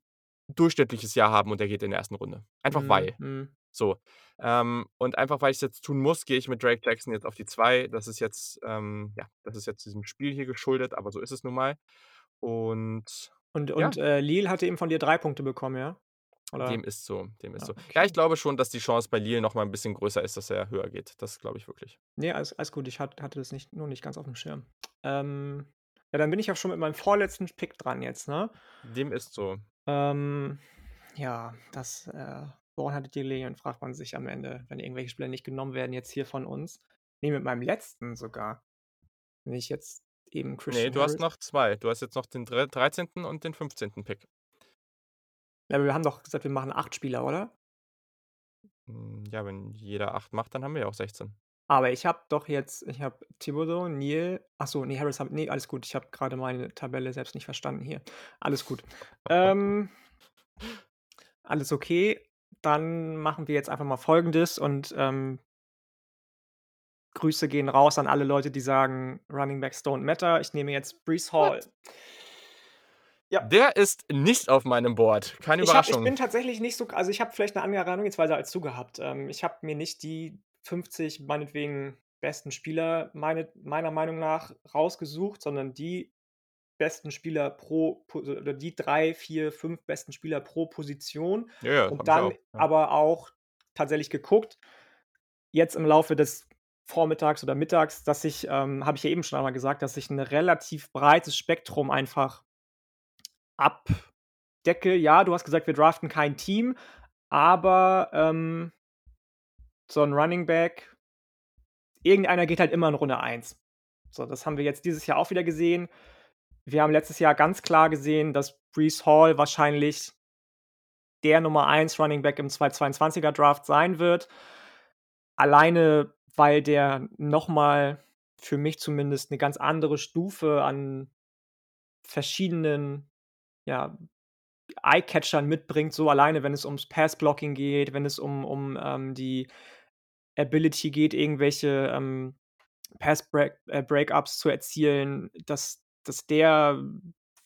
durchschnittliches Jahr haben und der geht in der 1. Runde. Einfach Mhm, weil. mhm. So. Ähm, und einfach, weil ich's jetzt tun muss, gehe ich mit Drake Jackson jetzt auf die 2. Das ist jetzt, ähm ja, das ist jetzt diesem Spiel hier geschuldet, aber so ist es nun mal. Und Und ja. und, äh, Leal hatte eben von dir 3 Punkte bekommen, ja? Oder? Dem ist so, dem ist Ja, so. Ja, ich glaube schon, dass die Chance bei Leal noch mal 'n bisschen größer ist, dass er höher geht. Das glaube ich wirklich. Ne, alles alles gut. Ich hat hatte das nicht nur nicht ganz aufm Schirm. Ähm, ja, dann bin ich auch schon mit meinem vorletzten Pick dran jetzt, ne? Dem ist so. Ähm, ja, das, äh woran hattet ihr gelegen, fragt man sich am Ende, wenn irgendwelche Spieler nicht genommen werden jetzt hier von uns. Ne, mit meinem letzten sogar. Wenn ich jetzt eben Ne, Christian du hast Harris noch 2. Du hast jetzt noch den dre 13. und den 15. Pick. Ja, aber wir haben doch gesagt, wir machen 8 Spieler, oder? Hm, ja, wenn jeder 8 macht, dann haben wir ja auch 16. Aber ich habe doch jetzt ich habe Thibodeau, Neal ach so, ne, Harris habe ne, alles gut. Ich habe grade meine Tabelle selbst nicht verstanden hier. Alles gut. Ähm alles okay. Dann machen wir jetzt einfach mal Folgendes und, ähm Grüße gehen raus an alle Leute, die sagen: „Running backs don't matter.“ Ich nehme jetzt Breece Hall. What? Ja. Der ist nicht auf meinem Board. Keine Ich habe ich Überraschung. bin tatsächlich nicht so also, ich habe vielleicht 'ne andere Herangehensweise als du gehabt. Ähm, ich habe mir nicht die 50 meinetwegen besten Spieler meine meiner Meinung nach rausgesucht, sondern die besten Spieler pro oder die 3, 4, 5 besten Spieler pro Position Ja, ja, und dann auch, ja. aber auch tatsächlich geguckt, jetzt im Laufe des Vormittags oder Mittags, dass ich ähm, habe ich ja eben schon einmal gesagt, dass ich 'n relativ breites Spektrum einfach abdecke. Ja, du hast gesagt, wir draften kein Team, aber, ähm so 'n Running Back irgendeiner geht halt immer in Runde 1. So, das haben wir jetzt dieses Jahr auch wieder gesehen. Wir haben letztes Jahr ganz klar gesehen, dass Breece Hall wahrscheinlich der Nummer 1 Running Back im 2022er Draft sein wird. Alleine, weil der noch mal für mich zumindest 'ne ganz andere Stufe an verschiedenen, ja, Eye-Catchern mitbringt, so alleine, wenn es ums Pass-Blocking geht, wenn es um um, ähm, die Ability geht, irgendwelche, ähm, Pass-Break äh, Breakups zu erzielen, dass dass der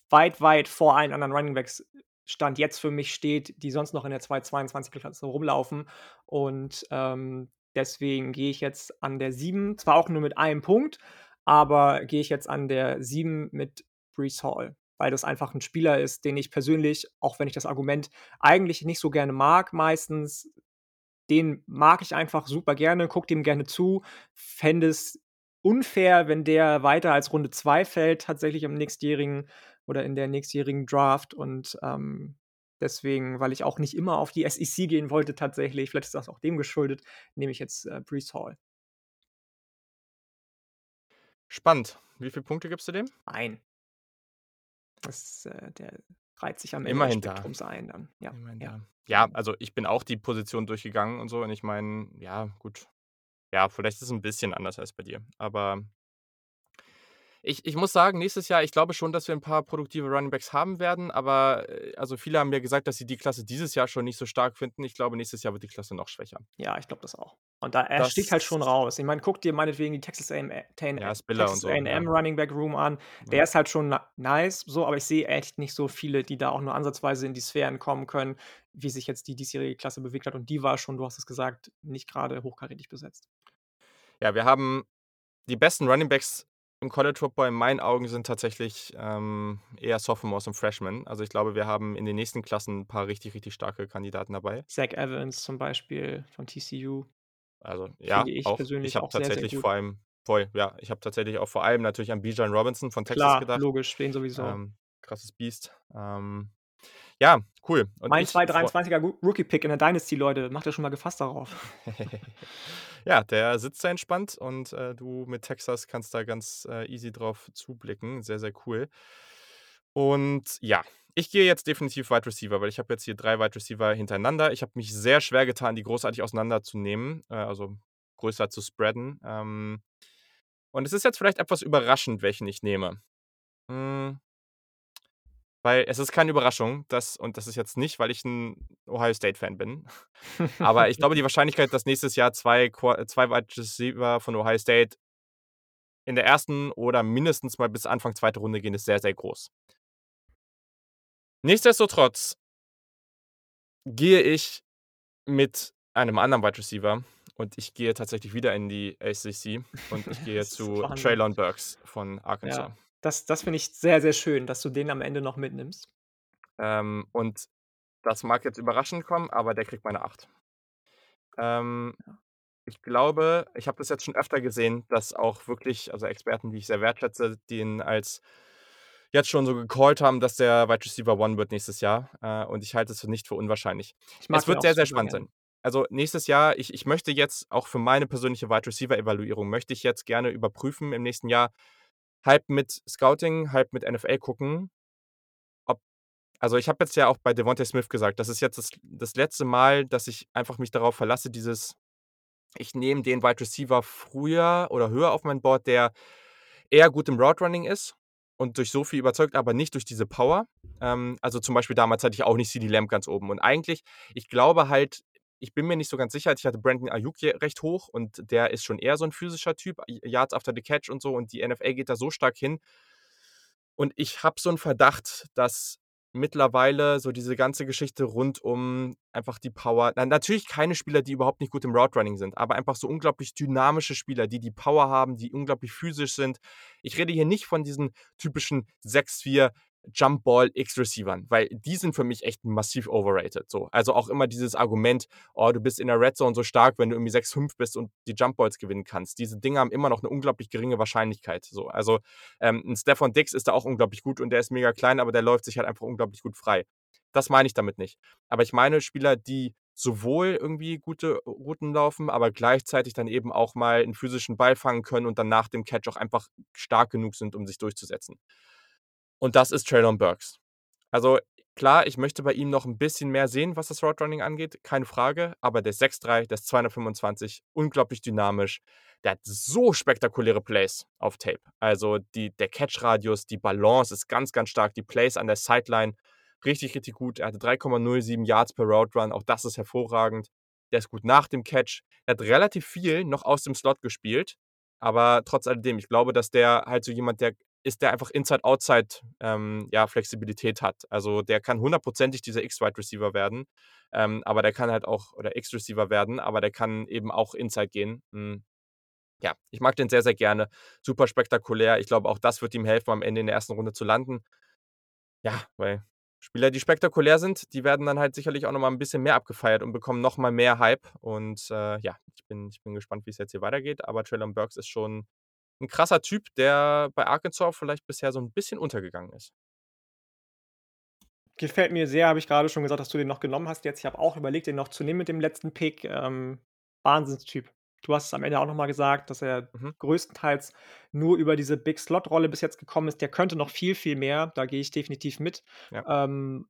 weit, weit vor allen anderen Running Backs Stand jetzt für mich steht, die sonst noch in der 2022er Klasse rumlaufen. Und, ähm, deswegen gehe ich jetzt an der 7, zwar auch nur mit 1 Punkt, aber gehe ich jetzt an der 7 mit Breece Hall, weil das einfach 'n Spieler ist, den ich persönlich, auch wenn ich das Argument eigentlich nicht so gerne mag meistens den mag ich einfach super gerne, gucke dem gerne zu. Fände es unfair, wenn der weiter als Runde 2 fällt, tatsächlich im nächstjährigen oder in der nächstjährigen Draft und, ähm, deswegen, weil ich auch nicht immer auf die SEC gehen wollte tatsächlich, vielleicht ist das auch dem geschuldet, nehme ich jetzt, äh, Breece Hall. Spannend. Wie viel Punkte gibst du dem? 1. Das, äh der reiht sich am Ende des Immerhin da. Spektrums ein dann. Ja, Immerhin ja. Ja, also, ich bin auch die Position durchgegangen und so und ich meine, ja, gut. Ja, vielleicht ist es 'n bisschen anders als bei dir, aber Ich ich muss sagen, nächstes Jahr ich glaube schon, dass wir 'n paar produktive Running Backs haben werden, aber, äh, also, viele haben mir gesagt, dass sie die Klasse dieses Jahr schon nicht so stark finden. Ich glaube, nächstes Jahr wird die Klasse noch schwächer. Ja, ich glaube das auch. Und da er sticht halt schon raus. Ich meine, guck dir meinetwegen die Texas A&M TN Ja, Texas so, ja. Running Back Room an. Der Ja. ist halt schon nice so, aber ich sehe echt nicht so viele, die da auch nur ansatzweise in die Sphären kommen können, wie sich jetzt die diesjährige Klasse bewegt hat und die war schon, du hast es gesagt, nicht grade hochkarätig besetzt. Ja, wir haben die besten Running Backs im College Football in meinen Augen sind tatsächlich, ähm, eher Sophomores und Freshmen. Also, ich glaube, wir haben in den nächsten Klassen 'n paar richtig, richtig starke Kandidaten dabei. Zach Evans zum Beispiel von TCU. Also, ja, ich auch. Ich persönlich habe auch sehr, sehr tatsächlich vor allem voll, ja. Ich habe tatsächlich auch vor allem natürlich an Bijan Robinson von Texas Klar, gedacht. logisch, den sowieso. Ähm, krasses Biest. Ähm, ja, cool. Und Mein ich freu 2023er Gu Rookie-Pick in der Dynasty, Leute, macht euch schon mal gefasst darauf. Ja, der sitzt da entspannt und, äh, du mit Texas kannst da ganz, äh, easy drauf zublicken. Sehr, sehr cool. Und ja, ich gehe jetzt definitiv Wide Receiver, weil ich habe jetzt hier 3 Wide Receiver hintereinander. Ich habe mich sehr schwer getan, die großartig auseinanderzunehmen, äh, also, größer zu spreaden. Ähm, und es ist jetzt vielleicht etwas überraschend, welchen ich nehme. Hm weil es ist keine Überraschung, dass und das ist jetzt nicht, weil ich 'n Ohio State Fan bin. Aber ich glaube, die Wahrscheinlichkeit, dass nächstes Jahr 2 Qua 2 Wide Receiver von Ohio State in der 1. oder mindestens mal bis Anfang 2. Runde gehen, ist sehr, sehr groß. Nichtsdestotrotz gehe ich mit einem anderen Wide Receiver und ich gehe tatsächlich wieder in die ACC und ich gehe zu. Treylon Burks von Arkansas. Ja, das das finde ich sehr, sehr schön, dass du den am Ende noch mitnimmst. Ähm, und das mag jetzt überraschend kommen, aber der kriegt meine 8. Ähm, Ja. ich glaube, ich habe das jetzt schon öfter gesehen, dass auch wirklich also, Experten, die ich sehr wertschätze, den als jetzt schon so gecallt haben, dass der Wide Receiver One wird nächstes Jahr, äh, und ich halte es nicht für unwahrscheinlich. Es wird sehr, sehr spannend sein. Also, nächstes Jahr ich ich möchte jetzt auch für meine persönliche Wide Receiver Evaluierung möchte ich jetzt gerne überprüfen im nächsten Jahr, halb mit Scouting, halb mit NFL gucken, ob also, ich habe jetzt ja auch bei Devonta Smith gesagt, das ist jetzt das das letzte Mal, dass ich einfach mich darauf verlasse, dieses ich nehme den Wide Receiver früher oder höher auf mein Board, der eher gut im Route Running ist und durch so viel überzeugt, aber nicht durch diese Power. Ähm, also, zum Beispiel damals hatte ich auch nicht CeeDee Lamb ganz oben. Und eigentlich ich glaube halt ich bin mir nicht so ganz sicher. Ich hatte Brandon hier recht hoch und der ist schon eher so 'n physischer Typ, Y Yards after the Catch und so und die NFL geht da so stark hin. Und ich habe so 'n Verdacht, dass mittlerweile so diese ganze Geschichte rund um einfach die Power na natürlich keine Spieler, die überhaupt nicht gut im Route Running sind, aber einfach so unglaublich dynamische Spieler, die die Power haben, die unglaublich physisch sind. Ich rede hier nicht von diesen typischen 6'4 Jump Ball X Receivern, weil die sind für mich echt massiv overrated so. Also, auch immer dieses Argument: „Oh, du bist in der Red Zone so stark, wenn du irgendwie 6'5 bist und die Jump Balls gewinnen kannst.“ Diese Dinger haben immer noch 'ne unglaublich geringe Wahrscheinlichkeit so. Also, ähm, 'n Stefon Diggs ist da auch unglaublich gut und der ist mega klein, aber der läuft sich halt einfach unglaublich gut frei. Das meine ich damit nicht. Aber ich meine Spieler, die sowohl irgendwie gute Routen laufen, aber gleichzeitig dann eben auch mal 'n physischen Ball fangen können und dann nach dem Catch auch einfach stark genug sind, um sich durchzusetzen. Und das ist Treylon Burks. Also, klar, ich möchte bei ihm noch 'n bisschen mehr sehen, was das Route Running angeht, keine Frage, aber der ist 6'3, der ist 225, unglaublich dynamisch. Der hat so spektakuläre Plays auf Tape. Also, die der Catch-Radius, die Balance ist ganz, ganz stark, die Plays an der Sideline richtig, richtig gut. Er hatte 3,07 Yards per Route Run, auch das ist hervorragend. Der ist gut nach dem Catch. Er hat relativ viel noch aus dem Slot gespielt, aber trotz alledem, ich glaube, dass der halt so jemand, der ist, der einfach Inside Outside, ähm, ja, Flexibilität hat. Also, der kann hundertprozentig dieser X-Wide Receiver werden, ähm, aber der kann halt auch oder X-Receiver werden, aber der kann eben auch Inside gehen. Hm, ja, ich mag den sehr, sehr gerne. Super spektakulär. Ich glaube, auch das wird ihm helfen, am Ende in der 1. Runde zu landen. Ja, weil Spieler, die spektakulär sind, die werden dann halt sicherlich auch noch mal 'n bisschen mehr abgefeiert und bekommen noch mal mehr Hype. Und, äh, ja, ich bin ich bin gespannt, wie's jetzt hier weitergeht, aber Treylon Burks ist schon 'n krasser Typ, der bei Arkansas vielleicht bisher so 'n bisschen untergegangen ist. Gefällt mir sehr, habe ich grade schon gesagt, dass du den noch genommen hast jetzt. Ich habe auch überlegt, den noch zu nehmen mit dem letzten Pick. Ähm, Wahnsinnstyp. Du hast es am Ende auch noch mal gesagt, dass er Mhm. größtenteils nur über diese Big-Slot-Rolle bis jetzt gekommen ist. Der könnte noch viel, viel mehr, da gehe ich definitiv mit. Ja. Ähm,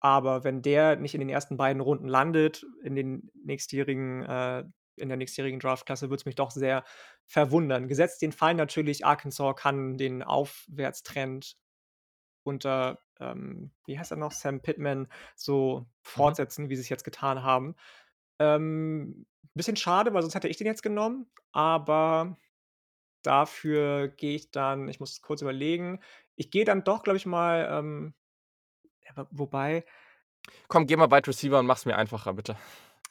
aber wenn der nicht in den ersten beiden Runden landet in den nächstjährigen, äh in der nächstjährigen Draftklasse, würde es mich doch sehr verwundern. Gesetzt den Fall natürlich, Arkansas kann den Aufwärtstrend unter, ähm, wie heißt er noch, Sam Pittman so Mhm. fortsetzen, wie sie's jetzt getan haben. Ähm, bisschen schade, weil sonst hätte ich den jetzt genommen, aber dafür gehe ich dann ich muss kurz überlegen. Ich gehe dann doch, glaube ich mal, ähm wobei Komm, geh mal Wide Receiver und mach's mir einfacher, bitte.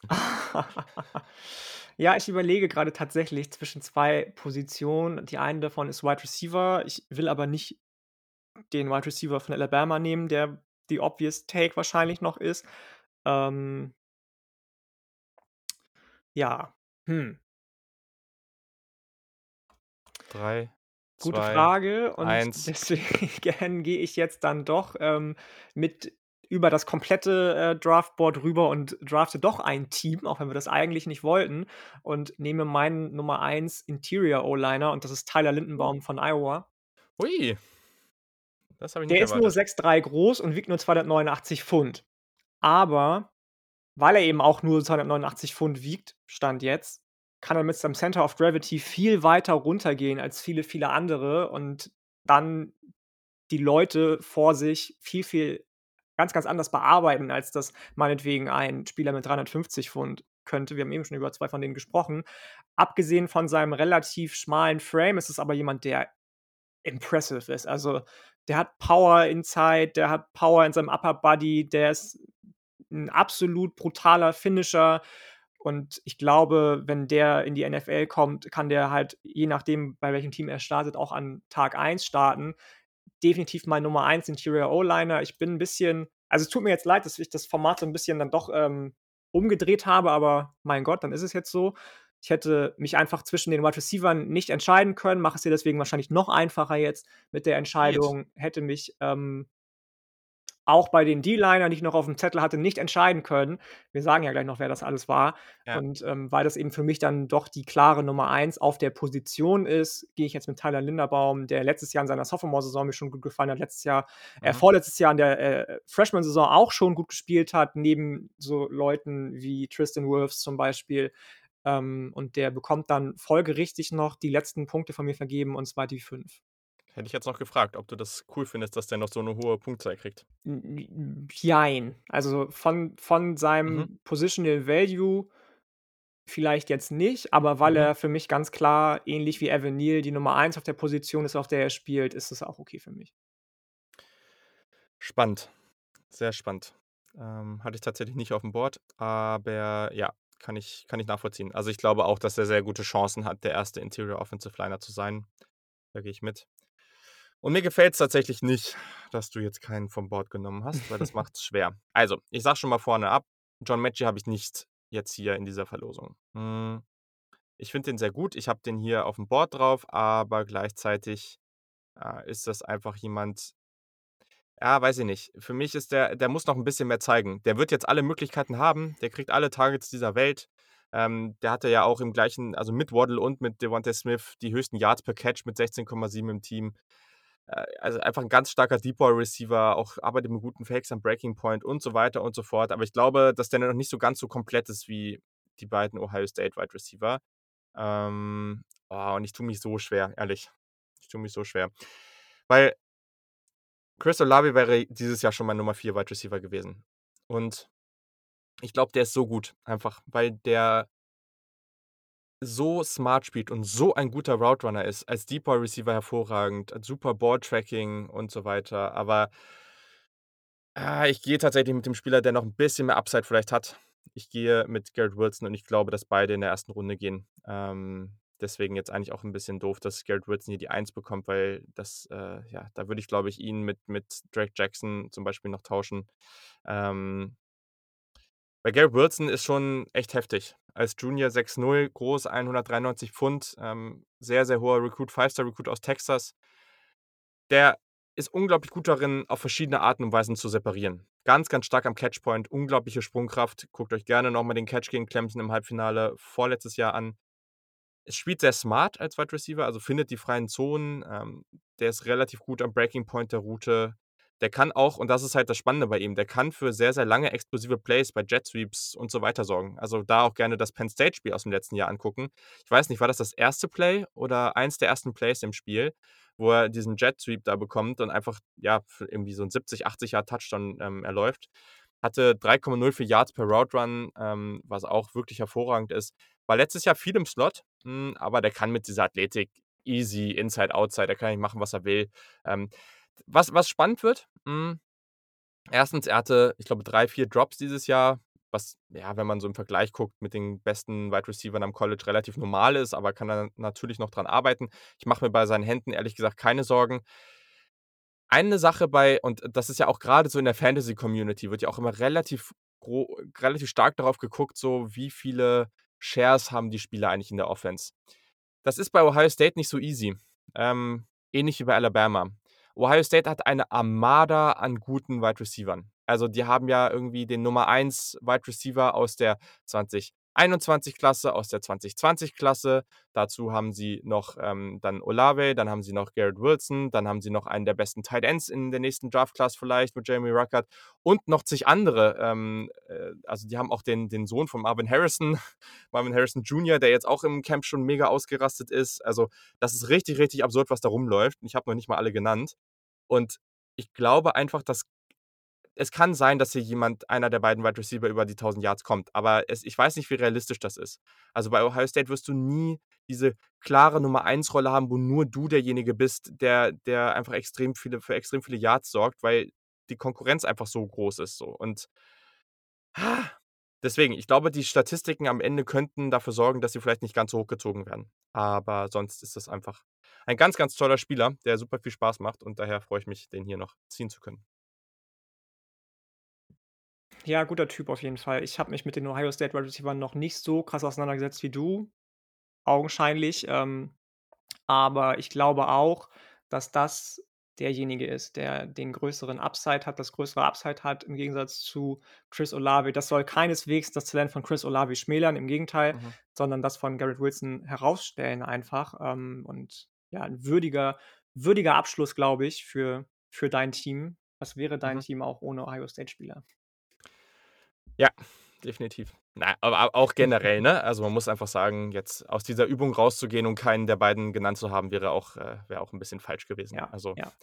Ja, ich überlege grade tatsächlich zwischen 2 Positionen. Die eine davon ist Wide Receiver. Ich will aber nicht den Wide Receiver von Alabama nehmen, der die obvious Take wahrscheinlich noch ist. Ähm Ja, hm. 3, Gute 2, Frage und 1. deswegen gehe ich jetzt dann doch, ähm, mit über das komplette, äh, Draftboard rüber und drafte doch ein Team, auch wenn wir das eigentlich nicht wollten und nehme meinen Nummer 1 Interior O-Liner und das ist Tyler. Linderbaum von Iowa. Ui. Das habe ich nicht Der ist nur erwartet. 6'3 groß und wiegt nur 289 Pfund. Aber weil er eben auch nur 289 Pfund wiegt, Stand jetzt, kann er mit seinem Center of Gravity viel weiter runtergehen als viele, viele andere und dann die Leute vor sich viel, viel ganz, ganz anders bearbeiten, als das meinetwegen ein Spieler mit 350 Pfund könnte. Wir haben eben schon über 2 von denen gesprochen. Abgesehen von seinem relativ schmalen Frame ist es aber jemand, der impressive ist. Also, der hat Power inside, der hat Power in seinem Upper Body, der ist 'n absolut brutaler Finisher und ich glaube, wenn der in die NFL kommt, kann der halt, je nachdem, bei welchem Team er startet, auch an Tag 1 starten. Definitiv mein Nummer 1 Interior O-Liner. Ich bin 'n bisschen also, es tut mir jetzt leid, dass ich das Format so 'n bisschen dann doch, ähm, umgedreht habe, aber mein Gott, dann ist es jetzt so. Ich hätte mich einfach zwischen den Wide Receivern nicht entscheiden können, mache es dir deswegen wahrscheinlich noch einfacher jetzt mit der. Entscheidung, hätte mich, ähm auch bei den D-Linern, die ich noch auf'm Zettel hatte, nicht entscheiden können. Wir sagen ja gleich noch, wer das alles war. Ja. Und, ähm, weil das eben für mich dann doch die klare Nummer 1 auf der Position ist, gehe ich jetzt mit Tyler Linderbaum, der letztes Jahr in seiner Sophomore-Saison mir schon gut gefallen hat, letztes Jahr äh, Mhm. vorletztes Jahr in der, äh, Freshman-Saison auch schon gut gespielt hat, neben so Leuten wie Tristan Wirfs zum Beispiel. Ähm, und der bekommt dann folgerichtig noch die letzten Punkte von mir vergeben, und zwar die 5. Hätte ich jetzt noch gefragt, ob du das cool findest, dass der noch so 'ne hohe Punktzahl kriegt. Jein. Also, von von Mhm. seinem Positional Value vielleicht jetzt nicht, aber weil Mhm. er für mich ganz klar ähnlich wie Evan Neal die Nummer 1 auf der Position ist, auf der er spielt, ist es auch okay für mich. Spannend, sehr spannend. Ähm, hatte ich tatsächlich nicht auf'm Board, aber ja, kann ich kann ich nachvollziehen. Also, ich glaube auch, dass er sehr gute Chancen hat, der 1. Interior Offensive Liner zu sein. Da gehe ich mit. Und mir gefällt's tatsächlich nicht, dass du jetzt keinen vom Board genommen hast, weil das macht's schwer. Also, ich sage schon mal vorne ab, John Metchie habe ich nicht jetzt hier in dieser Verlosung. Hm, ich finde den sehr gut. Ich habe den hier auf'm Board drauf, aber gleichzeitig, äh, ist das einfach jemand ja, weiß ich nicht. Für mich ist der der muss noch 'n bisschen mehr zeigen. Der wird jetzt alle Möglichkeiten haben, der kriegt alle Targets dieser Welt. Ähm, der hatte ja auch im gleichen also, mit Waddle und mit Devonta Smith die höchsten Yards per Catch mit 16,7 im Team. Äh, also, einfach 'n ganz starker Deep-Ball-Receiver, auch arbeitet mit guten Fakes am Breaking Point und so weiter und so fort. Aber ich glaube, dass der noch nicht so ganz so komplett ist wie die beiden Ohio State Wide Receiver. Ähm, oh, und ich tue mich so schwer, ehrlich. Ich tue mich so schwer. Weil Chris Olave wäre dieses Jahr schon mein Nummer 4 Wide Receiver gewesen. Und ich glaube, der ist so gut, einfach, weil der so smart spielt und so ein guter Route Runner ist, als Deep Ball Receiver hervorragend, super Ball Tracking und so weiter. Aber ah, ich gehe tatsächlich mit dem Spieler, der noch 'n bisschen mehr Upside vielleicht hat. Ich gehe mit Garrett Wilson und ich glaube, dass beide in der 1. Runde gehen. Ähm, deswegen jetzt eigentlich auch 'n bisschen doof, dass Garrett Wilson hier die 1 bekommt, weil das, äh ja, da würde ich, glaube ich, ihn mit mit Drake Jackson zum Beispiel noch tauschen. Ähm weil Garrett Wilson ist schon echt heftig. Als Junior 6'0, groß, 193 Pfund, ähm, sehr, sehr hoher Recruit, Five-Star Recruit aus Texas. Der ist unglaublich gut darin, auf verschiedene Arten und Weisen zu separieren. Ganz, ganz stark am Catch-Point, unglaubliche Sprungkraft. Guckt euch gerne noch mal den Catch gegen Clemson im Halbfinale vorletztes Jahr an. Er spielt sehr smart als Wide Receiver, also findet die freien Zonen. Ähm, der ist relativ gut am Breaking Point der Route. Der kann auch und das ist halt das Spannende bei ihm, der kann für sehr, sehr lange explosive Plays bei Jet Sweeps und so weiter sorgen. Also, da auch gerne das Penn State Spiel aus dem letzten Jahr angucken. Ich weiß nicht, war das das erste Play oder eins der ersten Plays im Spiel, wo er diesen Jet Sweep da bekommt und einfach, ja, irgendwie so 'n 70, 80 Yard Touchdown, ähm, erläuft. Hatte 3,04 Yards per Route Run, ähm, was auch wirklich hervorragend ist. War letztes Jahr viel im Slot, hm, aber der kann mit dieser Athletik easy Inside, Outside, der kann eigentlich machen, was er will. Ähm, was was spannend wird, hm, 1. er hatte, ich glaube, 3, 4 Drops dieses Jahr, was, ja, wenn man so im Vergleich guckt mit den besten Wide Receivern am College relativ normal ist, aber kann er natürlich noch dran arbeiten. Ich mache mir bei seinen Händen ehrlich gesagt keine Sorgen. Eine Sache bei und das ist ja auch grade so in der Fantasy-Community wird ja auch immer relativ relativ stark darauf geguckt, so wie viele Shares haben die Spieler eigentlich in der Offense. Das ist bei Ohio State nicht so easy, ähm, ähnlich wie bei Alabama. Ohio State hat eine Armada an guten Wide Receivern. Also, die haben ja irgendwie den Nummer 1 Wide Receiver aus der 2021 Klasse, aus der 2020 Klasse. Dazu haben sie noch, ähm, dann Olave, dann haben sie noch Garrett Wilson, dann haben sie noch einen der besten Tight Ends in der nächsten Draft Class vielleicht mit Jeremy Ruckert und noch zig andere. Ähm, äh, also, die haben auch den den Sohn von Marvin Harrison, Marvin Harrison Jr., der jetzt auch im Camp schon mega ausgerastet ist. Also, das ist richtig, richtig absurd, was da rumläuft. Ich habe noch nicht mal alle genannt. Und ich glaube einfach, dass es kann sein, dass hier jemand einer der beiden Wide Receiver über die 1.000 Yards kommt, aber es ich weiß nicht, wie realistisch das ist. Also, bei Ohio State wirst du nie diese klare Nummer-1-Rolle haben, wo nur du derjenige bist, der der einfach extrem viele für extrem viele Yards sorgt, weil die Konkurrenz einfach so groß ist so. Und deswegen, ich glaube, die Statistiken am Ende könnten dafür sorgen, dass sie vielleicht nicht ganz so hochgezogen werden. Aber sonst ist das einfach ein ganz, ganz toller Spieler, der super viel Spaß macht und daher freue ich mich, den hier noch ziehen zu können. Ja, guter Typ auf jeden Fall. Ich habe mich mit den Ohio State Wide Receivern noch nicht so krass auseinandergesetzt wie du, augenscheinlich. Ähm, aber ich glaube auch, dass das derjenige ist, der den größeren Upside hat das größere Upside hat im Gegensatz zu Chris Olave. Das soll keineswegs das Talent von Chris Olave schmälern, im Gegenteil, Mhm. sondern das von Garrett Wilson herausstellen einfach. Ähm, und ja, 'n würdiger würdiger Abschluss, glaube ich, für für dein Team. Was wäre dein Mhm. Team auch ohne Ohio State Spieler? Ja, definitiv. Na, aber auch generell, ne? Also, man muss einfach sagen, jetzt aus dieser Übung rauszugehen und keinen der beiden genannt zu haben, wäre auch äh, wäre auch 'n bisschen falsch gewesen. Ja, Also ja.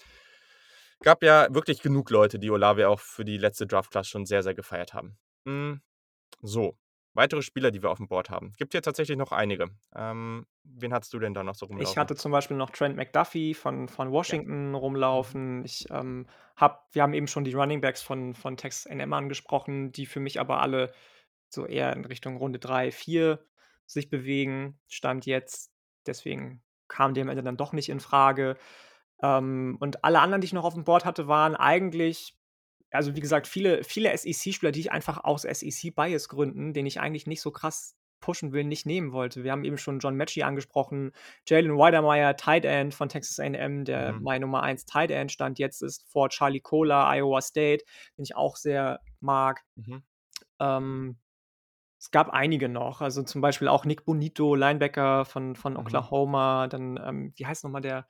gab ja wirklich genug Leute, die Olave auch für die letzte Draft Class schon sehr, sehr gefeiert haben. Hm, so, weitere Spieler, die wir aufm Board haben. Gibt hier tatsächlich noch einige. Ähm, wen hattest du denn da noch so Ich rumlaufen? hatte zum Beispiel noch Trent McDuffie von von Ja. Washington Mhm. rumlaufen. Ich, ähm, habe wir haben eben schon die Running Backs von von Texas A&M angesprochen, die für mich aber alle so eher in Richtung Runde 3, 4 sich bewegen, Stand jetzt. Deswegen kamen die am Ende dann doch nicht infrage. Ähm, und alle anderen, die ich noch aufm Board hatte, waren eigentlich also, wie gesagt, viele viele SEC-Spieler, die ich einfach aus SEC-Bias-Gründen, den ich eigentlich nicht so krass pushen will, nicht nehmen wollte. Wir haben eben schon John Metchie angesprochen, Jalen Wydermyer, Tight End von Texas A&M, der Mhm. mein Nummer 1 Tight End Stand jetzt ist, vor Charlie Kolar, Iowa State, den ich auch sehr mag. Mhm. Ähm, es gab einige noch, also, zum Beispiel auch Nik Bonitto, Linebacker von von Mhm. Oklahoma, dann, ähm, wie heißt noch mal der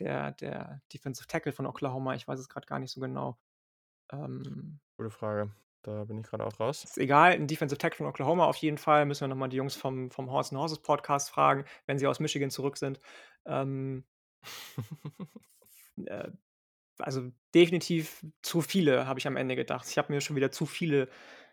der der Defensive Tackle von Oklahoma? Ich weiß es grad gar nicht so genau. Ähm Gute Frage. Da bin ich grade auch raus. Ist egal, 'n Defensive Tackle von Oklahoma auf jeden Fall. Müssen wir noch mal die Jungs vom vom Horns and Horses Podcast fragen, wenn sie aus Michigan zurück sind. Ähm äh, also, definitiv zu viele, habe ich am Ende gedacht. Ich habe mir schon wieder zu viele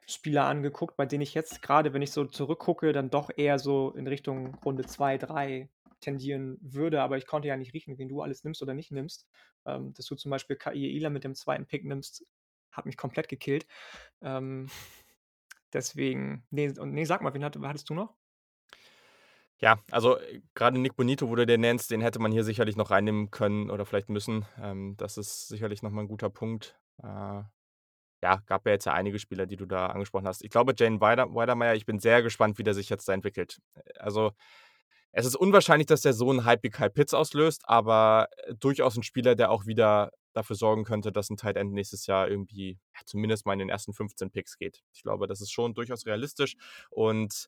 Spieler angeguckt, bei denen ich jetzt grade, wenn ich so zurückgucke, dann doch eher so in Richtung Runde 2, 3 tendieren würde, aber ich konnte ja nicht riechen, wen du alles nimmst oder nicht nimmst. Ähm, dass du zum Beispiel Kaiir Elam mit dem 2. Pick nimmst, hat mich komplett gekillt. Ähm, deswegen ne, und ne, sag mal, wen hatte hattest du noch? Ja, also, äh, grade Nik Bonitto, wo du den nennst, den hätte man hier sicherlich noch reinnehmen können oder vielleicht müssen. Ähm, das ist sicherlich noch mal 'n guter Punkt. Äh, ja, gab ja jetzt ja einige Spieler, die du da angesprochen hast. Ich glaube, Jalen Wyder Wydermyer ich bin sehr gespannt, wie der sich jetzt da entwickelt. Äh, also, es ist unwahrscheinlich, dass der so 'n Hype wie Kyle Pitts auslöst, aber, äh, durchaus 'n Spieler, der auch wieder dafür sorgen könnte, dass 'n Tight End nächstes Jahr irgendwie, ja, zumindest mal in den ersten 15 Picks geht. Ich glaube, das ist schon durchaus realistisch und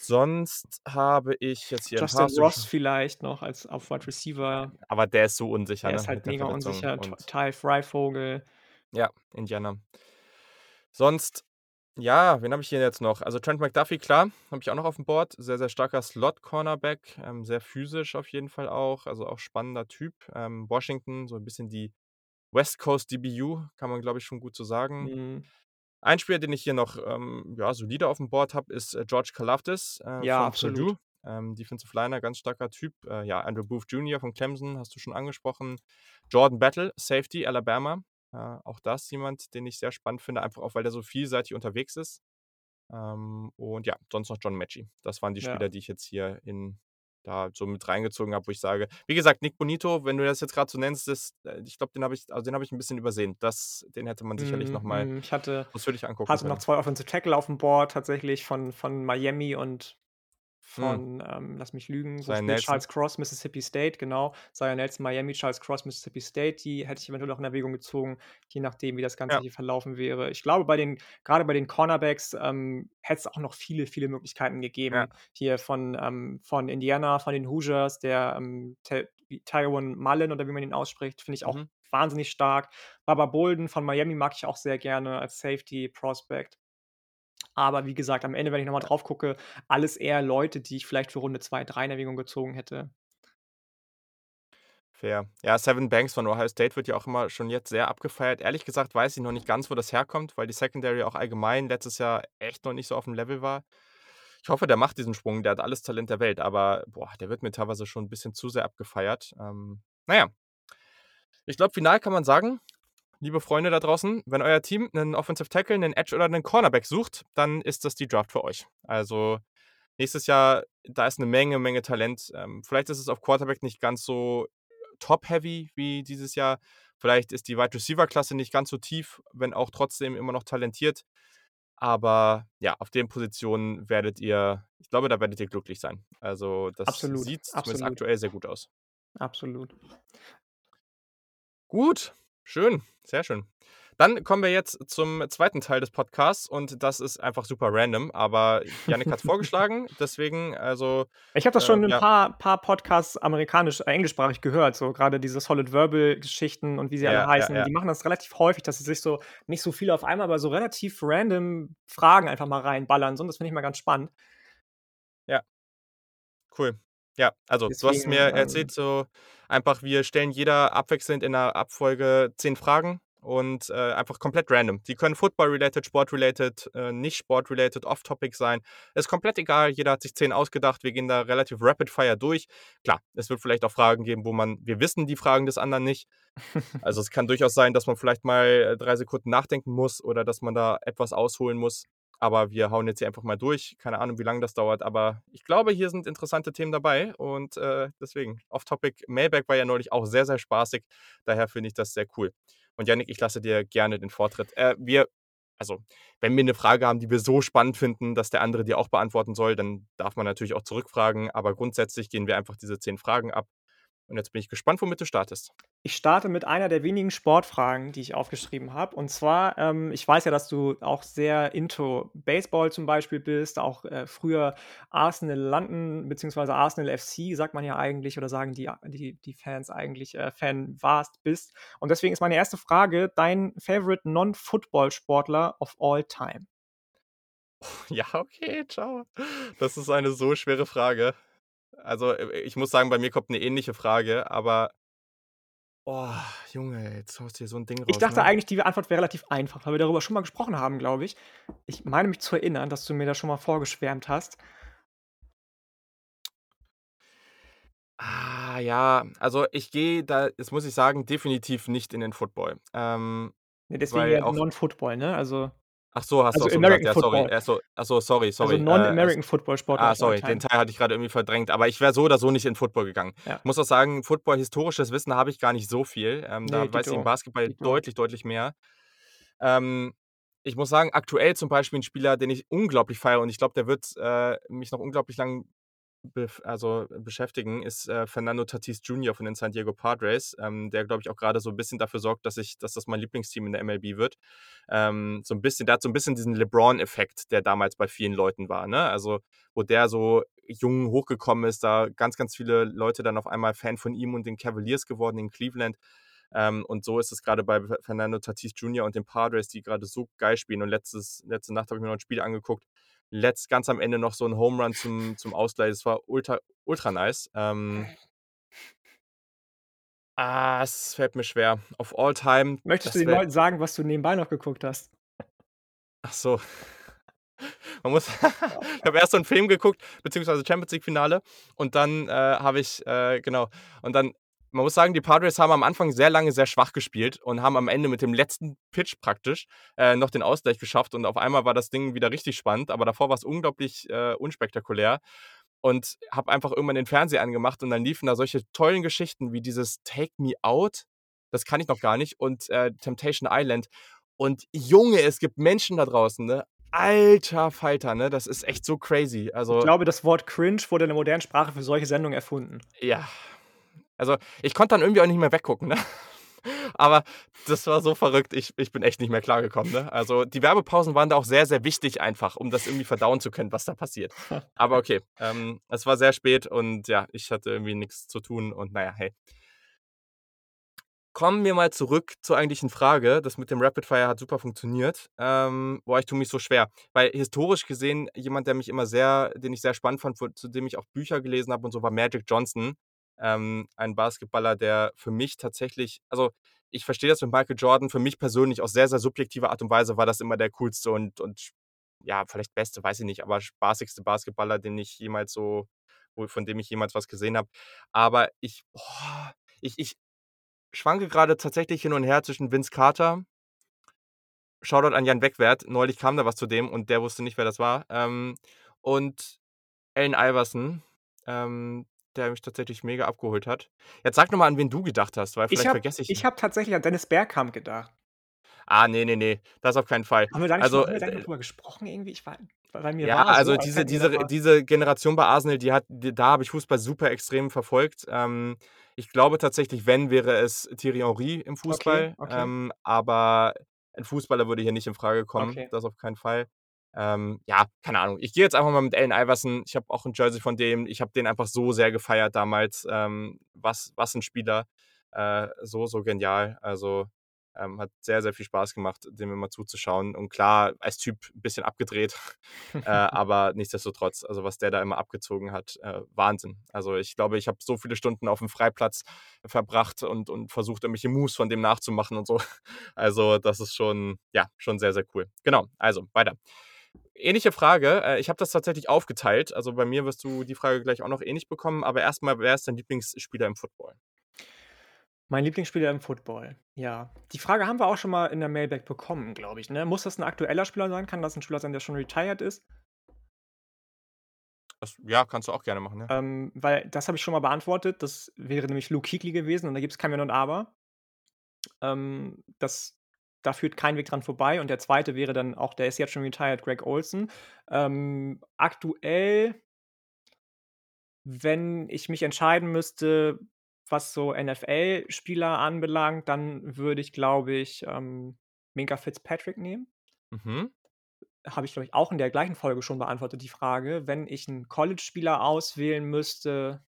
sonst habe ich jetzt hier Justin Ross vielleicht noch als auf Wide Receiver. aber der ist so unsicher, Der ne, ist mit halt der mega unsicher. Ty Fryfogle. Ja, Indiana. Sonst, ja, wen habe ich hier jetzt noch? Also Trent McDuffie, klar, habe ich auch noch auf dem Board. Sehr, sehr starker Slot-Cornerback, ähm, sehr physisch auf jeden Fall auch, also auch spannender Typ. Ähm, Washington, so ein bisschen die West Coast DBU, kann man, glaube ich, schon gut so sagen. Mhm. Ein Spieler, den ich hier noch ähm, ja, solide auf dem Board habe, ist äh, George Kalafdis äh, Ja, von absolut. Purdue. Ähm, Defensive Liner, ganz starker Typ. Äh, ja, Andrew Booth Jr. von Clemson, hast du schon angesprochen. Jordan Battle, Safety, Alabama. Auch das jemand, den ich sehr spannend finde, einfach auch, weil der so vielseitig unterwegs ist. Ähm, und ja, sonst noch John Matchy. Das waren die Ja. Spieler, die ich jetzt hier in da so mit reingezogen habe, wo ich sage, wie gesagt, Nick Bonito, wenn du das jetzt gerade so nennst, das, äh, ich glaube, den habe ich, also den habe ich ein bisschen übersehen. Das, den hätte man sicherlich Mhm, nochmal mhm. Ich hatte ausführlich angucken hatte noch. 2 Offensive Tackle auf dem Board tatsächlich von von Miami und Hm, von, ähm, lass mich lügen, wo spielt Nelson. Charles Cross, Mississippi State, genau. Zion Nelson, Miami, Charles Cross, Mississippi State, die hätte ich eventuell auch in Erwägung gezogen, je nachdem, wie das Ganze Ja. hier verlaufen wäre. Ich glaube, bei den grade bei den Cornerbacks, ähm, hätte es auch noch viele, viele Möglichkeiten Ja. gegeben. Hier von, ähm, von Indiana, von den Hoosiers, der, ähm, Ty Tyron Mullen oder wie man ihn ausspricht, finde ich auch Mhm. wahnsinnig stark. Baba Bolden von Miami mag ich auch sehr gerne als Safety Prospect. Aber wie gesagt, am Ende, wenn ich noch mal drauf gucke, alles eher Leute, die ich vielleicht für Runde 2, 3 in Erwägung gezogen hätte. Fair. Ja, Seven Banks von Ohio State wird ja auch immer schon jetzt sehr abgefeiert. Ehrlich gesagt weiß ich noch nicht ganz, wo das herkommt, weil die Secondary auch allgemein letztes Jahr echt noch nicht so auf dem Level war. Ich hoffe, der macht diesen Sprung, der hat alles Talent der Welt, aber boah, der wird mir teilweise schon ein bisschen zu sehr abgefeiert. Ähm, na ja. Ich glaube, final kann man sagen, liebe Freunde da draußen, wenn euer Team einen Offensive Tackle, einen Edge oder einen Cornerback sucht, dann ist das die Draft für euch. Also nächstes Jahr, da ist eine Menge, Menge Talent. Ähm, vielleicht ist es auf Quarterback nicht ganz so top-heavy wie dieses Jahr. Vielleicht ist die Wide Receiver-Klasse nicht ganz so tief, wenn auch trotzdem immer noch talentiert. Aber ja, auf den Positionen werdet ihr, ich glaube, da werdet ihr glücklich sein. Also das Absolut, sieht zumindest absolut. aktuell sehr gut aus. Absolut. Gut, schön, sehr schön. Dann kommen wir jetzt zum zweiten Teil des Podcasts und das ist einfach super random, aber Yannick hat es vorgeschlagen, deswegen, also, Ich habe das äh, schon in ja, ein paar paar Podcasts amerikanisch äh, englischsprachig gehört, so grade diese Solid Verbal Geschichten und wie sie alle ja, ja, heißen. ja, Die machen das relativ häufig, dass sie sich so nicht so viele auf einmal, aber so relativ random Fragen einfach mal reinballern, so und das finde ich mal ganz spannend. ja, cool. Ja, also, du hast Deswegen, mir ähm erzählt, so einfach, wir stellen jeder abwechselnd in 'ner Abfolge 10 Fragen und, äh, einfach komplett random. Die können Football-related, Sport-related, äh, nicht Sport-related, off-topic sein. Ist komplett egal, jeder hat sich 10 ausgedacht. Wir gehen da relativ rapid fire durch. Klar, es wird vielleicht auch Fragen geben, wo man wir wissen die Fragen des anderen nicht. Also, es kann durchaus sein, dass man vielleicht mal, äh, 3 Sekunden nachdenken muss oder dass man da etwas ausholen muss. Aber wir hauen jetzt hier einfach mal durch. Keine Ahnung, wie lange das dauert, aber ich glaube, hier sind interessante Themen dabei und, äh, deswegen off-topic. Mailback war ja neulich auch sehr, sehr spaßig. Daher finde ich das sehr cool. Und Yannick, ich lasse dir gerne den Vortritt. Äh, wir also, wenn wir 'ne Frage haben, die wir so spannend finden, dass der andere die auch beantworten soll, dann darf man natürlich auch zurückfragen, aber grundsätzlich gehen wir einfach diese 10 Fragen ab. Und jetzt bin ich gespannt, womit du startest. Ich starte mit einer der wenigen Sportfragen, die ich aufgeschrieben habe. Und zwar, ähm, ich weiß ja, dass du auch sehr into Baseball zum Beispiel bist, auch, äh, früher Arsenal London beziehungsweise Arsenal FC, sagt man ja eigentlich oder sagen die die die Fans eigentlich, äh, Fan warst, bist. Und deswegen ist meine erste Frage dein Favorite Non-Football-Sportler of all time? Ja, okay, ciao. Das ist eine so schwere Frage. Also, äh, ich muss sagen, bei mir kommt 'ne ähnliche Frage, aber oh, Junge, jetzt haust du hier so 'n Ding Ich raus, dachte ne? eigentlich, die Antwort wäre relativ einfach, weil wir darüber schon mal gesprochen haben, glaube ich. Ich meine mich zu erinnern, dass du mir da schon mal vorgeschwärmt hast. Ah, ja, also, ich gehe da das muss ich sagen, definitiv nicht in den Football. Ähm, Ne, deswegen ja Non-Football, ne? Also Ach so, hast du also auch so gesagt. American Ja, sorry. Football. Ach so sorry, Also sorry. Äh, Non-American Football-Sportler ah, of all sorry, den. Teil hatte ich grade irgendwie verdrängt, aber ich wäre so oder so nicht in Football gegangen. Ja. Ich muss auch sagen, Football historisches Wissen habe ich gar nicht so viel. Ähm, Ne, da weiß ich im Basketball dito. deutlich, deutlich mehr. Ähm, ich muss sagen, aktuell zum Beispiel 'n Spieler, den ich unglaublich feiere und ich glaube, der wird, äh, mich noch unglaublich lang also, beschäftigen, ist, äh, Fernando Tatis Jr. von den San Diego Padres, ähm, der, glaube ich, auch grade so 'n bisschen dafür sorgt, dass ich dass das mein Lieblingsteam in der MLB wird. Ähm, so 'n bisschen der hat so 'n bisschen diesen LeBron-Effekt, der damals bei vielen Leuten war, ne? Also, wo der so jung hochgekommen ist, da ganz, ganz viele Leute dann auf einmal Fan von ihm und den Cavaliers geworden in Cleveland. Ähm, und so ist es gerade bei Fernando Tatis Jr. und den Padres, die gerade so geil spielen. Und letztes letzte Nacht habe ich mir noch ein Spiel angeguckt. Letzt ganz am Ende noch so ein Home Run zum zum Ausgleich. Das war ultra ultra nice. Ähm Ah, es fällt mir schwer. Of all time, Möchtest du den Leuten sagen, was du nebenbei noch geguckt hast? Ach so. Man muss ich habe erst so 'n Film geguckt, beziehungsweise Champions League-Finale und dann, äh, habe ich äh, genau. Und dann man muss sagen, die Padres haben am Anfang sehr lange sehr schwach gespielt und haben am Ende mit dem letzten Pitch praktisch, äh, noch den Ausgleich geschafft und auf einmal war das Ding wieder richtig spannend, aber davor war's unglaublich, äh, unspektakulär und habe einfach irgendwann den Fernseher angemacht und dann liefen da solche tollen Geschichten wie dieses „Take Me Out“, das kann ich noch gar nicht und, äh, „Temptation Island“. Und Junge, es gibt Menschen da draußen, ne? Alter Falter, ne? Das ist echt so crazy. Ich Also glaube, das Wort cringe wurde in der modernen Sprache für solche Sendungen erfunden. Ja. Also, ich konnte dann irgendwie auch nicht mehr weggucken, ne? Aber das war so verrückt, ich ich bin echt nicht mehr klargekommen, ne? Also, die Werbepausen waren da auch sehr, sehr wichtig einfach, um das irgendwie verdauen zu können, was da passiert. Aber okay, ähm, es war sehr spät und ja, ich hatte irgendwie nix zu tun und na ja, hey. Kommen wir mal zurück zur eigentlichen Frage. Das mit dem Rapid Fire hat super funktioniert. Ähm, boah, ich tue mich so schwer, weil historisch gesehen jemand, der mich immer sehr den ich sehr spannend fand, zu dem ich auch Bücher gelesen habe und so, war Magic Johnson. Ähm, ein Basketballer, der für mich tatsächlich also, ich verstehe das mit Michael Jordan, für mich persönlich aus sehr, sehr subjektiver Art und Weise war das immer der coolste und und ja, vielleicht beste, weiß ich nicht, aber spaßigste Basketballer, den ich jemals so von dem ich jemals was gesehen habe. Aber ich boah, ich ich schwanke grade tatsächlich hin und her zwischen Vince Carter Shoutout an Jan Wegwert. Neulich kam da was zu dem und der wusste nicht, wer das war. Ähm, und Allen Iverson, ähm, der mich tatsächlich mega abgeholt hat. Jetzt sag noch mal, an wen du gedacht hast, weil Ich vielleicht habe vergesse ich ich habe tatsächlich an Dennis Bergkamp gedacht. Ah, ne, ne, ne, das auf keinen Fall. Haben wir da nicht schon Also, haben wir äh, mal d drüber gesprochen irgendwie? Ich war bei mir Ja, so, also als diese diese mal diese Generation bei Arsenal, die hat d da habe ich Fußball super extrem verfolgt. Ähm, ich glaube tatsächlich, wenn, wäre es Thierry Henry im Okay, Fußball, okay. ähm, aber ein Fußballer würde hier nicht infrage kommen, Okay. das auf keinen Fall. Ähm, ja, keine Ahnung. Ich gehe jetzt einfach mal mit Allen Iverson. Ich habe auch 'n Jersey von dem. Ich habe den einfach so sehr gefeiert damals. Ähm, was was 'n Spieler. Äh, so, so genial. Also, ähm, hat sehr, sehr viel Spaß gemacht, dem immer zuzuschauen. Und klar, als Typ 'n bisschen abgedreht, äh, aber nichtsdestotrotz, also was der da immer abgezogen hat, äh, Wahnsinn. Also, ich glaube, ich habe so viele Stunden aufm Freiplatz verbracht und und versucht, irgendwelche Moves von dem nachzumachen und so. Also, das ist schon ja, schon sehr, sehr cool. Genau, also weiter. Ähnliche Frage, äh, ich habe das tatsächlich aufgeteilt. Also, bei mir wirst du die Frage gleich auch noch ähnlich bekommen, aber erst mal, wer ist dein Lieblingsspieler im Football? Mein Lieblingsspieler im Football, ja. Die Frage haben wir auch schon mal in der Mailbag bekommen, glaube ich, ne? Muss das 'n aktueller Spieler sein? Kann das 'n Spieler sein, der schon retired ist? Das ja, kannst du auch gerne machen, ja. Ähm, weil das habe ich schon mal beantwortet. Das wäre nämlich Luke Kuechly gewesen und da gibt's kein Wenn und Aber. Ähm, das da führt kein Weg dran vorbei und der 2. wäre dann auch der ist jetzt schon retired, Greg Olsen. Ähm, aktuell wenn ich mich entscheiden müsste, was so NFL-Spieler anbelangt, dann würde ich, glaube ich, ähm, Minkah Fitzpatrick nehmen. Mhm. Habe ich, glaube ich, auch in der gleichen Folge schon beantwortet, die Frage. Wenn ich 'n College-Spieler auswählen müsste,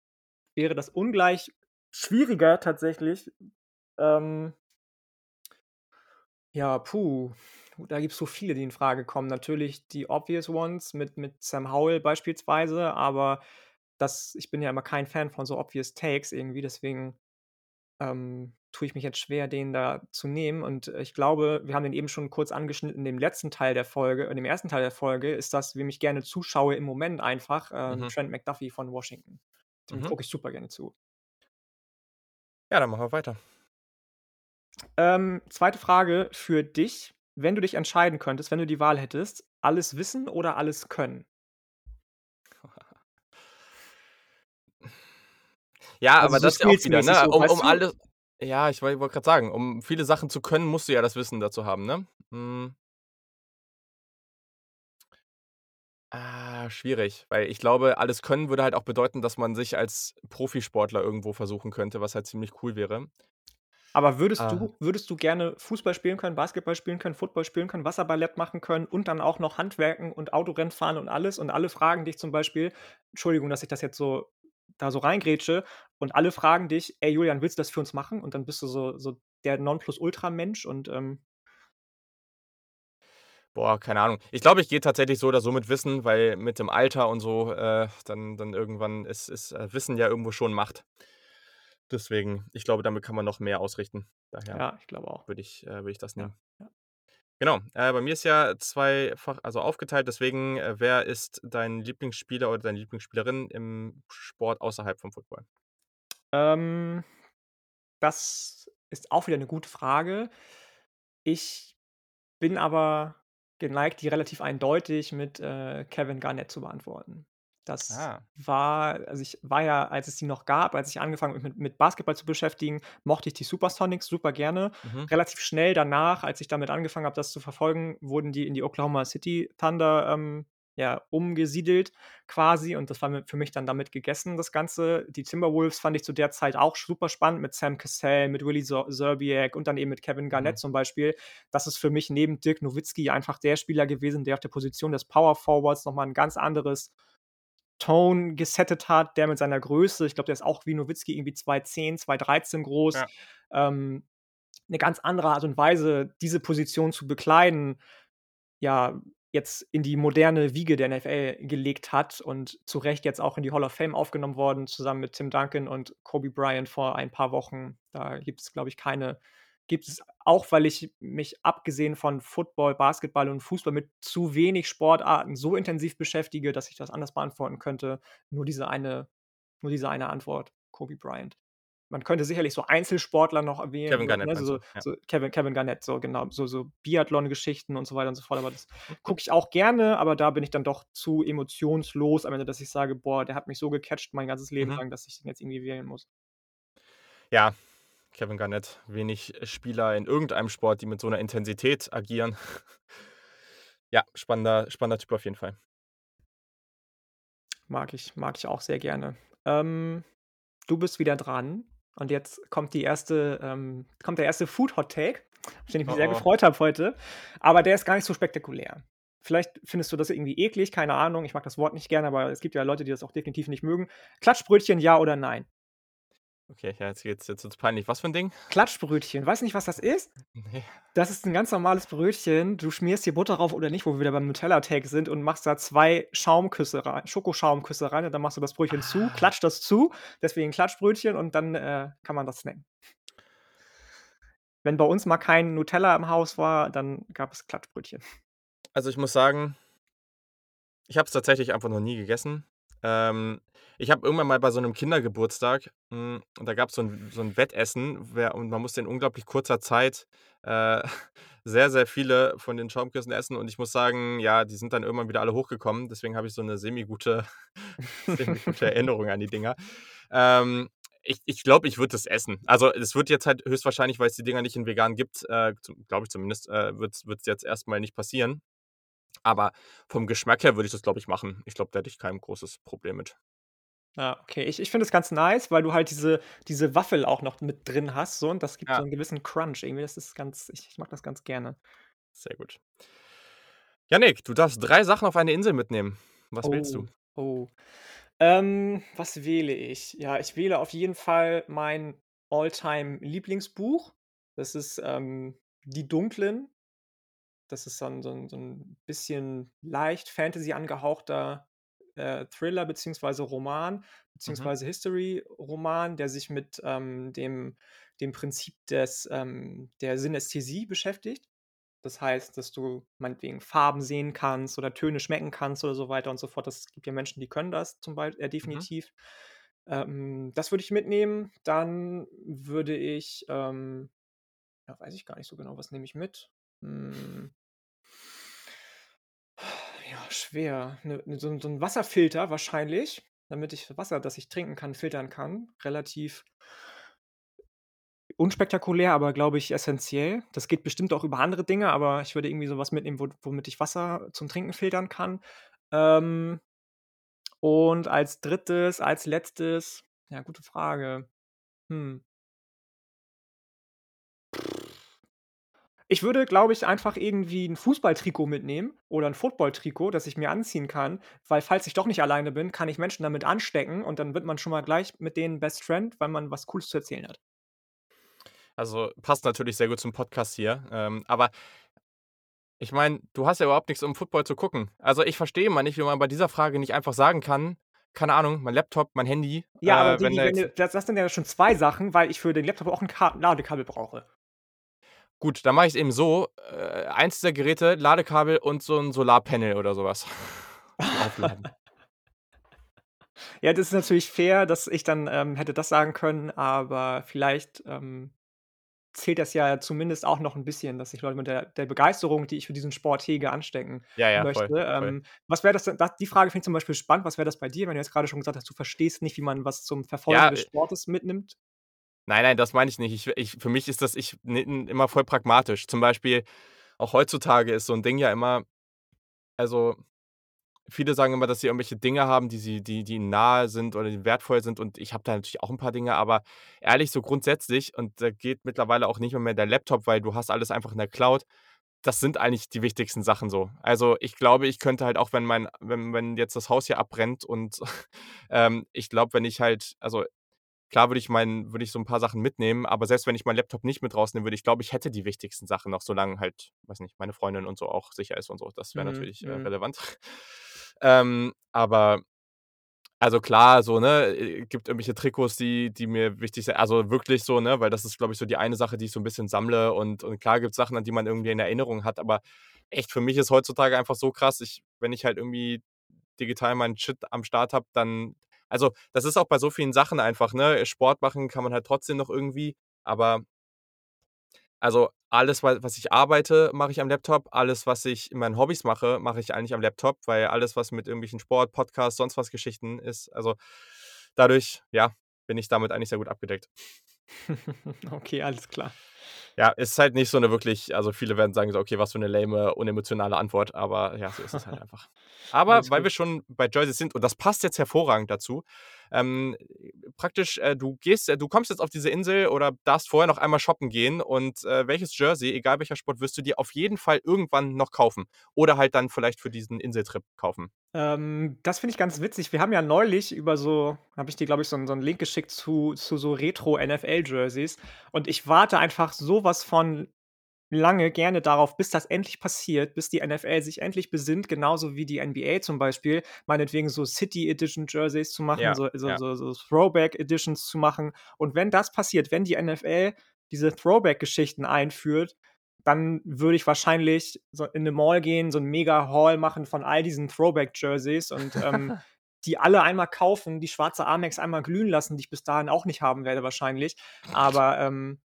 wäre das ungleich schwieriger tatsächlich. Ähm ja, puh, da gibt's so viele, die infrage kommen. Natürlich die obvious ones mit mit Sam Howell beispielsweise, aber das ich bin ja immer kein Fan von so obvious takes irgendwie, deswegen, ähm, tue ich mich jetzt schwer, den da zu nehmen. Und, äh, ich glaube, wir haben den eben schon kurz angeschnitten in dem letzten Teil der Folge in dem 1. Teil der Folge ist das, wem ich gerne zuschaue im Moment einfach, ähm, Mhm. Trent McDuffie von Washington. Dem Mhm. gucke ich super gerne zu. Ja, dann machen wir weiter. Ähm, 2. Frage für dich. Wenn du dich entscheiden könntest, wenn du die Wahl hättest, alles wissen oder alles können? Ja, Also, aber das ist ja auch wieder, ne? so, Um um du? alle ja, ich woll wollte grad sagen, um viele Sachen zu können, musst du ja das Wissen dazu haben, ne? Hm. Ah, schwierig, weil ich glaube, alles können würde halt auch bedeuten, dass man sich als Profisportler irgendwo versuchen könnte, was halt ziemlich cool wäre. Aber würdest Ah. du würdest du gerne Fußball spielen können, Basketball spielen können, Football spielen können, Wasserballett machen können und dann auch noch Handwerken und Autorennen fahren und alles und alle fragen dich zum Beispiel Entschuldigung, dass ich das jetzt so da so reingrätsche und alle fragen dich: „Ey Julian, willst du das für uns machen?“ Und dann bist du so so der Nonplusultra-Mensch und, ähm Boah, keine Ahnung. Ich glaube, ich gehe tatsächlich so oder so mit Wissen, weil mit dem Alter und so, äh, dann dann irgendwann ist ist, äh, Wissen ja irgendwo schon Macht. Deswegen, ich glaube, damit kann man noch mehr ausrichten. Daher Ja, ich glaube auch. würde ich äh, würde ich das nehmen. ja. Genau, äh, bei mir ist ja zweifach also aufgeteilt, deswegen, äh, wer ist dein Lieblingsspieler oder deine Lieblingsspielerin im Sport außerhalb vom Football? Ähm, das ist auch wieder 'ne gute Frage. Ich bin aber geneigt, die relativ eindeutig mit, äh, Kevin Garnett zu beantworten. Das Ah. war also, ich war ja, als es die noch gab als ich angefangen habe, mich mit mit Basketball zu beschäftigen, mochte ich die Supersonics super gerne. Mhm. Relativ schnell danach, als ich damit angefangen habe, das zu verfolgen, wurden die in die Oklahoma City Thunder, ähm, ja, umgesiedelt quasi und das war für mich dann damit gegessen, das Ganze. Die Timberwolves fand ich zu der Zeit auch super spannend mit Sam Cassell, mit Willy Ser Szczerbiak und dann eben mit Kevin Mhm. Garnett zum Beispiel. Das ist für mich neben Dirk Nowitzki einfach der Spieler gewesen, der auf der Position des Power Forwards noch mal 'n ganz anderes Tone gesettet hat, der mit seiner Größe ich glaube, der ist auch wie Nowitzki irgendwie 2'10, 2'13 groß, Ja. ähm, 'ne ganz andere Art und Weise, diese Position zu bekleiden, ja, jetzt in die moderne Wiege der NFL gelegt hat und zu Recht jetzt auch in die Hall of Fame aufgenommen worden, zusammen mit Tim Duncan und Kobe Bryant vor ein paar Wochen. Da gibt's, glaube ich, keine gibt es auch, weil ich mich abgesehen von Football, Basketball und Fußball mit zu wenig Sportarten so intensiv beschäftige, dass ich das anders beantworten könnte, nur diese eine nur diese eine Antwort, Kobe Bryant. Man könnte sicherlich so Einzelsportler noch erwähnen, Kevin Garnett ne, meinst du? so Ja. so Kevin Kevin Garnett, so genau, so so Biathlon-Geschichten und so weiter und so fort, aber das gucke ich auch gerne, aber da bin ich dann doch zu emotionslos am Ende, dass ich sage: „Boah, der hat mich so gecatcht mein ganzes Leben Mhm. lang, dass ich den jetzt irgendwie wählen muss.“ Ja, Kevin Garnett, wenig Spieler in irgendeinem Sport, die mit so 'ner Intensität agieren. Ja, spannender spannender Typ auf jeden Fall. Mag ich mag ich auch sehr gerne. Ähm, du bist wieder dran und jetzt kommt die erste ähm, kommt der erste Food Hot Take, auf den ich mich Oh, sehr gefreut habe heute, aber der ist gar nicht so spektakulär. Vielleicht findest du das irgendwie eklig, keine Ahnung. Ich mag das Wort nicht gerne, aber es gibt ja Leute, die das auch definitiv nicht mögen. Klatschbrötchen, ja oder nein? Okay, ja, jetzt geht's jetzt wird's peinlich. Was für 'n Ding? Klatschbrötchen. Weißt du nicht, was das ist? Ne. Das ist 'n ganz normales Brötchen. Du schmierst hier Butter drauf oder nicht, wo wir wieder beim Nutella-Take sind und machst da 2 Schaumküsse rein Schokoschaumküsse rein und dann machst du das Brötchen zu, Ah. klatscht das zu, deswegen Klatschbrötchen und dann, äh, kann man das snacken. Wenn bei uns mal kein Nutella im Haus war, dann gab es Klatschbrötchen. Also, ich muss sagen ich habe es tatsächlich einfach noch nie gegessen. Ähm, ich habe irgendwann mal bei so 'nem Kindergeburtstag hm, da gab's so 'n so 'n Wettessen, wer und man musste in unglaublich kurzer Zeit, äh, sehr, sehr viele von den Schaumküssen essen und ich muss sagen, ja, die sind dann irgendwann wieder alle hochgekommen. Deswegen habe ich so 'ne semigute semigute Erinnerung an die Dinger. Ähm, ich ich glaube, ich würde das essen. Also, es wird jetzt halt höchstwahrscheinlich, weil's die Dinger nicht in vegan gibt, äh, glaube ich zumindest, äh, wird's wird's jetzt erst mal nicht passieren. Aber vom Geschmack her würde ich das, glaube ich, machen. Ich glaube, da hätte ich kein großes Problem mit. Ja, okay. Ich ich finde es ganz nice, weil du halt diese diese Waffel auch noch mit drin hast so und das gibt so Ja. 'n gewissen Crunch irgendwie. Das ist ganz ich ich mag das ganz gerne. Sehr gut. Jannick, du darfst 3 Sachen auf eine Insel mitnehmen. Was wählst du? Oh, oh. Ähm, was wähle ich? Ja, ich wähle auf jeden Fall mein All-Time-Lieblingsbuch. Das ist, ähm, „Die Dunklen“. Das ist so 'n so 'n so 'n bisschen leicht Fantasy angehauchter, äh, Thriller beziehungsweise Roman Mhm. beziehungsweise History-Roman, der sich mit, ähm, dem dem Prinzip des ähm, der Synästhesie beschäftigt. Das heißt, dass du meinetwegen Farben sehen kannst oder Töne schmecken kannst oder so weiter und so fort. Das gibt ja Menschen, die können das zum Bei äh, Mhm. definitiv. Ähm, das würde ich mitnehmen. Dann würde ich, ähm ja, weiß ich gar nicht so genau, was nehme ich mit? Hm schwer. 'Ne 'ne so so 'n Wasserfilter wahrscheinlich, damit ich Wasser, das ich trinken kann, filtern kann. Relativ unspektakulär, aber glaube ich essenziell. Das geht bestimmt auch über andere Dinge, aber ich würde irgendwie so was mitnehmen, wo womit ich Wasser zum Trinken filtern kann. Ähm, und als 3., als Letztes ja, gute Frage. Hm. Ich würde, glaube ich, einfach irgendwie 'n Fußballtrikot mitnehmen oder 'n Footballtrikot, das ich mir anziehen kann, weil falls ich doch nicht alleine bin, kann ich Menschen damit anstecken und dann wird man schon mal gleich mit denen Best Friend, weil man was Cooles zu erzählen hat. Also, passt natürlich sehr gut zum Podcast hier. Ähm, aber ich meine, du hast ja überhaupt nichts um Football zu gucken. Also, ich verstehe immer nicht, wie man bei dieser Frage nicht einfach sagen kann: „Keine Ahnung, mein Laptop, mein Handy“, Ja, aber äh, wenn da wenn du das das sind ja schon 2 Sachen, weil ich für den Laptop auch 'n Ka Ladekabel brauche. Gut, dann mache ich's eben so, äh, eins dieser Geräte, Ladekabel und so 'n Solarpanel oder so was zum Aufladen. Ja, das ist natürlich fair, dass ich dann, ähm, hätte das sagen können, aber vielleicht, ähm, zählt das ja zumindest auch noch 'n bisschen, dass ich Leute mit der der Begeisterung, die ich für diesen Sport hege, anstecken Ja, ja, möchte. voll, voll. Ähm, was wäre das denn da die Frage finde ich zum Beispiel spannend. Was wäre das bei dir, wenn du jetzt grade schon gesagt hast, du verstehst nicht, wie man was zum Verfolgen Ja, des äh Sportes mitnimmt? Nein, nein, das meine ich nicht. Ich ich für mich ist das ich n immer voll pragmatisch. Zum Beispiel auch heutzutage ist so 'n Ding ja immer also, viele sagen immer, dass sie irgendwelche Dinge haben, die sie die die ihnen nahe sind oder die wertvoll sind und ich habe da natürlich auch 'n paar Dinge, aber ehrlich, so grundsätzlich und da geht mittlerweile auch nicht mal mehr der Laptop, weil du hast alles einfach in der Cloud. Das sind eigentlich die wichtigsten Sachen so. Also, ich glaube, ich könnte halt auch, wenn mein wenn wenn jetzt das Haus hier abbrennt und, ähm, ich glaube, wenn ich halt also, klar würde ich meinen würde ich so 'n paar Sachen mitnehmen, aber selbst wenn ich meinen Laptop nicht mit rausnehmen würde, ich glaube, ich hätte die wichtigsten Sachen noch, solange halt, weiß nicht, meine Freundin und so auch sicher ist und so. Das wäre Mhm, natürlich, äh, mhm. relevant. Ähm, aber also, klar, so, ne, äh, gibt irgendwelche Trikots, die die mir wichtig si also, wirklich so, ne, weil das ist, glaube ich, so die eine Sache, die ich so 'n bisschen sammle und und klar gibt's Sachen, an die man irgendwie in Erinnerung hat, aber echt, für mich ist heutzutage einfach so krass, ich wenn ich halt irgendwie digital meinen Shit am Start habe, dann also, das ist auch bei so vielen Sachen einfach, ne? Sport machen kann man halt trotzdem noch irgendwie, aber also, alles, wa was ich arbeite, mache ich am Laptop. Alles, was ich in meinen Hobbys mache, mache ich eigentlich am Laptop, weil alles, was mit irgendwelchen Sport, Podcasts, sonst was Geschichten ist also, dadurch, ja, bin ich damit eigentlich sehr gut abgedeckt. Okay, alles klar. Ja, ist halt nicht so 'ne wirklich also, viele werden sagen so: „Okay, was für 'ne lame, unemotionale Antwort“, aber ja, so ist es halt einfach. Aber weil wir schon bei Jerseys sind und das passt jetzt hervorragend dazu, ähm, praktisch, äh, du gehst äh, du kommst jetzt auf diese Insel oder darfst vorher noch einmal shoppen gehen und, äh, welches Jersey, egal welcher Sport, wirst du dir auf jeden Fall irgendwann noch kaufen oder halt dann vielleicht für diesen Inseltrip kaufen? Ähm, das finde ich ganz witzig. Wir haben ja neulich über so habe ich dir, glaube ich, so so 'n Link geschickt zu zu so Retro-NFL-Jerseys und ich warte einfach so was von lange gerne darauf, bis das endlich passiert, bis die NFL sich endlich besinnt, genauso wie die NBA zum Beispiel, meinetwegen so City Edition Jerseys zu machen, Ja, so so ja. so so Throwback Editions zu machen. Und wenn das passiert, wenn die NFL diese Throwback-Geschichten einführt, dann würde ich wahrscheinlich so in 'ne Mall gehen, so 'n Mega-Haul machen von all diesen Throwback-Jerseys und, ähm, die alle einmal kaufen, die schwarze Amex einmal glühen lassen, die ich bis dahin auch nicht haben werde wahrscheinlich. Aber, ähm,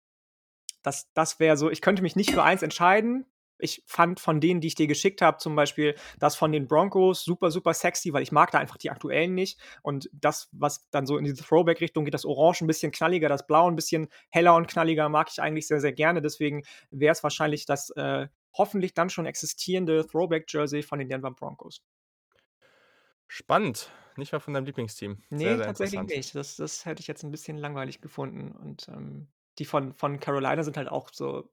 das das wäre so ich könnte mich nicht für eins entscheiden. Ich fand von denen, die ich dir geschickt habe, zum Beispiel das von den Broncos super, super sexy, weil ich mag da einfach die aktuellen nicht. Und das, was dann so in diese Throwback-Richtung geht, das Orange 'n bisschen knalliger, das Blau 'n bisschen heller und knalliger, mag ich eigentlich sehr, sehr gerne. Deswegen wäre es wahrscheinlich das, äh, hoffentlich dann schon existierende Throwback-Jersey von den Denver Broncos. Spannend. Nicht mal von deinem Lieblingsteam. Sehr, Ne, sehr tatsächlich nicht. Das das hätte ich jetzt 'n bisschen langweilig gefunden und, ähm, die von von Carolina sind halt auch so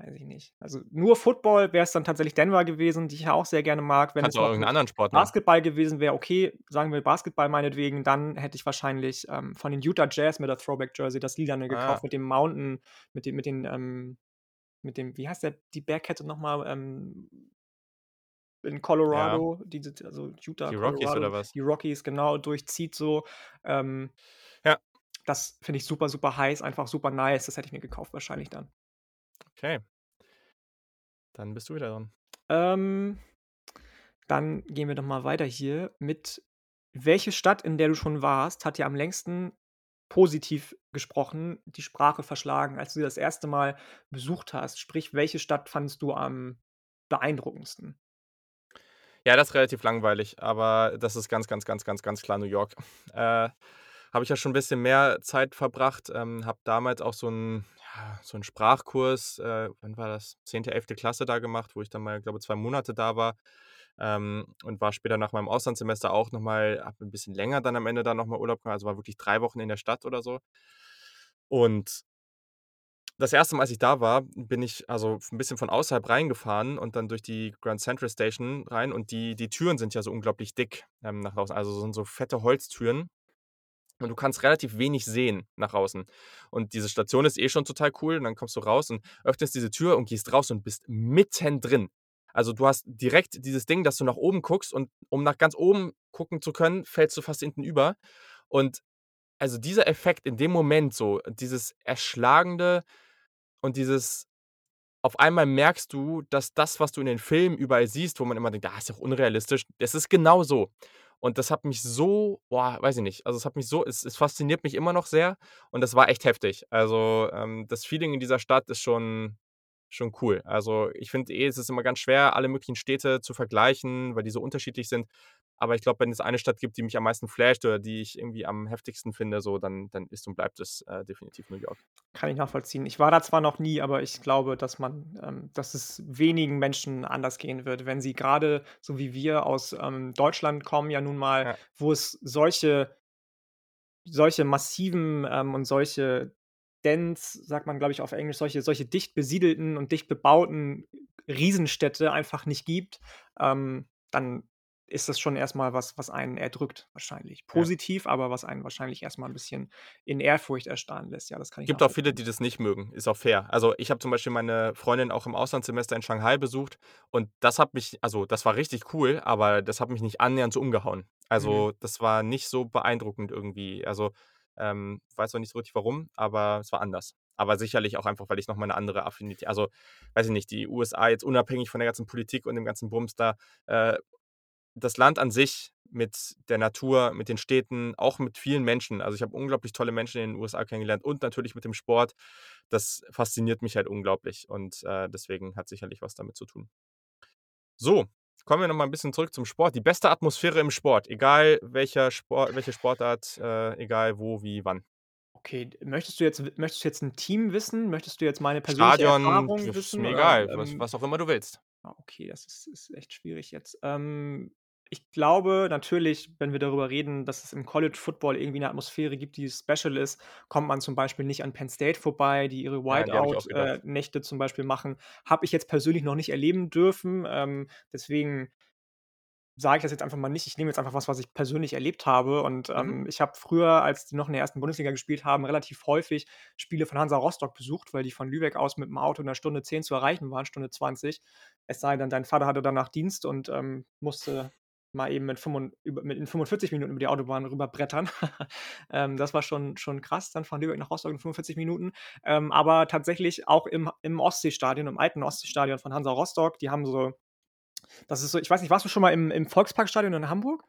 weiß ich nicht. Also, nur Football wäre es dann tatsächlich Denver gewesen, die ich ja auch sehr gerne mag. Wenn Kannst es auch noch irgend 'nen mit anderen Sport nehmen. Basketball gewesen wäre, okay, sagen wir Basketball meinetwegen, dann hätte ich wahrscheinlich, ähm, von den Utah Jazz mit der Throwback-Jersey das Lilane Ah. gekauft mit dem Mountain, mit dem mit den, ähm mit dem wie heißt der die Bergkette noch mal, ähm in Ja. Colorado, diese also, Utah, Die Rockies Colorado, oder was? die Rockies, genau, durchzieht so. Ähm Ja. Das finde ich super, super heiß, einfach super nice. Das hätte ich mir gekauft wahrscheinlich dann. Okay. Dann bist du wieder dran. Ähm, dann gehen wir doch mal weiter hier mit welche Stadt, in der du schon warst, hat dir am längsten positiv gesprochen die Sprache verschlagen, als du sie das 1. Mal besucht hast? Sprich, welche Stadt fandest du am beeindruckendsten? Ja, das ist relativ langweilig, aber das ist ganz, ganz, ganz, ganz, ganz klar New York. Äh, habe ich ja schon 'n bisschen mehr Zeit verbracht, ähm, habe damals auch so 'n ja, so 'n Sprachkurs, äh, wann war das? 10., 11. Klasse da gemacht, wo ich dann mal, glaube 2 Monate da war, ähm, und war später nach meinem Auslandssemester auch noch mal habe 'n bisschen länger dann am Ende da noch mal Urlaub gemacht, also, war wirklich 3 Wochen in der Stadt oder so. Und das 1. Mal, als ich da war, bin ich also 'n bisschen von außerhalb reingefahren und dann durch die Grand Central Station rein und die die Türen sind ja so unglaublich dick, ähm, nach außen. Also, sind so fette Holztüren und du kannst relativ wenig sehen nach außen. Und diese Station ist eh schon total cool und dann kommst du raus und öffnest diese Tür und gehst raus und bist mittendrin. Also, du hast direkt dieses Ding, dass du nach oben guckst und um nach ganz oben gucken zu können, fällst du fast hinten über. Und also, dieser Effekt in dem Moment so, dieses Erschlagende und dieses auf einmal merkst du, dass das, was du in den Filmen überall siehst, wo man immer denkt: „Ah, ist doch unrealistisch“, es ist genau so. Und das hat mich so boah, weiß ich nicht. Also, es hat mich so es es fasziniert mich immer noch sehr und das war echt heftig. Also, ähm, das Feeling in dieser Stadt ist schon schon cool. Also, ich finde eh, es ist immer ganz schwer, alle möglichen Städte zu vergleichen, weil die so unterschiedlich sind. Aber ich glaube, wenn es eine Stadt gibt, die mich am meisten flasht oder die ich irgendwie am heftigsten finde, so, dann dann ist und bleibt es, äh, definitiv New York. Kann ich nachvollziehen. Ich war da zwar noch nie, aber ich glaube, dass man ähm, dass es wenigen Menschen anders gehen wird, wenn sie grade so wie wir aus, ähm, Deutschland kommen ja nun mal, Ja. wo es solche solche massiven, ähm, und solche dense, sagt man, glaube ich, auf Englisch, solche solche dicht besiedelten und dicht bebauten Riesenstädte einfach nicht gibt, ähm, dann ist das schon erst mal was, was einen erdrückt wahrscheinlich. Ja. Positiv, aber was einen wahrscheinlich erst mal 'n bisschen in Ehrfurcht erstarren lässt. Ja, das kann ich Gibt auch viele, die das nicht mögen, ist auch fair. Also, ich habe zum Beispiel meine Freundin auch im Auslandssemester in Shanghai besucht und das hat mich also, das war richtig cool, aber das hat mich nicht annähernd so umgehauen. Mhm. Also, das war nicht so beeindruckend irgendwie. Also, ähm, weiß auch nicht so richtig warum, aber es war anders. Aber sicherlich auch einfach, weil ich noch mal 'ne andere Affinitä also, weiß ich nicht, die USA jetzt unabhängig von der ganzen Politik und dem ganzen Bums da, äh, das Land an sich mit der Natur, mit den Städten, auch mit vielen Menschen. Also, ich habe unglaublich tolle Menschen in den USA kennengelernt und natürlich mit dem Sport. Das fasziniert mich halt unglaublich und, äh, deswegen hat sicherlich was damit zu tun. So, kommen wir noch mal 'n bisschen zurück zum Sport. Die beste Atmosphäre im Sport, egal welcher Spor welche Sportart, äh, egal wo, wie, wann. Okay, möchtest du jetzt möchtest du jetzt 'n Team wissen? Möchtest du jetzt meine persönliche Stadion, Erfahrung ist wissen mir oder, egal, was ähm was auch immer du willst. Ah, okay, das ist ist echt schwierig jetzt. Ähm, ich glaube natürlich, wenn wir darüber reden, dass es im College Football irgendwie 'ne Atmosphäre gibt, die special ist, kommt man zum Beispiel nicht an Penn State vorbei, die ihre Ja, die habe ich auch White-Out äh, zum Beispiel machen. Habe ich jetzt persönlich noch nicht erleben dürfen, ähm, deswegen sage ich das jetzt einfach mal nicht. Ich nehme jetzt einfach was, was ich persönlich erlebt habe und, Mhm. ähm, ich habe früher, als die noch in der 1. Bundesliga gespielt haben, relativ häufig Spiele von Hansa Rostock besucht, weil die von Lübeck aus mit'm Auto in 'ner Stunde 10 zu erreichen waren, Stunde 20. Es sei denn, dein Vater hatte danach Dienst und, ähm, musste mal eben mit fünfund über mit in 45 Minuten über die Autobahn rüberbrettern. Ähm, das war schon schon krass, dann von Lübeck nach Rostock in 45 Minuten. Ähm, aber tatsächlich auch im im Ostseestadion, im alten Ostseestadion von Hansa Rostock, die haben so das ist so ich weiß nicht, warst du schon mal im im Volksparkstadion in Hamburg?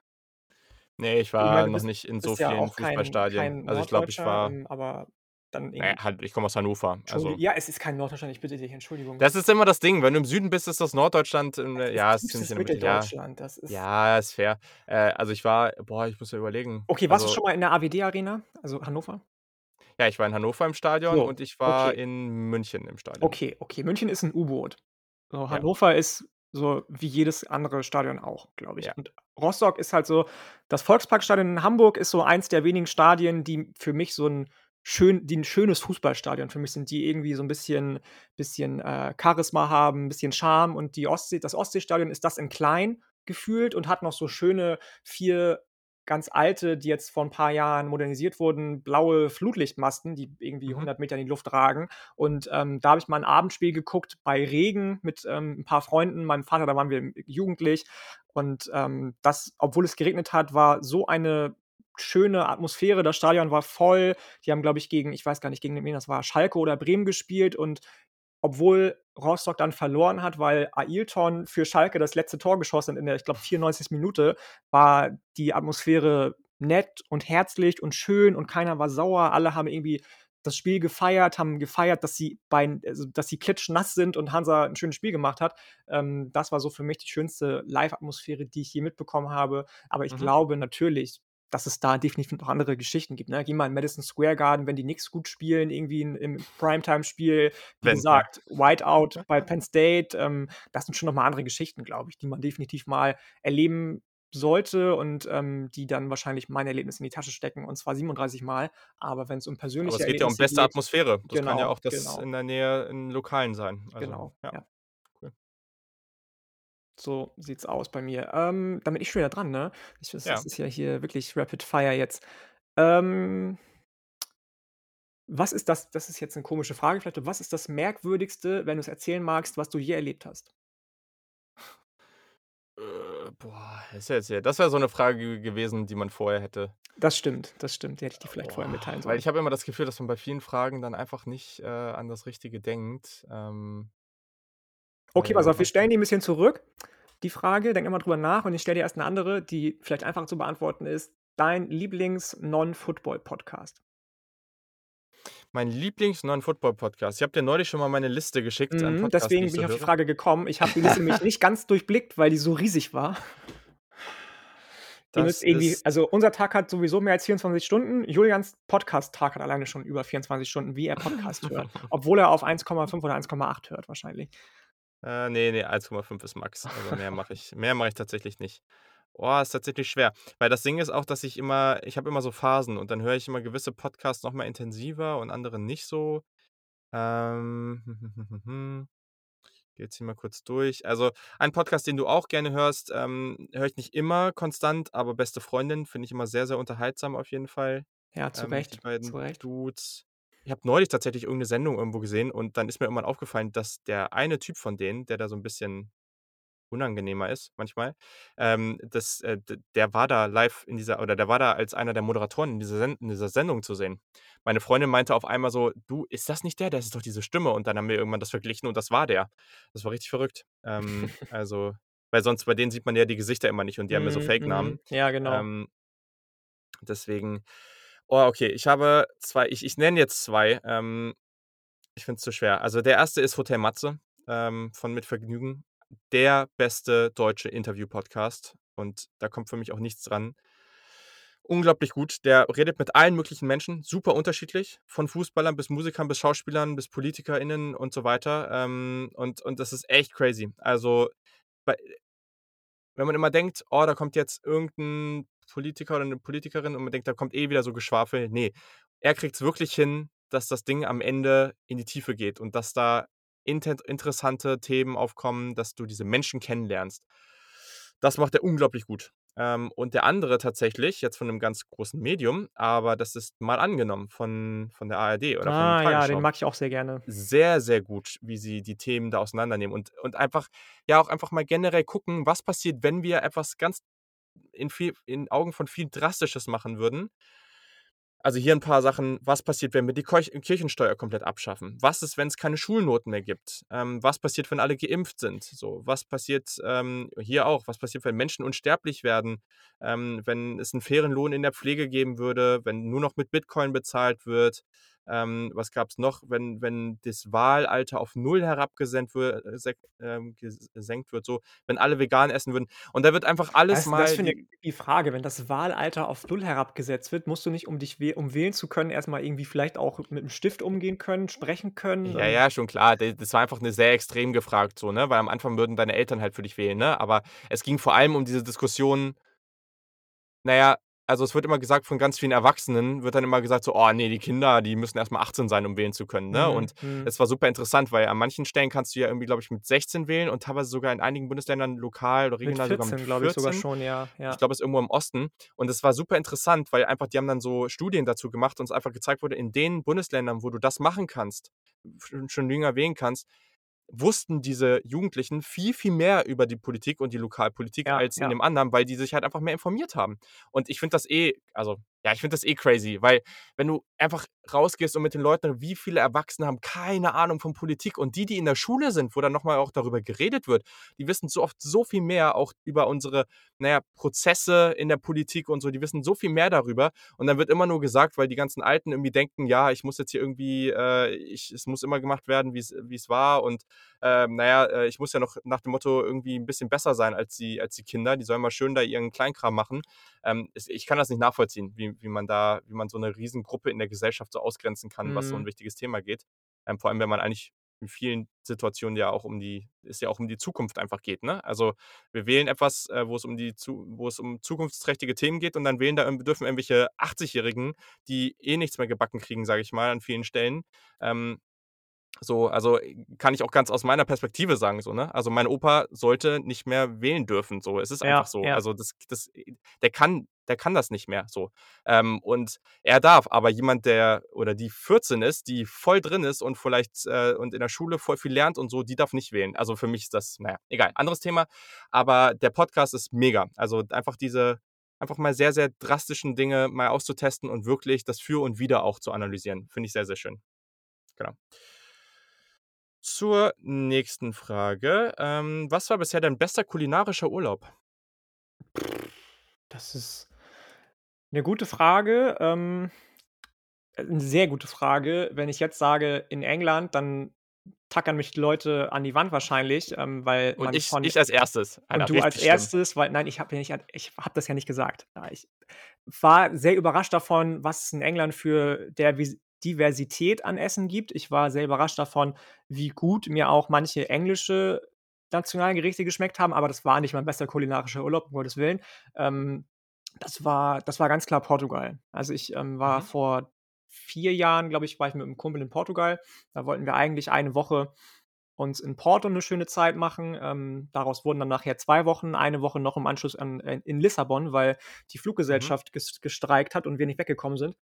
Ne, ich Ich war meine, du noch bist nicht in so bist ja vielen auch kein Fußballstadien. kein Also, ich glaube, ich war ähm, aber dann ja, irgendwie halt, ich komme aus Hannover, also ja, es ist kein Norddeutschland, ich bitte dich, Entschuldigung. Das ist immer das Ding, wenn du im Süden bist, ist das Norddeutschland, ähm, Es ist ja, ist ziemlich in der Mitte, ja. Mitteldeutschland, das ist Ja, ist fair. Äh, also, ich war boah, ich muss ja überlegen. Okay, warst du Also schon mal in der AWD Arena, also Hannover? Ja, ich war in Hannover im Stadion So, und ich war okay. in München im Stadion. Okay, okay, München ist 'n U-Boot. So, Ja. Hannover ist so wie jedes andere Stadion auch, glaube Ja. ich. Und Rostock ist halt so das Volksparkstadion in Hamburg ist so eins der wenigen Stadien, die für mich so 'n schön die 'n schönes Fußballstadion für mich sind, die irgendwie so 'n bisschen bisschen, äh, Charisma haben, 'n bisschen Charme und die Ostsee das Ostseestadion ist das in klein gefühlt und hat noch so schöne 4 ganz alte, die jetzt vor 'n paar Jahren modernisiert wurden, blaue Flutlichtmasten, die irgendwie Mhm. 100 Meter in die Luft ragen. Und, ähm, da habe ich mal 'n Abendspiel geguckt bei Regen mit, ähm, 'n paar Freunden, meinem Vater, da waren wir, jugendlich. Und, ähm, das obwohl es geregnet hat, war so eine schöne Atmosphäre. Das Stadion war voll. Die haben, glaube ich, gegen ich weiß gar nicht, gegen wen das war, Schalke oder Bremen gespielt und obwohl Rostock dann verloren hat, weil Ailton für Schalke das letzte Tor geschossen in der, ich glaube, 94. Minute, war die Atmosphäre nett und herzlich und schön und keiner war sauer. Alle haben irgendwie das Spiel gefeiert, haben gefeiert, dass sie bei also, dass sie klitschnass sind und Hansa 'n schönes Spiel gemacht hat. Ähm, das war so für mich die schönste Live-Atmosphäre, die ich je mitbekommen habe. Aber ich Mhm. glaube natürlich, dass es da definitiv noch andere Geschichten gibt, ne? Geh mal in Madison Square Garden, wenn die Knicks gut spielen, irgendwie in im Prime-Time-Spiel. Wie Wenn, ja. gesagt, White-Out bei Penn State, ähm, das sind schon noch mal andere Geschichten, glaube ich, die man definitiv mal erleben sollte und, ähm, die dann wahrscheinlich mein Erlebnis in die Tasche stecken und zwar 37 Mal. Aber wenn's um Aber persönliche es geht ja um Erlebnisse beste geht Atmosphäre. Das kann ja genau, auch das genau. in der Nähe in Lokalen sein. Also, Genau, ja, ja. So sieht's aus bei mir. Ähm, bin ich schon wieder dran, ne? Ich das das Ja. ist ja hier wirklich Rapid Fire jetzt. Ähm was ist das das ist jetzt 'ne komische Frage vielleicht, was ist das Merkwürdigste, wenn du's erzählen magst, was du je erlebt hast? Äh, boah, das ist ja jetzt ja das wäre so 'ne Frage ge gewesen, die man vorher hätte Das stimmt, das stimmt. Die hätte ich dir vielleicht vorher Boah, mitteilen weil sollen. ich habe immer das Gefühl, dass man bei vielen Fragen dann einfach nicht, äh, an das Richtige denkt. Ähm Okay, pass auf, wir manchmal stellen die 'n bisschen zurück, die Frage. Denk immer drüber nach und ich stelle dir erst 'ne andere, die vielleicht einfacher zu beantworten ist. Dein Lieblings-Non-Football-Podcast? Mein Lieblings-Non-Football-Podcast. Ich habe dir neulich schon mal meine Liste geschickt an Mhm, Podcasts, die deswegen bin ich auf die. Frage gekommen. Ich habe die Liste nämlich nicht ganz durchblickt, weil die so riesig war. Das müsst irgendwie also, unser Tag hat sowieso mehr als 24 Stunden. Julians Podcast-Tag hat alleine schon über 24 Stunden, wie er Podcast hört, obwohl er auf 1,5 oder 1,8 hört wahrscheinlich. Äh, ne, ne, 1,5 ist Max. Also, mehr mache ich mehr mache ich tatsächlich nicht. Oh, ist tatsächlich schwer, weil das Ding ist auch, dass ich immer ich habe immer so Phasen und dann höre ich immer gewisse Podcasts noch mal intensiver und andere nicht so. Ähm, gehe jetzt hier mal kurz durch. Also, ein Podcast, den du auch gerne hörst, ähm, höre ich nicht immer konstant, aber „Beste Freundin“ finde ich immer sehr, sehr unterhaltsam auf jeden Fall. Ja, zu Ähm, die Recht, zu beiden Recht. Dudes. Ich habe neulich tatsächlich irgend 'ne Sendung irgendwo gesehen und dann ist mir irgendwann aufgefallen, dass der eine Typ von denen, der da so 'n bisschen unangenehmer ist manchmal, ähm, das äh, der war da live in dieser oder der war da als einer der Moderatoren in dieser in dieser Sendung zu sehen. Meine Freundin meinte auf einmal so: „Du, ist das nicht der? Das ist doch diese Stimme.“ Und dann haben wir irgendwann das verglichen und das war der. Das war richtig verrückt. Ähm, also weil sonst bei denen sieht man ja die Gesichter immer nicht und die haben ja so Mhm, Fake-Namen. mhm. Ja, genau. Ähm deswegen oh, okay, ich habe 2 ich ich nenne jetzt 2. Ähm, ich finde es zu schwer. Also, der 1. ist „Hotel Matze“, ähm, von „Mit Vergnügen“. Der beste deutsche Interview-Podcast und da kommt für mich auch nichts dran. Unglaublich gut. Der redet mit allen möglichen Menschen, super unterschiedlich, von Fußballern bis Musikern bis Schauspielern bis PolitikerInnen und so weiter. Ähm, und und das ist echt crazy. Also, bei wenn man immer denkt: „Oh, da kommt jetzt irgend 'n Politiker oder 'ne Politikerin“ und man denkt, da kommt eh wieder so Geschwafel. Ne, er kriegt's wirklich hin, dass das Ding am Ende in die Tiefe geht und dass da interessante Themen aufkommen, dass du diese Menschen kennenlernst. Das macht er unglaublich gut. Ähm, und der andere tatsächlich, jetzt von 'nem ganz großen Medium, aber das ist „Mal angenommen“ von von der ARD oder von Ah, ja, den mag ich auch sehr gerne. Sehr, sehr gut, wie sie die Themen da auseinandernehmen und und einfach ja, auch einfach mal generell gucken, was passiert, wenn wir etwas ganz in viel in Augen von vielen Drastisches machen würden. Also, hier 'n paar Sachen. Was passiert, wenn wir die Kirchensteuer komplett abschaffen? Was ist, wenn's keine Schulnoten mehr gibt? Ähm, was passiert, wenn alle geimpft sind? So, was passiert, ähm hier auch, was passiert, wenn Menschen unsterblich werden? Ähm, wenn es 'n fairen Lohn in der Pflege geben würde, wenn nur noch mit Bitcoin bezahlt wird? Ähm, was gab's noch, wenn wenn das Wahlalter auf 0 herabgesenkt wür äh, ähm, ges senkt wird, so, wenn alle vegan essen würden. Und da wird einfach alles ist 'n das mal für 'ne die Frage? Wenn das Wahlalter auf 0 herabgesetzt wird, musst du nicht, um dich wäh um wählen zu können, erst mal irgendwie vielleicht auch mit 'm Stift umgehen können, sprechen können Ja, ja, schon klar. Das war einfach 'ne sehr extrem gefragt so, ne? Weil am Anfang würden deine Eltern halt für dich wählen, ne? Aber es ging vor allem um diese Diskussion na ja, also, es wird immer gesagt von ganz vielen Erwachsenen wird dann immer gesagt so: „Oh ne, die Kinder, die müssen erst mal 18 sein, um wählen zu können“, ne? Mhm, Und mhm. es war super interessant, weil an manchen Stellen kannst du ja irgendwie, glaube ich, mit 16 wählen und teilweise sogar in einigen Bundesländern lokal oder Mit regional sogar mit 14, glaube ich sogar 14. schon, ja, Ich ja. glaube, ist irgendwo im Osten. Und es war super interessant, weil einfach die haben dann so Studien dazu gemacht und es einfach gezeigt wurde, in den Bundesländern, wo du das machen kannst, sch schon jünger wählen kannst, wussten diese Jugendlichen viel, viel mehr über die Politik und die Lokalpolitik Ja, als in ja. dem anderen, weil die sich halt einfach mehr informiert haben. Und ich finde das eh also, ja, ich finde das eh crazy, weil wenn du einfach rausgehst und mit den Leuten wie viele Erwachsene haben keine Ahnung von Politik und die, die in der Schule sind, wo dann noch mal auch darüber geredet wird, die wissen so oft so viel mehr auch über unsere, na ja, Prozesse in der Politik und so. Die wissen so viel mehr darüber und dann wird immer nur gesagt, weil die ganzen Alten irgendwie denken: „Ja, ich muss jetzt hier irgendwie, äh ich es muss immer gemacht werden, wie's wie's war und, ähm, äh, ich muss ja noch nach dem Motto irgendwie 'n bisschen besser sein als die als die Kinder. Die sollen mal schön da ihren Kleinkram machen.“ Ähm, es ich kann das nicht nachvollziehen, wie wie man da wie man so 'ne Riesengruppe in der Gesellschaft so ausgrenzen kann, was so 'n Mhm. wichtiges Thema geht. Ähm, vor allem, wenn man eigentlich in vielen Situationen ja auch um die es ja auch um die Zukunft einfach geht, ne? Also, wir wählen etwas, äh, wo es um die zu wo es um zukunftsträchtige Themen geht und dann wählen da irgend dürfen irgendwelche 80-Jährigen, die eh nichts mehr gebacken kriegen, sage ich mal, an vielen Stellen, ähm, so, also, äh, kann ich auch ganz aus meiner Perspektive sagen so, ne? Also, mein Opa sollte nicht mehr wählen dürfen, so. Es ist einfach Ja, so. ja. Also, das das äh, der kann der kann das nicht mehr so. Ähm, und er darf, aber jemand, der oder die 14 ist, die voll drin ist und vielleicht, äh und in der Schule voll viel lernt und so, die darf nicht wählen. Also, für mich ist das na ja, egal, anderes Thema. Aber der Podcast ist mega. Also, einfach diese einfach mal sehr, sehr drastischen Dinge mal auszutesten und wirklich das Für und Wider auch zu analysieren. Finde ich sehr, sehr schön. Genau. Zur nächsten Frage. Ähm, was war bisher dein bester kulinarischer Urlaub? Das ist 'ne gute Frage, ähm, äh, 'ne sehr gute Frage. Wenn ich jetzt sage in England, dann tackern mich die Leute an die Wand wahrscheinlich, ähm, weil Und ich von ich als 1. und du als schlimm. 1., weil nein, ich habe ja nicht ich habe das ja nicht gesagt. Ich war sehr überrascht davon, was es in England für der Diversität an Essen gibt. Ich war sehr überrascht davon, wie gut mir auch manche englische Nationalgerichte geschmeckt haben, aber das war nicht mein bester kulinarischer Urlaub, um Gottes Willen. Ähm, das war das war ganz klar Portugal. Also, ich, ähm, war Mhm. vor 4 Jahren, glaube ich, war ich mit 'nem Kumpel in Portugal. Da wollten wir eigentlich eine Woche uns in Porto 'ne schöne Zeit machen. Ähm, daraus wurden dann nachher 2 Wochen, eine Woche noch im Anschluss an äh, in Lissabon, weil die Mhm. Fluggesellschaft ges gestreikt hat und wir nicht weggekommen sind.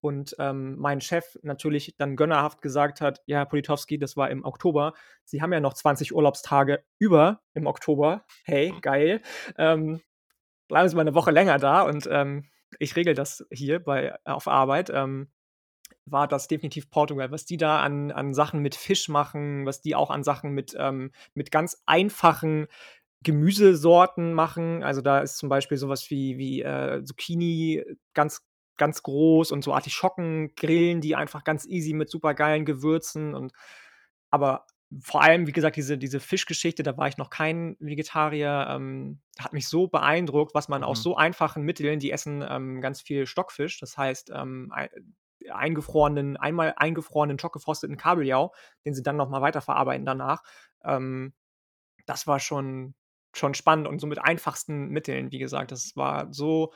Und, ähm, mein Chef natürlich dann gönnerhaft gesagt hat: „Ja, Herr Politovski, das war im Oktober. Sie haben ja noch 20 Urlaubstage über im Oktober. Hey, geil. Ähm, bleiben Sie mal 'ne Woche länger da und, ähm, ich regle das hier bei auf Arbeit.“ Ähm, war das definitiv Portugal. Was die da an an Sachen mit Fisch machen, was die auch an Sachen mit ähm, mit ganz einfachen Gemüsesorten machen. Also, da ist zum Beispiel so was wie wie, äh, Zucchini ganz ganz groß und so Artischocken grillen die einfach ganz easy mit supergeilen Gewürzen und aber vor allem, wie gesagt, diese diese Fischgeschichte, da war ich noch kein Vegetarier, ähm, hat mich so beeindruckt, was man aus Mhm. so einfachen Mitteln die essen, ähm, ganz viel Stockfisch, das heißt, ähm, eingefrorenen einmal eingefrorenen, schockgefrosteten Kabeljau, den sie dann noch mal weiterverarbeiten danach. Ähm, das war schon schon spannend und so mit einfachsten Mitteln, wie gesagt. Das war so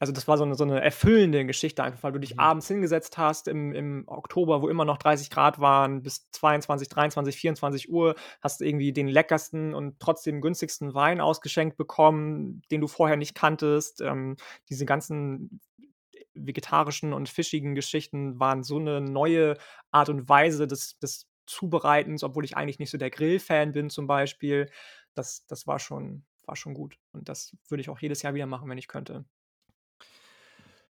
also, das war so 'ne so 'ne erfüllende Geschichte einfach, weil du dich Mhm. abends hingesetzt hast im im Oktober, wo immer noch 30 C waren, bis 22, 23, 24:00, hast irgendwie den leckersten und trotzdem günstigsten Wein ausgeschenkt bekommen, den du vorher nicht kanntest. Ähm, diese ganzen vegetarischen und fischigen Geschichten waren so 'ne neue Art und Weise des des Zubereitens, obwohl ich eigentlich nicht so der Grillfan bin zum Beispiel. Das das war schon war schon gut und das würde ich auch jedes Jahr wieder machen, wenn ich könnte.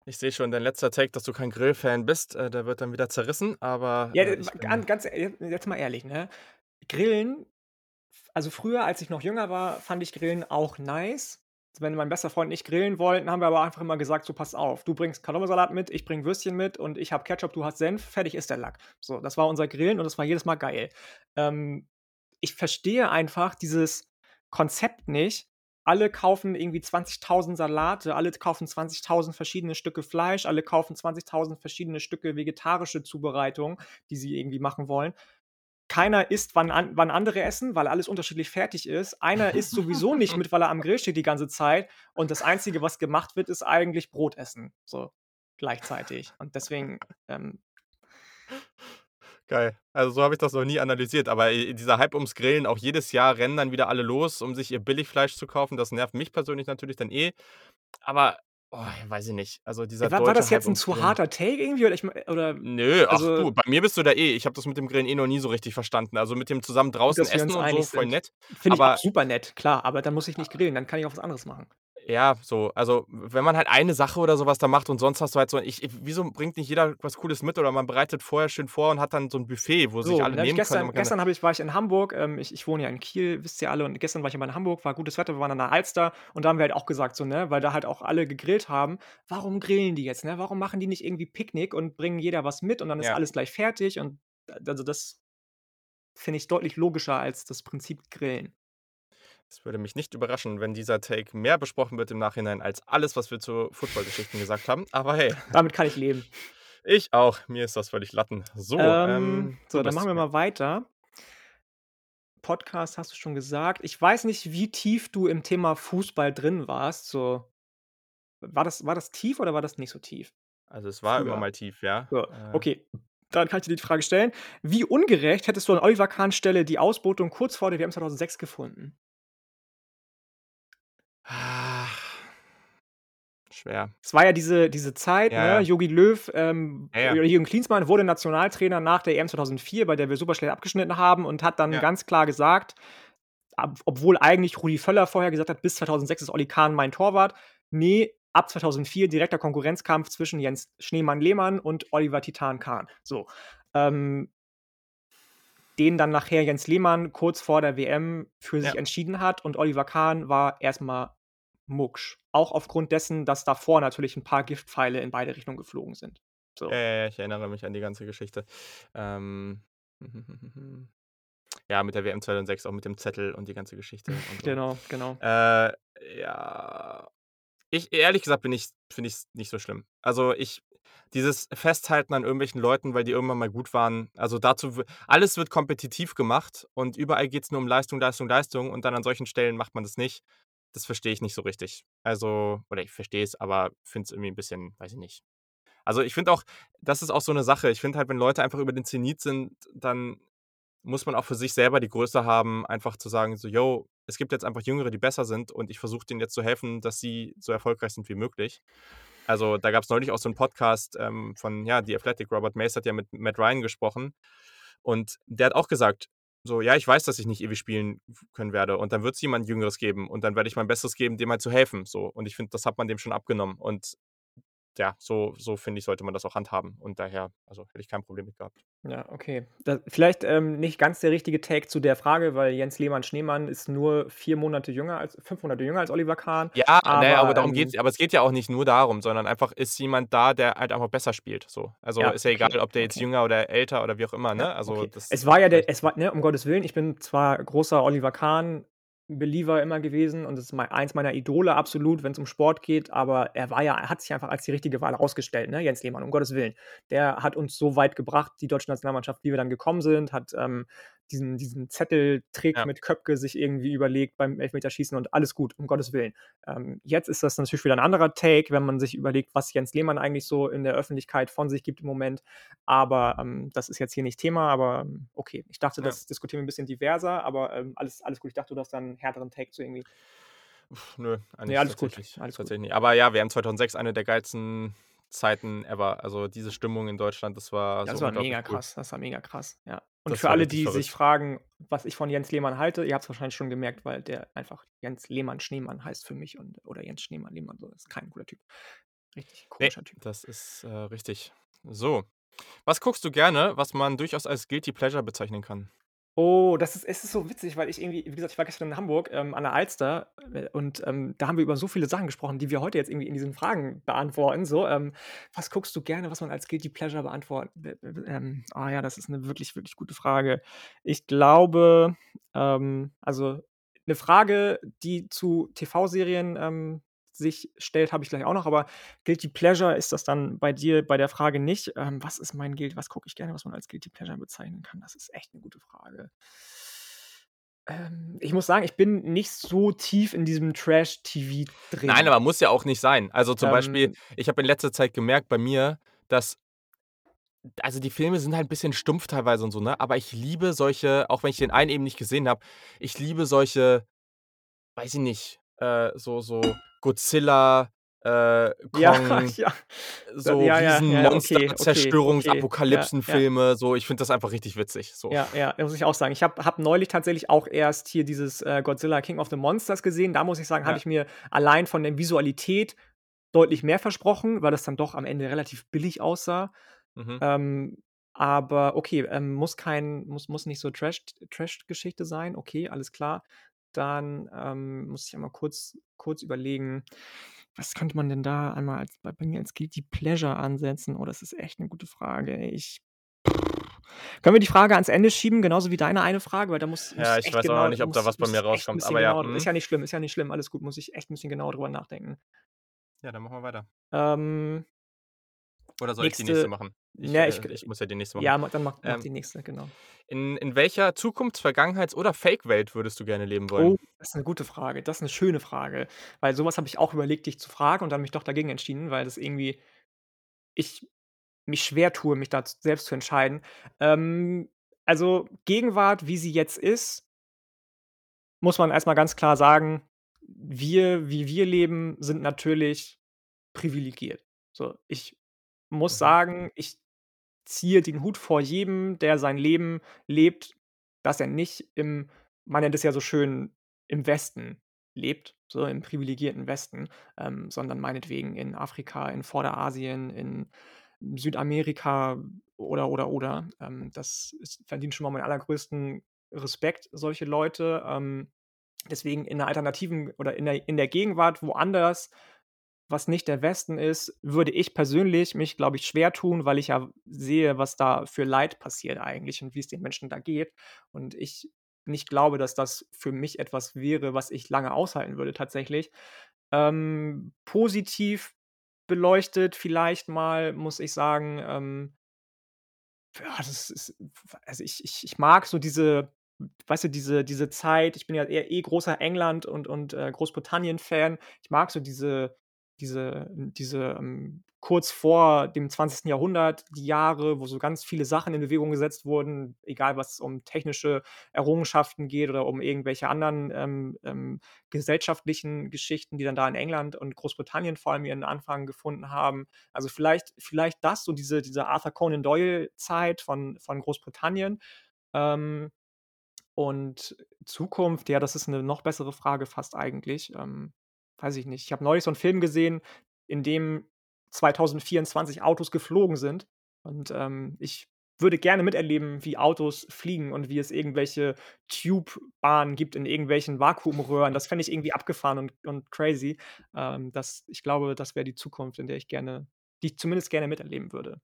Ich sehe schon, dein letzter Take, dass du kein Grillfan bist, äh, der wird dann wieder zerrissen, aber, Ja, äh, bin ganz e jetzt mal ehrlich, ne? Grillen also, früher, als ich noch jünger war, fand ich Grillen auch nice. Wenn mein bester Freund und ich grillen wollten, haben wir aber einfach immer gesagt: „So, pass auf, du bringst Kartoffelsalat mit, ich bringe Würstchen mit und ich habe Ketchup, du hast Senf, fertig ist der Lack.“ So, das war unser Grillen und das war jedes Mal geil. Ähm, ich verstehe einfach dieses Konzept nicht. Alle kaufen irgendwie 20.000 Salate, alle kaufen 20.000 verschiedene Stücke Fleisch, alle kaufen 20.000 verschiedene Stücke vegetarische Zubereitung, die sie irgendwie machen wollen. Keiner isst, wann an wann andere essen, weil alles unterschiedlich fertig ist. Einer isst sowieso nicht mit, weil er am Grill steht die ganze Zeit und das Einzige, was gemacht wird, ist eigentlich Brot essen, so gleichzeitig. Und deswegen, ähm Geil. Also, so habe ich das noch nie analysiert, aber, äh, dieser Hype ums Grillen, auch jedes Jahr rennen dann wieder alle los, um sich ihr Billigfleisch zu kaufen. Das nervt mich persönlich natürlich dann eh. Aber, oh, weiß ich nicht. Also, dieser War war das jetzt 'n ums zu harter Take irgendwie oder ich oder Nö, ach also du, bei mir bist du da eh ich habe das mit dem Grillen eh noch nie so richtig verstanden. Also, mit dem zusammen draußen essen und so, voll nett, Finde ich super nett, klar, aber dann muss ich nicht grillen, dann kann ich auch was anderes machen. Ja, so, also, wenn man halt eine Sache oder so was da macht und sonst hast du halt so ich wieso bringt nicht jeder was Cooles mit oder man bereitet vorher schön vor und hat dann so 'n Buffet, wo sich So, alle dann habe ich nehmen können gestern da gestern habe ich war ich in Hamburg, ähm, ich ich wohne ja in Kiel, wisst ihr alle, und gestern war ich in Hamburg, war gutes Wetter, wir waren an der Alster und da haben wir halt auch gesagt so, ne, weil da halt auch alle gegrillt haben: „Warum grillen die jetzt, ne? Warum machen die nicht irgendwie Picknick und bringen jeder was mit und dann ist Ja. alles gleich fertig?“ Und also, das finde ich deutlich logischer als das Prinzip Grillen. Es würde mich nicht überraschen, wenn dieser Take mehr besprochen wird im Nachhinein als alles, was wir zu Footballgeschichten gesagt haben, aber hey. Damit kann ich leben. Ich auch, mir ist das völlig Latten. So, Ähm, ähm, so, dann machen wir mal weiter. Podcast hast du schon gesagt. Ich weiß nicht, wie tief du im Thema Fußball drin warst, so war das war das tief oder war das nicht so tief Also, es war immer früher? mal tief, ja. So, Äh okay, dann kann ich dir die Frage stellen. Wie ungerecht hättest du an Oliver Kahns Stelle die Ausbotung kurz vor der WM 2006 gefunden? Schwer. Es war ja diese diese Zeit, Ja, ne? Jogi Löw, ähm, Ja, ja. Jürgen Klinsmann wurde Nationaltrainer nach der EM 2004, bei der wir super schlecht abgeschnitten haben und hat dann ganz klar gesagt, obwohl eigentlich Rudi Völler vorher gesagt hat: „Bis 2006 ist Olli Kahn mein Torwart.“ Ne, ab 2004 direkter Konkurrenzkampf zwischen Jens Schneemann-Lehmann und Oliver Titan Kahn. So, ähm den dann nachher Jens Lehmann kurz vor der WM für sich entschieden hat und Oliver Kahn war erst mal mucksch. Auch aufgrund dessen, dass davor natürlich 'n paar Giftpfeile in beide Richtungen geflogen sind. Ja, So. ja, ja, ich erinnere mich an die ganze Geschichte. Ähm, ja, mit der WM 2006, auch mit dem Zettel und die ganze Geschichte so. Genau, genau. Äh, ja. Ich ehrlich gesagt bin ich finde ich's nicht so schlimm. Also, ich dieses Festhalten an irgendwelchen Leuten, weil die irgendwann mal gut waren, also, dazu alles wird kompetitiv gemacht und überall geht's nur um Leistung, Leistung, Leistung und dann an solchen Stellen macht man das nicht. Das verstehe ich nicht so richtig. Also oder ich verstehe es, aber finde es irgendwie 'n bisschen weiß ich nicht. Also, ich finde auch das ist auch so 'ne Sache. Ich finde halt, wenn Leute einfach über den Zenit sind, dann muss man auch für sich selber die Größe haben, einfach zu sagen so: „Jo, es gibt jetzt einfach Jüngere, die besser sind und ich versuche denen jetzt zu helfen, dass sie so erfolgreich sind wie möglich.“ Also, da gab's neulich auch so 'n Podcast, ähm, von, ja, The Athletic. Robert Mace hat ja mit Matt Ryan gesprochen und der hat auch gesagt, so: „Ja, ich weiß, dass ich nicht ewig spielen können werde und dann wird's jemand Jüngeres geben und dann werde ich mein Bestes geben, dem halt zu helfen“, so. Und ich finde, das hat man dem schon abgenommen und ja, so so finde ich, sollte man das auch handhaben und daher also, hätte ich kein Problem mit gehabt. Ja, okay. Da vielleicht, ähm, nicht ganz der richtige Take zu der Frage, weil Jens Lehmann-Schneemann ist nur 4 Monate jünger als 5 Monate jünger als Oliver Kahn, Ja, na ja, aber aber, darum ähm geht's aber es geht ja auch nicht nur darum, sondern einfach ist jemand da, der halt einfach besser spielt, so. Also, Ja, ist ja okay, egal, ob der jetzt okay. jünger oder älter oder wie auch immer, ne? Also, okay. das Es war ja der es war ne, um Gottes Willen, ich bin zwar großer Oliver Kahn-Believer immer gewesen und das ist eins meiner Idole absolut, wenn's um Sport geht, aber er war ja er hat sich einfach als die richtige Wahl herausgestellt, ne, Jens Lehmann, um Gottes Willen. Der hat uns so weit gebracht, die deutsche Nationalmannschaft, wie wir dann gekommen sind, hat, ähm, diesen diesen Zetteltrick Ja. mit Köpke sich irgendwie überlegt beim Elfmeterschießen und alles gut, um Gottes Willen. Ähm, jetzt ist das natürlich wieder 'n anderer Take, wenn man sich überlegt, was Jens Lehmann eigentlich so in der Öffentlichkeit von sich gibt im Moment. Aber, ähm, das ist jetzt hier nicht Thema, aber, ähm, okay. Ich dachte, Ja. das diskutieren wir 'n bisschen diverser, aber, ähm, alles alles gut. Ich dachte, du hast da 'n härteren Take zu irgendwie. Nö, eigentlich alles gut, tatsächlich alles gut. tatsächlich nicht. Aber ja, WM 2006, eine der geilsten Zeiten ever. Also, diese Stimmung in Deutschland, das war Ja, so das war mega cool. krass. Das war mega krass, ja. Und Das für alle, die verrückt. sich fragen, was ich von Jens Lehmann halte, ihr habt's wahrscheinlich schon gemerkt, weil der einfach Jens Lehmann-Schneemann heißt für mich und oder Jens Schneemann-Lehmann, so. Ist kein cooler Typ. Richtig komischer Typ. das ist, äh, richtig. So, was guckst du gerne, was man durchaus als Guilty Pleasure bezeichnen kann? Oh, das ist es ist so witzig, weil ich irgendwie wie gesagt, ich war gestern in Hamburg, ähm, an der Alster, äh, und, ähm, da haben wir über so viele Sachen gesprochen, die wir heute jetzt irgendwie in diesen Fragen beantworten, so. Ähm, was guckst du gerne, was man als Guilty Pleasure beantworten b b b ähm, ah ja, das ist 'ne wirklich, wirklich gute Frage. Ich glaube, ähm also, 'ne Frage, die zu TV-Serien, ähm, sich stellt, habe ich gleich auch noch, aber Guilty Pleasure ist das dann bei dir bei der Frage nicht. Ähm, was ist mein Guilt was gucke ich gerne, was man als Guilty Pleasure bezeichnen kann? Das ist echt 'ne gute Frage. Ähm, ich muss sagen, ich bin nicht so tief in diesem Trash-TV Nein, drin. aber muss ja auch nicht sein. Also, zum Beispiel, Ähm ich habe in letzter Zeit gemerkt bei mir, dass also, die Filme sind halt 'n bisschen stumpf teilweise und so, ne, aber ich liebe solche auch wenn ich den einen eben nicht gesehen habe, ich liebe solche, weiß ich nicht, äh, so so Godzilla, äh, Ja, Kong, ja. Da so ja, ja, ja, Riesenmonster, okay, okay. Ja, ja. So. Ich finde das einfach richtig witzig, so. Ja, ja, muss ich auch sagen. Ich habe habe neulich tatsächlich auch erst hier dieses, äh, Godzilla King of the Monsters gesehen. Da muss ich sagen, Ja. ich mir allein von der Visualität deutlich mehr versprochen, weil das dann doch am Ende relativ billig aussah. Mhm. Ähm, aber okay, ähm, muss kein muss muss nicht so Trash Trash-Geschichte sein. Okay, alles klar. Dann, ähm, muss ich einmal kurz kurz überlegen, was könnte man denn da einmal als bei bei mir als Guilty Pleasure ansetzen? Oh, das ist echt 'ne gute Frage. Ich können wir die Frage ans Ende schieben, genauso wie deine eine Frage? Weil da muss muss Ja, ich weiß auch noch genau nicht, ob da muss was bei mir rauskommt, aber ja, genau ist mhm. ja nicht schlimm, ist ja nicht schlimm, alles gut, muss ich echt 'n bisschen genauer drüber nachdenken. Ja, dann machen wir weiter. Ähm Oder soll ich die nächste Nächste machen? Ich, ne, ich äh ich muss ja die nächste machen. ja, dann mach mach Ähm die nächste, genau. in in welcher Zukunfts-, Vergangenheits- oder Fake-Welt würdest du gerne leben Oh, wollen? das ist 'ne gute Frage. Das ist 'ne schöne Frage, weil so was habe ich auch überlegt, dich zu fragen und dann mich doch dagegen entschieden, weil das irgendwie ich mich schwer tue, mich da selbst zu entscheiden. Ähm, also, Gegenwart, wie sie jetzt ist muss man erst mal ganz klar sagen, wir wie wir leben, sind natürlich privilegiert. So, ich muss Mhm. sagen, ich ziehe den Hut vor jedem, der sein Leben lebt, dass er nicht im man nennt es ja so schön, im Westen lebt, so im privilegierten Westen, ähm, sondern meinetwegen in Afrika, in Vorderasien, in Südamerika oder, oder, oder. Ähm, das ist verdient schon mal meinen allergrößten Respekt, solche Leute. Ähm, deswegen in 'ner alternativen oder in der in der Gegenwart woanders, was nicht der Westen ist, würde ich persönlich mich, glaube ich, schwer tun, weil ich ja sehe, was da für Leid passiert eigentlich und wie's den Menschen da geht. Und ich nicht glaube, dass das für mich etwas wäre, was ich lange aushalten würde tatsächlich. Ähm, positiv beleuchtet vielleicht mal, muss ich sagen, ähm ja, das ist also, ich ich ich mag so diese weißt du, diese diese Zeit ich bin ja eher eh großer England und und, äh, Großbritannien-Fan. Ich mag so diese diese diese, ähm, kurz vor dem 20. Jahrhundert, die Jahre, wo so ganz viele Sachen in Bewegung gesetzt wurden, egal was um technische Errungenschaften geht oder um irgendwelche anderen, ähm, ähm, gesellschaftlichen Geschichten, die dann da in England und Großbritannien vor allem ihren Anfang gefunden haben. Also, vielleicht vielleicht das, so diese diese Arthur Conan Doyle-Zeit von von Großbritannien. Ähm, und Zukunft, ja, das ist 'ne noch bessere Frage fast eigentlich. Ähm, weiß ich nicht. Ich habe neulich so 'n Film gesehen, in dem 2024 Autos geflogen sind und, ähm, ich würde gerne miterleben, wie Autos fliegen und wie es irgendwelche Tube-Bahnen gibt in irgendwelchen Vakuumröhren. Das fände ich irgendwie abgefahren und und crazy. Ähm, das ich glaube, das wäre die Zukunft, in der ich gerne die ich zumindest gerne miterleben würde.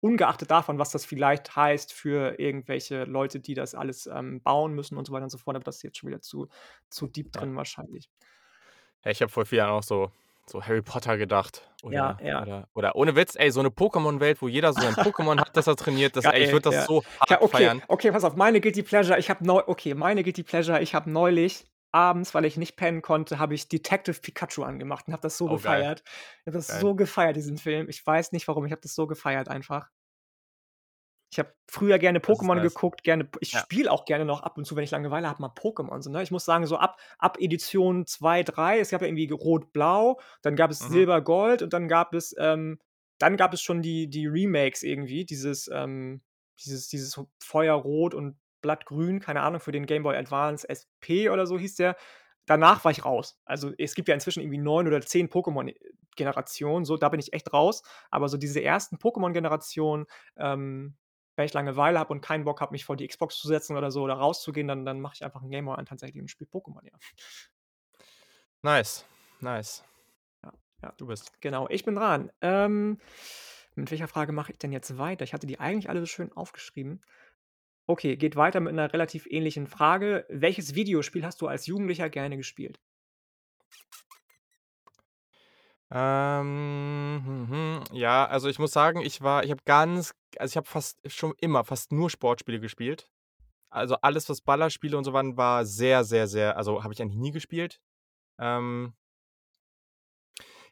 Ungeachtet davon, was das vielleicht heißt für irgendwelche Leute, die das alles, ähm, bauen müssen und so weiter und so fort, aber das ist jetzt schon wieder zu zu deep drin wahrscheinlich. Ja, ich habe vor 4 Jahren auch so so Harry Potter gedacht Ja, oder ja. oder oder ohne Witz, ey, so 'ne Pokémon-Welt, wo jeder so sein Pokémon hat, das er trainiert, das ey, ich Geil, würde das ja. so Ja, hart okay, feiern. okay, pass auf, meine Guilty Pleasure, ich habe neu okay, meine Guilty Pleasure, ich habe neulich abends, weil ich nicht pennen konnte, habe ich Detective Pikachu angemacht und habe das so Oh, geil. gefeiert. Ich habe das Geil. so gefeiert, diesen Film. Ich weiß nicht warum, ich habe das so gefeiert einfach. Ich habe früher gerne Pokémon nice. geguckt, gerne ich Ja. spiele auch gerne noch ab und zu, wenn ich Langeweile habe, mal Pokémon so, ne? Ich muss sagen, so ab ab Edition 2, 3 es gab ja irgendwie Rot-Blau, dann gab es Mhm. Silber, Gold und dann gab es, ähm dann gab es schon die die Remakes irgendwie, dieses, ähm dieses dieses Feuerrot und Blattgrün, keine Ahnung, für den Game Boy Advance SP oder so hieß der. Danach war ich raus. Also, es gibt ja inzwischen irgendwie 9 oder 10 Pokémon, äh, Generationen, so, da bin ich echt raus. Aber so diese ersten Pokémon-Generationen, ähm, wenn ich Langeweile habe und keinen Bock habe, mich vor die Xbox zu setzen oder so oder rauszugehen, dann dann mache ich einfach 'n Game Boy an tatsächlich und spiele Pokémon, ja. Nice, nice. Ja, ja. Du bist. Genau, ich bin dran. Ähm, mit welcher Frage mache ich denn jetzt weiter? Ich hatte die eigentlich alle so schön aufgeschrieben. Okay, geht weiter mit 'ner relativ ähnlichen Frage. Welches Videospiel hast du als Jugendlicher gerne gespielt? Ähm, mhm, ja, also, ich muss sagen, ich war ich habe ganz also, ich habe fast schon immer fast nur Sportspiele gespielt. Also, alles, was Ballerspiele und so waren, war sehr, sehr, sehr also, habe ich eigentlich nie gespielt. Ähm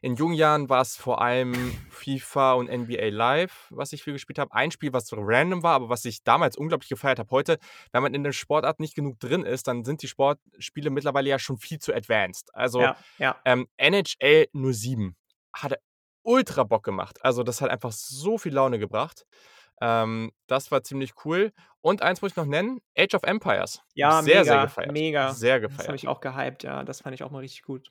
in jungen Jahren war's vor allem FIFA und NBA Live, was ich viel gespielt habe. Ein Spiel, was so random war, aber was ich damals unglaublich gefeiert habe. Heute, wenn man in der Sportart nicht genug drin ist, dann sind die Sportspiele mittlerweile ja schon viel zu advanced. Also, Ja, ja. ähm, NHL 07 hatte ultra Bock gemacht. Also, das hat einfach so viel Laune gebracht. Ähm, das war ziemlich cool. Und eins muss ich noch nennen, Age of Empires. Ja, sehr, sehr mega, gefeiert. mega. Sehr Das habe gefeiert. ich auch gehypt, ja. Das fand ich auch mal richtig gut.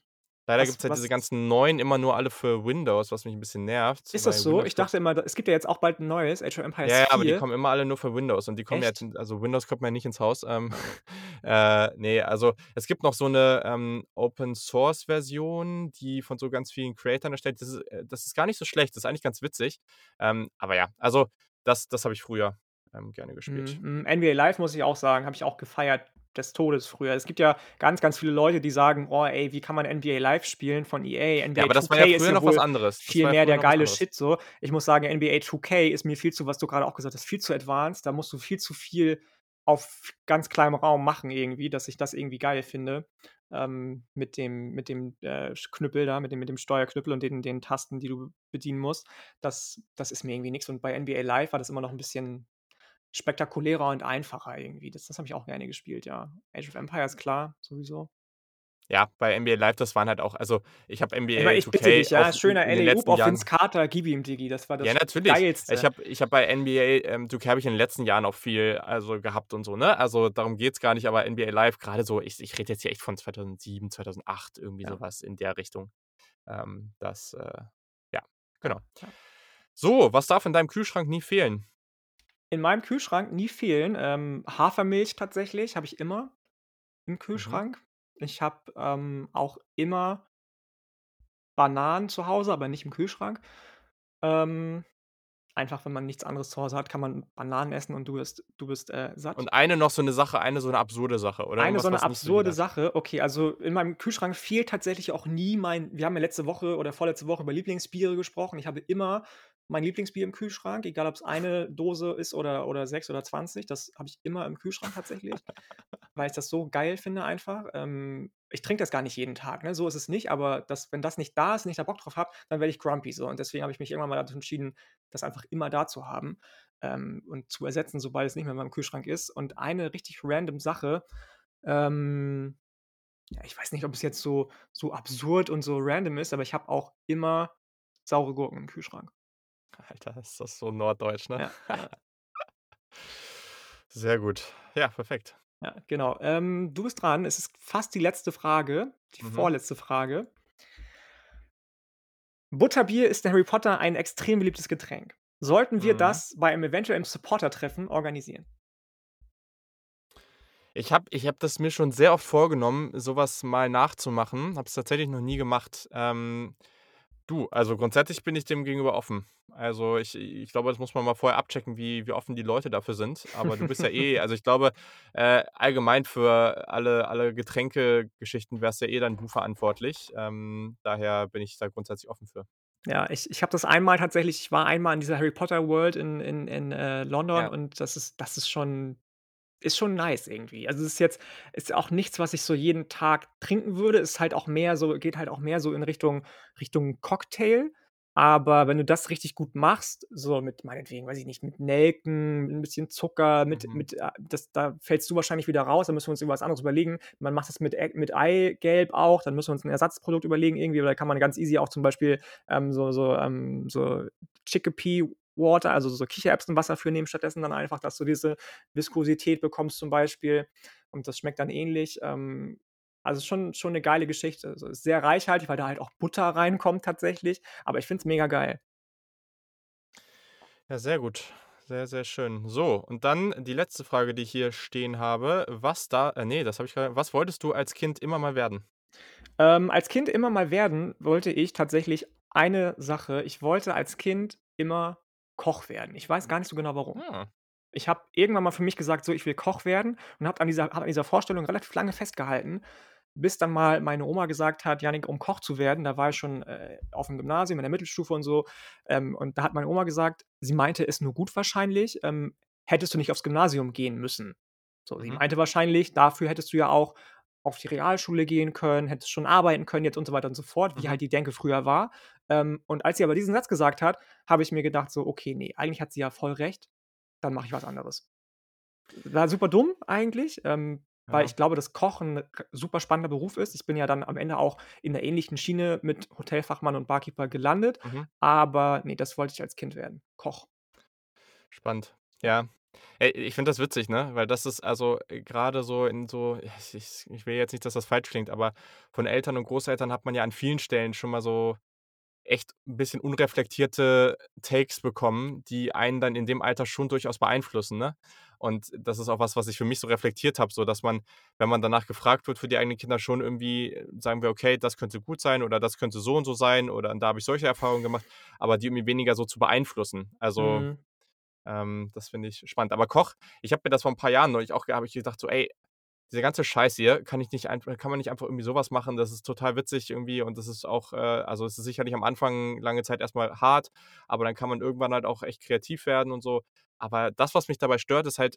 Leider Was gibt's ja diese ganzen neuen immer nur alle für Windows, was mich 'n bisschen nervt, Ist das so? Windows Ich dachte immer, es gibt ja jetzt auch bald 'n neues, Age of Empires Ja, ja, aber die 4. kommen immer alle nur für Windows und die kommen ja jetzt Echt? in also, Windows kommt mir ja nicht ins Haus. Ähm, äh, ne, also, es gibt noch so 'ne, ähm, Open-Source-Version, die von so ganz vielen Creatoren erstellt das ist äh, das ist gar nicht so schlecht. Das ist eigentlich ganz witzig. Ähm, aber ja, also, das das habe ich früher, ähm, gerne gespielt. Mhm, mhm. NBA Live muss ich auch sagen, habe ich auch gefeiert. Des Todes früher. Es gibt ja ganz, ganz viele Leute, die sagen: „Oh, ey, wie kann man NBA Live spielen von EA? Ja, NBA aber das war 2K ja ist früher ja noch was anderes. Das viel ja mehr der geile. Shit so.“ Ich muss sagen, NBA 2K ist mir viel zu was du grade auch gesagt hast, viel zu advanced. Da musst du viel zu viel auf ganz kleinem Raum machen irgendwie, dass ich das irgendwie geil finde, ähm, mit dem mit dem, äh, Knüppel da, mit dem mit dem Steuerknüppel und den den Tasten, die du bedienen musst. Das das ist mir irgendwie nix. Und bei NBA Live war das immer noch 'n bisschen spektakulärer und einfacher irgendwie. Das das habe ich auch gerne gespielt, ja. Age of Empires, klar, sowieso. Ja, bei NBA Live, das waren halt auch also, ich habe Ich meine, NBA ich bitte 2K dich, ja, auch in schöner Alley-Oop auf Vince Carter, gib ihm, Diggi. Das war Ja, das natürlich. Ich Geilste. habe ich habe bei NBA, ähm, 2K habe ich in den letzten Jahren auch viel, also, gehabt und so, ne? Also, darum geht's gar nicht, aber NBA Live, grade so ich ich rede jetzt hier echt von 2007, 2008, irgendwie Ja. was in der Richtung. Ähm, das, äh ja, genau. Ja, ja. So, was darf in deinem Kühlschrank nie fehlen? In meinem Kühlschrank nie fehlen, ähm, Hafermilch tatsächlich, habe ich immer im Mhm. Kühlschrank. Ich habe, ähm, auch immer Bananen zu Hause, aber nicht im Kühlschrank. Ähm, einfach, wenn man nichts anderes zu Hause hat, kann man Bananen essen und du wirst du bist, äh, satt. Und eine noch so 'ne Sache eine so 'ne absurde Sache oder Eine so irgendwas, 'ne was jeder absurde? Sache, okay, also, in meinem Kühlschrank fehlt tatsächlich auch nie mein wir haben ja letzte Woche oder vorletzte Woche über Lieblingsbiere gesprochen. Ich habe immer mein Lieblingsbier im Kühlschrank, egal ob's eine Dose ist oder oder 6 oder 20. Das habe ich immer im Kühlschrank tatsächlich, weil ich das so geil finde einfach. Ähm, ich trinke das gar nicht jeden Tag, ne, so ist es nicht, aber das wenn das nicht da ist und ich da Bock drauf habe, dann werde ich grumpy so. Und deswegen habe ich mich irgendwann mal dazu entschieden, das einfach immer da zu haben, ähm, und zu ersetzen, sobald es nicht mehr in meinem Kühlschrank ist. Und eine richtig random Sache, ähm ja, ich weiß nicht, ob es jetzt so so absurd und so random ist, aber ich habe auch immer saure Gurken im Kühlschrank. Alter, ist das so norddeutsch, ne? Ja. Sehr gut. Ja, perfekt. Ja, genau. Ähm, du bist dran. Es ist fast die letzte Frage, die Mhm. vorletzte Frage. Butterbier ist in Harry Potter ein extrem beliebtes Getränk. Sollten wir Mhm. das bei einem eventuellen Supportertreffen organisieren? Ich habe ich habe das mir schon sehr oft vorgenommen, so was mal nachzumachen, habe es tatsächlich noch nie gemacht. Ähm, du, also, grundsätzlich bin ich dem gegenüber offen. Also, ich ich glaube, das muss man mal vorher abchecken, wie wie offen die Leute dafür sind. Aber du bist ja eh also, ich glaube, äh, allgemein für alle alle Getränkegeschichten wärst ja eh dann du verantwortlich. Ähm, daher bin ich da grundsätzlich offen für. Ja, ich ich habe das einmal tatsächlich ich war einmal in dieser Harry Potter World in in in, äh, London Ja. und das ist das ist schon ist schon nice irgendwie. Also, es ist jetzt ist auch nichts, was ich so jeden Tag trinken würde. Ist halt auch mehr so geht halt auch mehr so in Richtung Richtung Cocktail. Aber wenn du das richtig gut machst, so mit meinetwegen, weiß ich nicht, mit Nelken, 'n bisschen Zucker, mit Mhm. mit, äh das da fällst du wahrscheinlich wieder raus, da müssen wir uns irgendwas anderes überlegen. Man macht das mit Ä mit Eigelb auch, dann müssen wir uns 'n Ersatzprodukt überlegen irgendwie, da kann man ganz easy auch zum Beispiel, ähm, so so, ähm so Chickpea Water, also, so Kichererbsenwasser für nehmen stattdessen dann einfach, dass du diese Viskosität bekommst zum Beispiel und das schmeckt dann ähnlich. Ähm, also, schon schon 'ne geile Geschichte. Also, ist sehr reichhaltig, weil da halt auch Butter reinkommt tatsächlich, aber ich finde es mega geil. Ja, sehr gut. Sehr, sehr schön. So, und dann die letzte Frage, die ich hier stehen habe. Was da äh, ne, das habe ich grade was wolltest du als Kind immer mal werden? Ähm, als Kind immer mal werden wollte ich tatsächlich eine Sache. Ich wollte als Kind immer Koch werden. Ich weiß gar nicht so genau warum. Ah. Ich habe irgendwann mal für mich gesagt: „So, ich will Koch werden“ und habe an dieser habe an dieser Vorstellung relativ lange festgehalten, bis dann mal meine Oma gesagt hat: „Jannik, um Koch zu werden“ da war ich schon, äh, auf'm Gymnasium in der Mittelstufe und so, ähm, und da hat meine Oma gesagt sie meinte es nur gut wahrscheinlich, ähm: „Hättest du nicht aufs Gymnasium gehen müssen.“ So, sie Mhm. meinte wahrscheinlich: „Dafür hättest du ja auch auf die Realschule gehen können, hättest schon arbeiten können jetzt“ und so weiter und so fort, wie Mhm. halt die Denke früher war. Ähm, und als sie aber diesen Satz gesagt hat, habe ich mir gedacht so: „Okay, ne, eigentlich hat sie ja voll recht, dann mache ich was anderes.“ War super dumm eigentlich, ähm, weil Ja. ich glaube, dass Kochen 'n r super spannender Beruf ist. Ich bin ja dann am Ende auch in 'ner ähnlichen Schiene mit Hotelfachmann und Barkeeper gelandet, Mhm. aber ne, das wollte ich als Kind werden, Koch. Spannend. Ja. Ich finde das witzig, ne, weil das ist also, äh, grade so in so ich ich will jetzt nicht, dass das falsch klingt, aber von Eltern und Großeltern hat man ja an vielen Stellen schon mal so echt 'n bisschen unreflektierte Takes bekommen, die einen dann in dem Alter schon durchaus beeinflussen, ne? Und das ist auch was, was ich für mich so reflektiert habe, so dass man, wenn man danach gefragt wird für die eigenen Kinder, schon irgendwie sagen will: „Okay, das könnte gut sein oder das könnte so und so sein oder da habe ich solche Erfahrungen gemacht“, aber die irgendwie weniger so zu beeinflussen. Also, Mhm. Ähm, das finde ich spannend. Aber Koch ich habe mir das vor 'n paar Jahren neulich auch habe ich gedacht so: „Ey“ dieser ganze Scheiß hier, kann ich nicht einfach kann man nicht einfach irgendwie so was machen? Das ist total witzig irgendwie und das ist auch, äh also, es ist sicherlich am Anfang lange Zeit erst mal hart, aber dann kann man irgendwann halt auch echt kreativ werden und so. Aber das, was mich dabei stört, ist halt,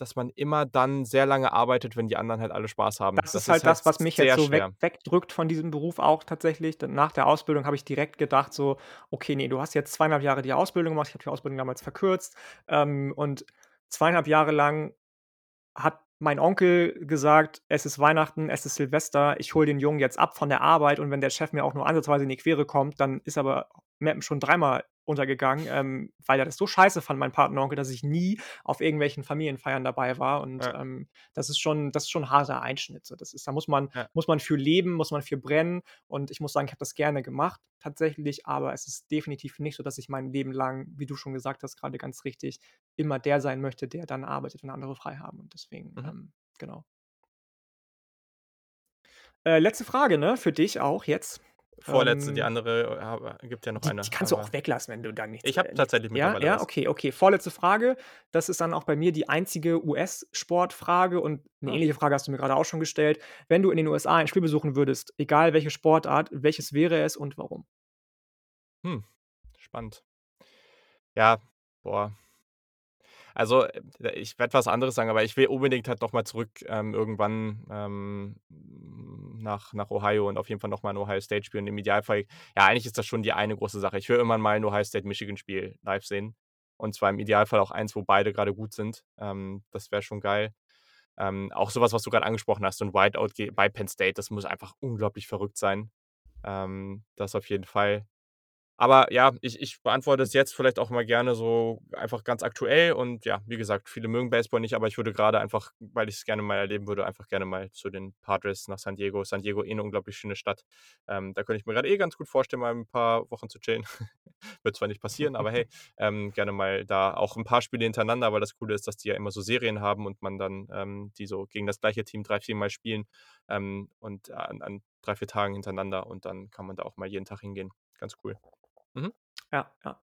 dass man immer dann sehr lange arbeitet, wenn die anderen halt alle Spaß haben. Das ist halt das, was mich jetzt so weg wegdrückt von diesem Beruf auch tatsächlich. Nach der Ausbildung habe ich direkt gedacht so: „Okay, ne, du hast jetzt 2,5 Jahre die Ausbildung gemacht.“ Ich habe die Ausbildung damals verkürzt, ähm, und 2,5 Jahre lang hat mein Onkel gesagt: „Es ist Weihnachten, es ist Silvester, ich hole den Jungen jetzt ab von der Arbeit und wenn der Chef mir auch nur ansatzweise in die Quere kommt, dann ist aber Mappen schon dreimal untergegangen“, ähm, weil er das so scheiße fand, mein Patenonkel, dass ich nie auf irgendwelchen Familienfeiern dabei war und, Ja. ähm, das ist schon das ist schon 'n harter Einschnitt so. Das ist da muss man Ja. muss man für leben, muss man für brennen und ich muss sagen, ich habe das gerne gemacht tatsächlich, aber es ist definitiv nicht so, dass ich mein Leben lang, wie du schon gesagt hast, grade ganz richtig, immer der sein möchte, der dann arbeitet, wenn andere frei haben und deswegen, Mhm. ähm, genau. Äh, letzte Frage, ne, für dich auch jetzt. Vorletzte, die Ähm andere, äh, ha gibt ja noch Die eine, die kannst du auch weglassen, wenn du da nichts ich habe äh, nichts tatsächlich ja, mittlerweile ja, was. okay, okay. Vorletzte Frage. Das ist dann auch bei mir die einzige US-Sportfrage und 'ne Ah. ähnliche Frage hast du mir grade auch schon gestellt. Wenn du in den USA ein Spiel besuchen würdest, egal welche Sportart, welches wäre es und warum? Hm, spannend. Ja, boah. Also, äh, ich werde was anderes sagen, aber ich will unbedingt halt noch mal zurück, ähm, irgendwann, ähm, nach nach Ohio und auf jeden Fall noch mal 'n Ohio State spielen. Im Idealfall ja, eigentlich ist das schon die eine große Sache. Ich will irgendwann mal 'n Ohio State-Michigan-Spiel live sehen und zwar im Idealfall auch eins, wo beide grade gut sind. Ähm, das wäre schon geil. Ähm, auch so was, du grad angesprochen hast, so 'n Whiteout bei Penn State, das muss einfach unglaublich verrückt sein. Ähm, das auf jeden Fall. Aber ja, ich ich beantworte es jetzt vielleicht auch mal gerne so einfach ganz aktuell und ja, wie gesagt, viele mögen Baseball nicht, aber ich würde grade einfach, weil ich's gerne mal erleben würde, einfach gerne mal zu den Padres nach San Diego. San Diego eh 'ne unglaublich schöne Stadt. Ähm, da könnte ich mir grad eh ganz gut vorstellen, mal 'n paar Wochen zu chillen. Wird zwar nicht passieren, aber hey, ähm, gerne mal da auch 'n paar Spiele hintereinander, weil das Coole ist, dass die ja immer so Serien haben und man dann, ähm, die so gegen das gleiche Team 3, viermal spielen, ähm, und an an 3, 4 Tagen hintereinander und dann kann man da auch mal jeden Tag hingehen. Ganz cool. Mhm. Ja, ja.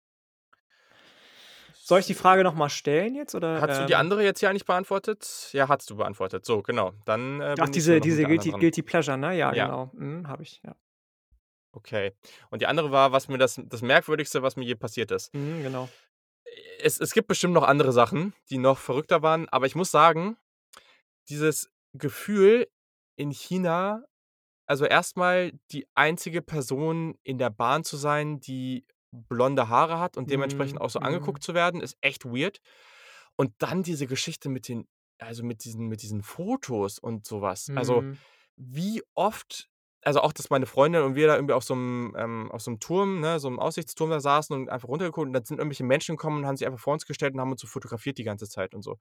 Soll ich die Frage noch mal stellen jetzt oder, Hattest du die ähm andere jetzt hier eigentlich beantwortet? Ja, hattest du beantwortet. So, genau. Dann, äh, Ach, diese diese Guilty. Guilty Pleasure, ne? Ja, Ja. genau. Mhm, habe ich, ja. Okay. Und die andere war, was mir das das Merkwürdigste, was mir je passiert ist. Mhm, genau. Es es gibt bestimmt noch andere Sachen, die noch verrückter waren, aber ich muss sagen, dieses Gefühl in China also, erst mal die einzige Person in der Bahn zu sein, die blonde Haare hat und dementsprechend Mhm, auch so mhm. angeguckt zu werden, ist echt weird. Und dann diese Geschichte mit den also, mit diesen mit diesen Fotos und so was. Also, Mhm. wie oft also, auch, dass meine Freundin und wir da irgendwie auf so 'nem ähm, auf so 'nem Turm, ne, so 'nem Aussichtsturm da saßen und einfach runtergeguckt und dann sind irgendwelche Menschen gekommen und haben sich einfach vor uns gestellt und haben uns so fotografiert die ganze Zeit und so.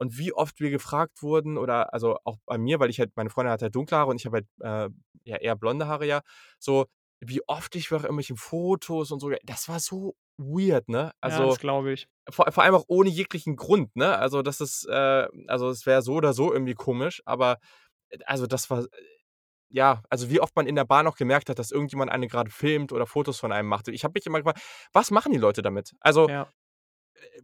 Und wie oft wir gefragt wurden oder also, auch bei mir, weil ich halt meine Freundin hat halt dunkle Haare und ich habe halt, äh, ja, eher blonde Haare ja, so, wie oft ich nach irgendwelchen Fotos und so das war so weird, ne? Ja, das Also, glaube ich. vor vor allem auch ohne jeglichen Grund, ne? Also, das ist, äh also, es wäre so oder so irgendwie komisch, aber, äh, also, das war, äh ja, also, wie oft man in der Bahn auch gemerkt hat, dass irgendjemand einen grade filmt oder Fotos von einem macht. Ich habe mich immer gefragt: „Was machen die Leute damit?“ Also, Ja.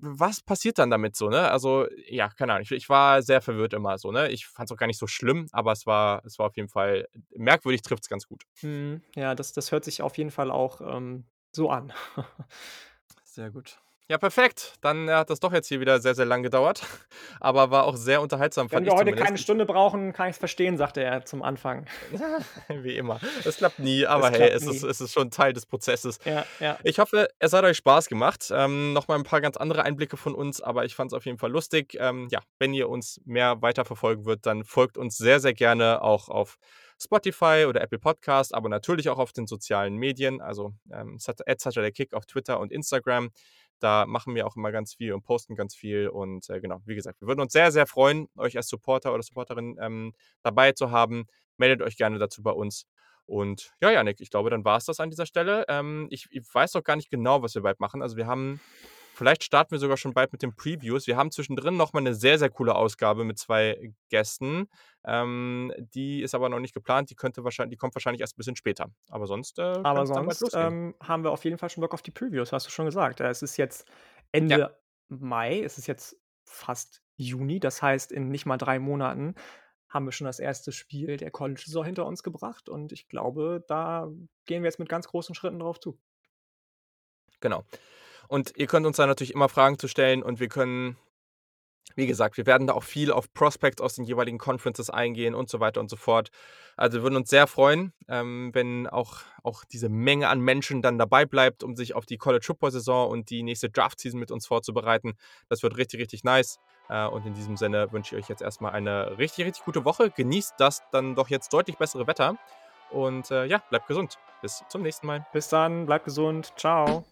Was passiert dann damit so, ne? Also, ja, keine Ahnung. Ich ich war sehr verwirrt immer so, ne? Ich fand's auch gar nicht so schlimm, aber es war es war auf jeden Fall merkwürdig trifft's ganz gut. Mhm. Ja, das das hört sich auf jeden Fall auch, ähm, so an. Sehr gut. Ja, perfekt. Dann hat das doch jetzt hier wieder sehr, sehr lang gedauert, aber war auch sehr unterhaltsam, „Wenn fand wir ich heute zumindest. keine Ich Stunde brauchen, kann ich's verstehen“, sagte er zum Anfang. Wie immer. Es klappt nie, aber Es hey, es ist nie. es ist schon Teil des Prozesses. Ja, ja. Ich hoffe, es hat euch Spaß gemacht. Ähm, noch mal 'n paar ganz andere Einblicke von uns, aber ich fand's auf jeden Fall lustig. Ähm, ja, wenn ihr uns mehr weiterverfolgen wollt, dann folgt uns sehr, sehr gerne auch auf Spotify oder Apple Podcast, aber natürlich auch auf den sozialen Medien, also, ähm, sat @saturday_kick auf Twitter und Instagram. Da machen wir auch immer ganz viel und posten ganz viel und, äh, genau, wie gesagt, wir würden uns sehr, sehr freuen, euch als Supporter oder Supporterin, ähm, dabei zu haben. Meldet euch gerne dazu bei uns. Und ja, Jannik, ich glaube, dann war's das an dieser Stelle. Ähm, ich ich weiß noch gar nicht genau, was wir bald machen. Also, wir haben vielleicht starten wir sogar schon bald mit den Previews. Wir haben zwischendrin noch mal 'ne sehr, sehr coole Ausgabe mit 2 Gästen. Ähm, die ist aber noch nicht geplant. Die könnte wahrschein die kommt wahrscheinlich erst 'n bisschen später. Aber sonst, äh, Aber sonst, ähm, haben wir auf jeden Fall schon Bock auf die Previews, hast du schon gesagt. Äh, es ist jetzt Ja. Ende Mai, es ist jetzt fast Juni, das heißt, in nicht mal 3 Monaten haben wir schon das erste Spiel der College-Saison hinter uns gebracht und ich glaube, da gehen wir jetzt mit ganz großen Schritten drauf zu. Genau. Und ihr könnt uns da natürlich immer Fragen zu stellen und wir können wie gesagt, wir werden da auch viel auf Prospects aus den jeweiligen Conferences eingehen und so weiter und so fort. Also wir würden uns sehr freuen, ähm, wenn auch, auch diese Menge an Menschen dann dabei bleibt, um sich auf die College Football Saison und die nächste Draft Season mit uns vorzubereiten. Das wird richtig, richtig nice. Äh, und in diesem Sinne wünsche ich euch jetzt erstmal eine richtig, richtig gute Woche. Genießt das dann doch jetzt deutlich bessere Wetter. Und äh, ja, bleibt gesund. Bis zum nächsten Mal. Bis dann, bleibt gesund. Ciao.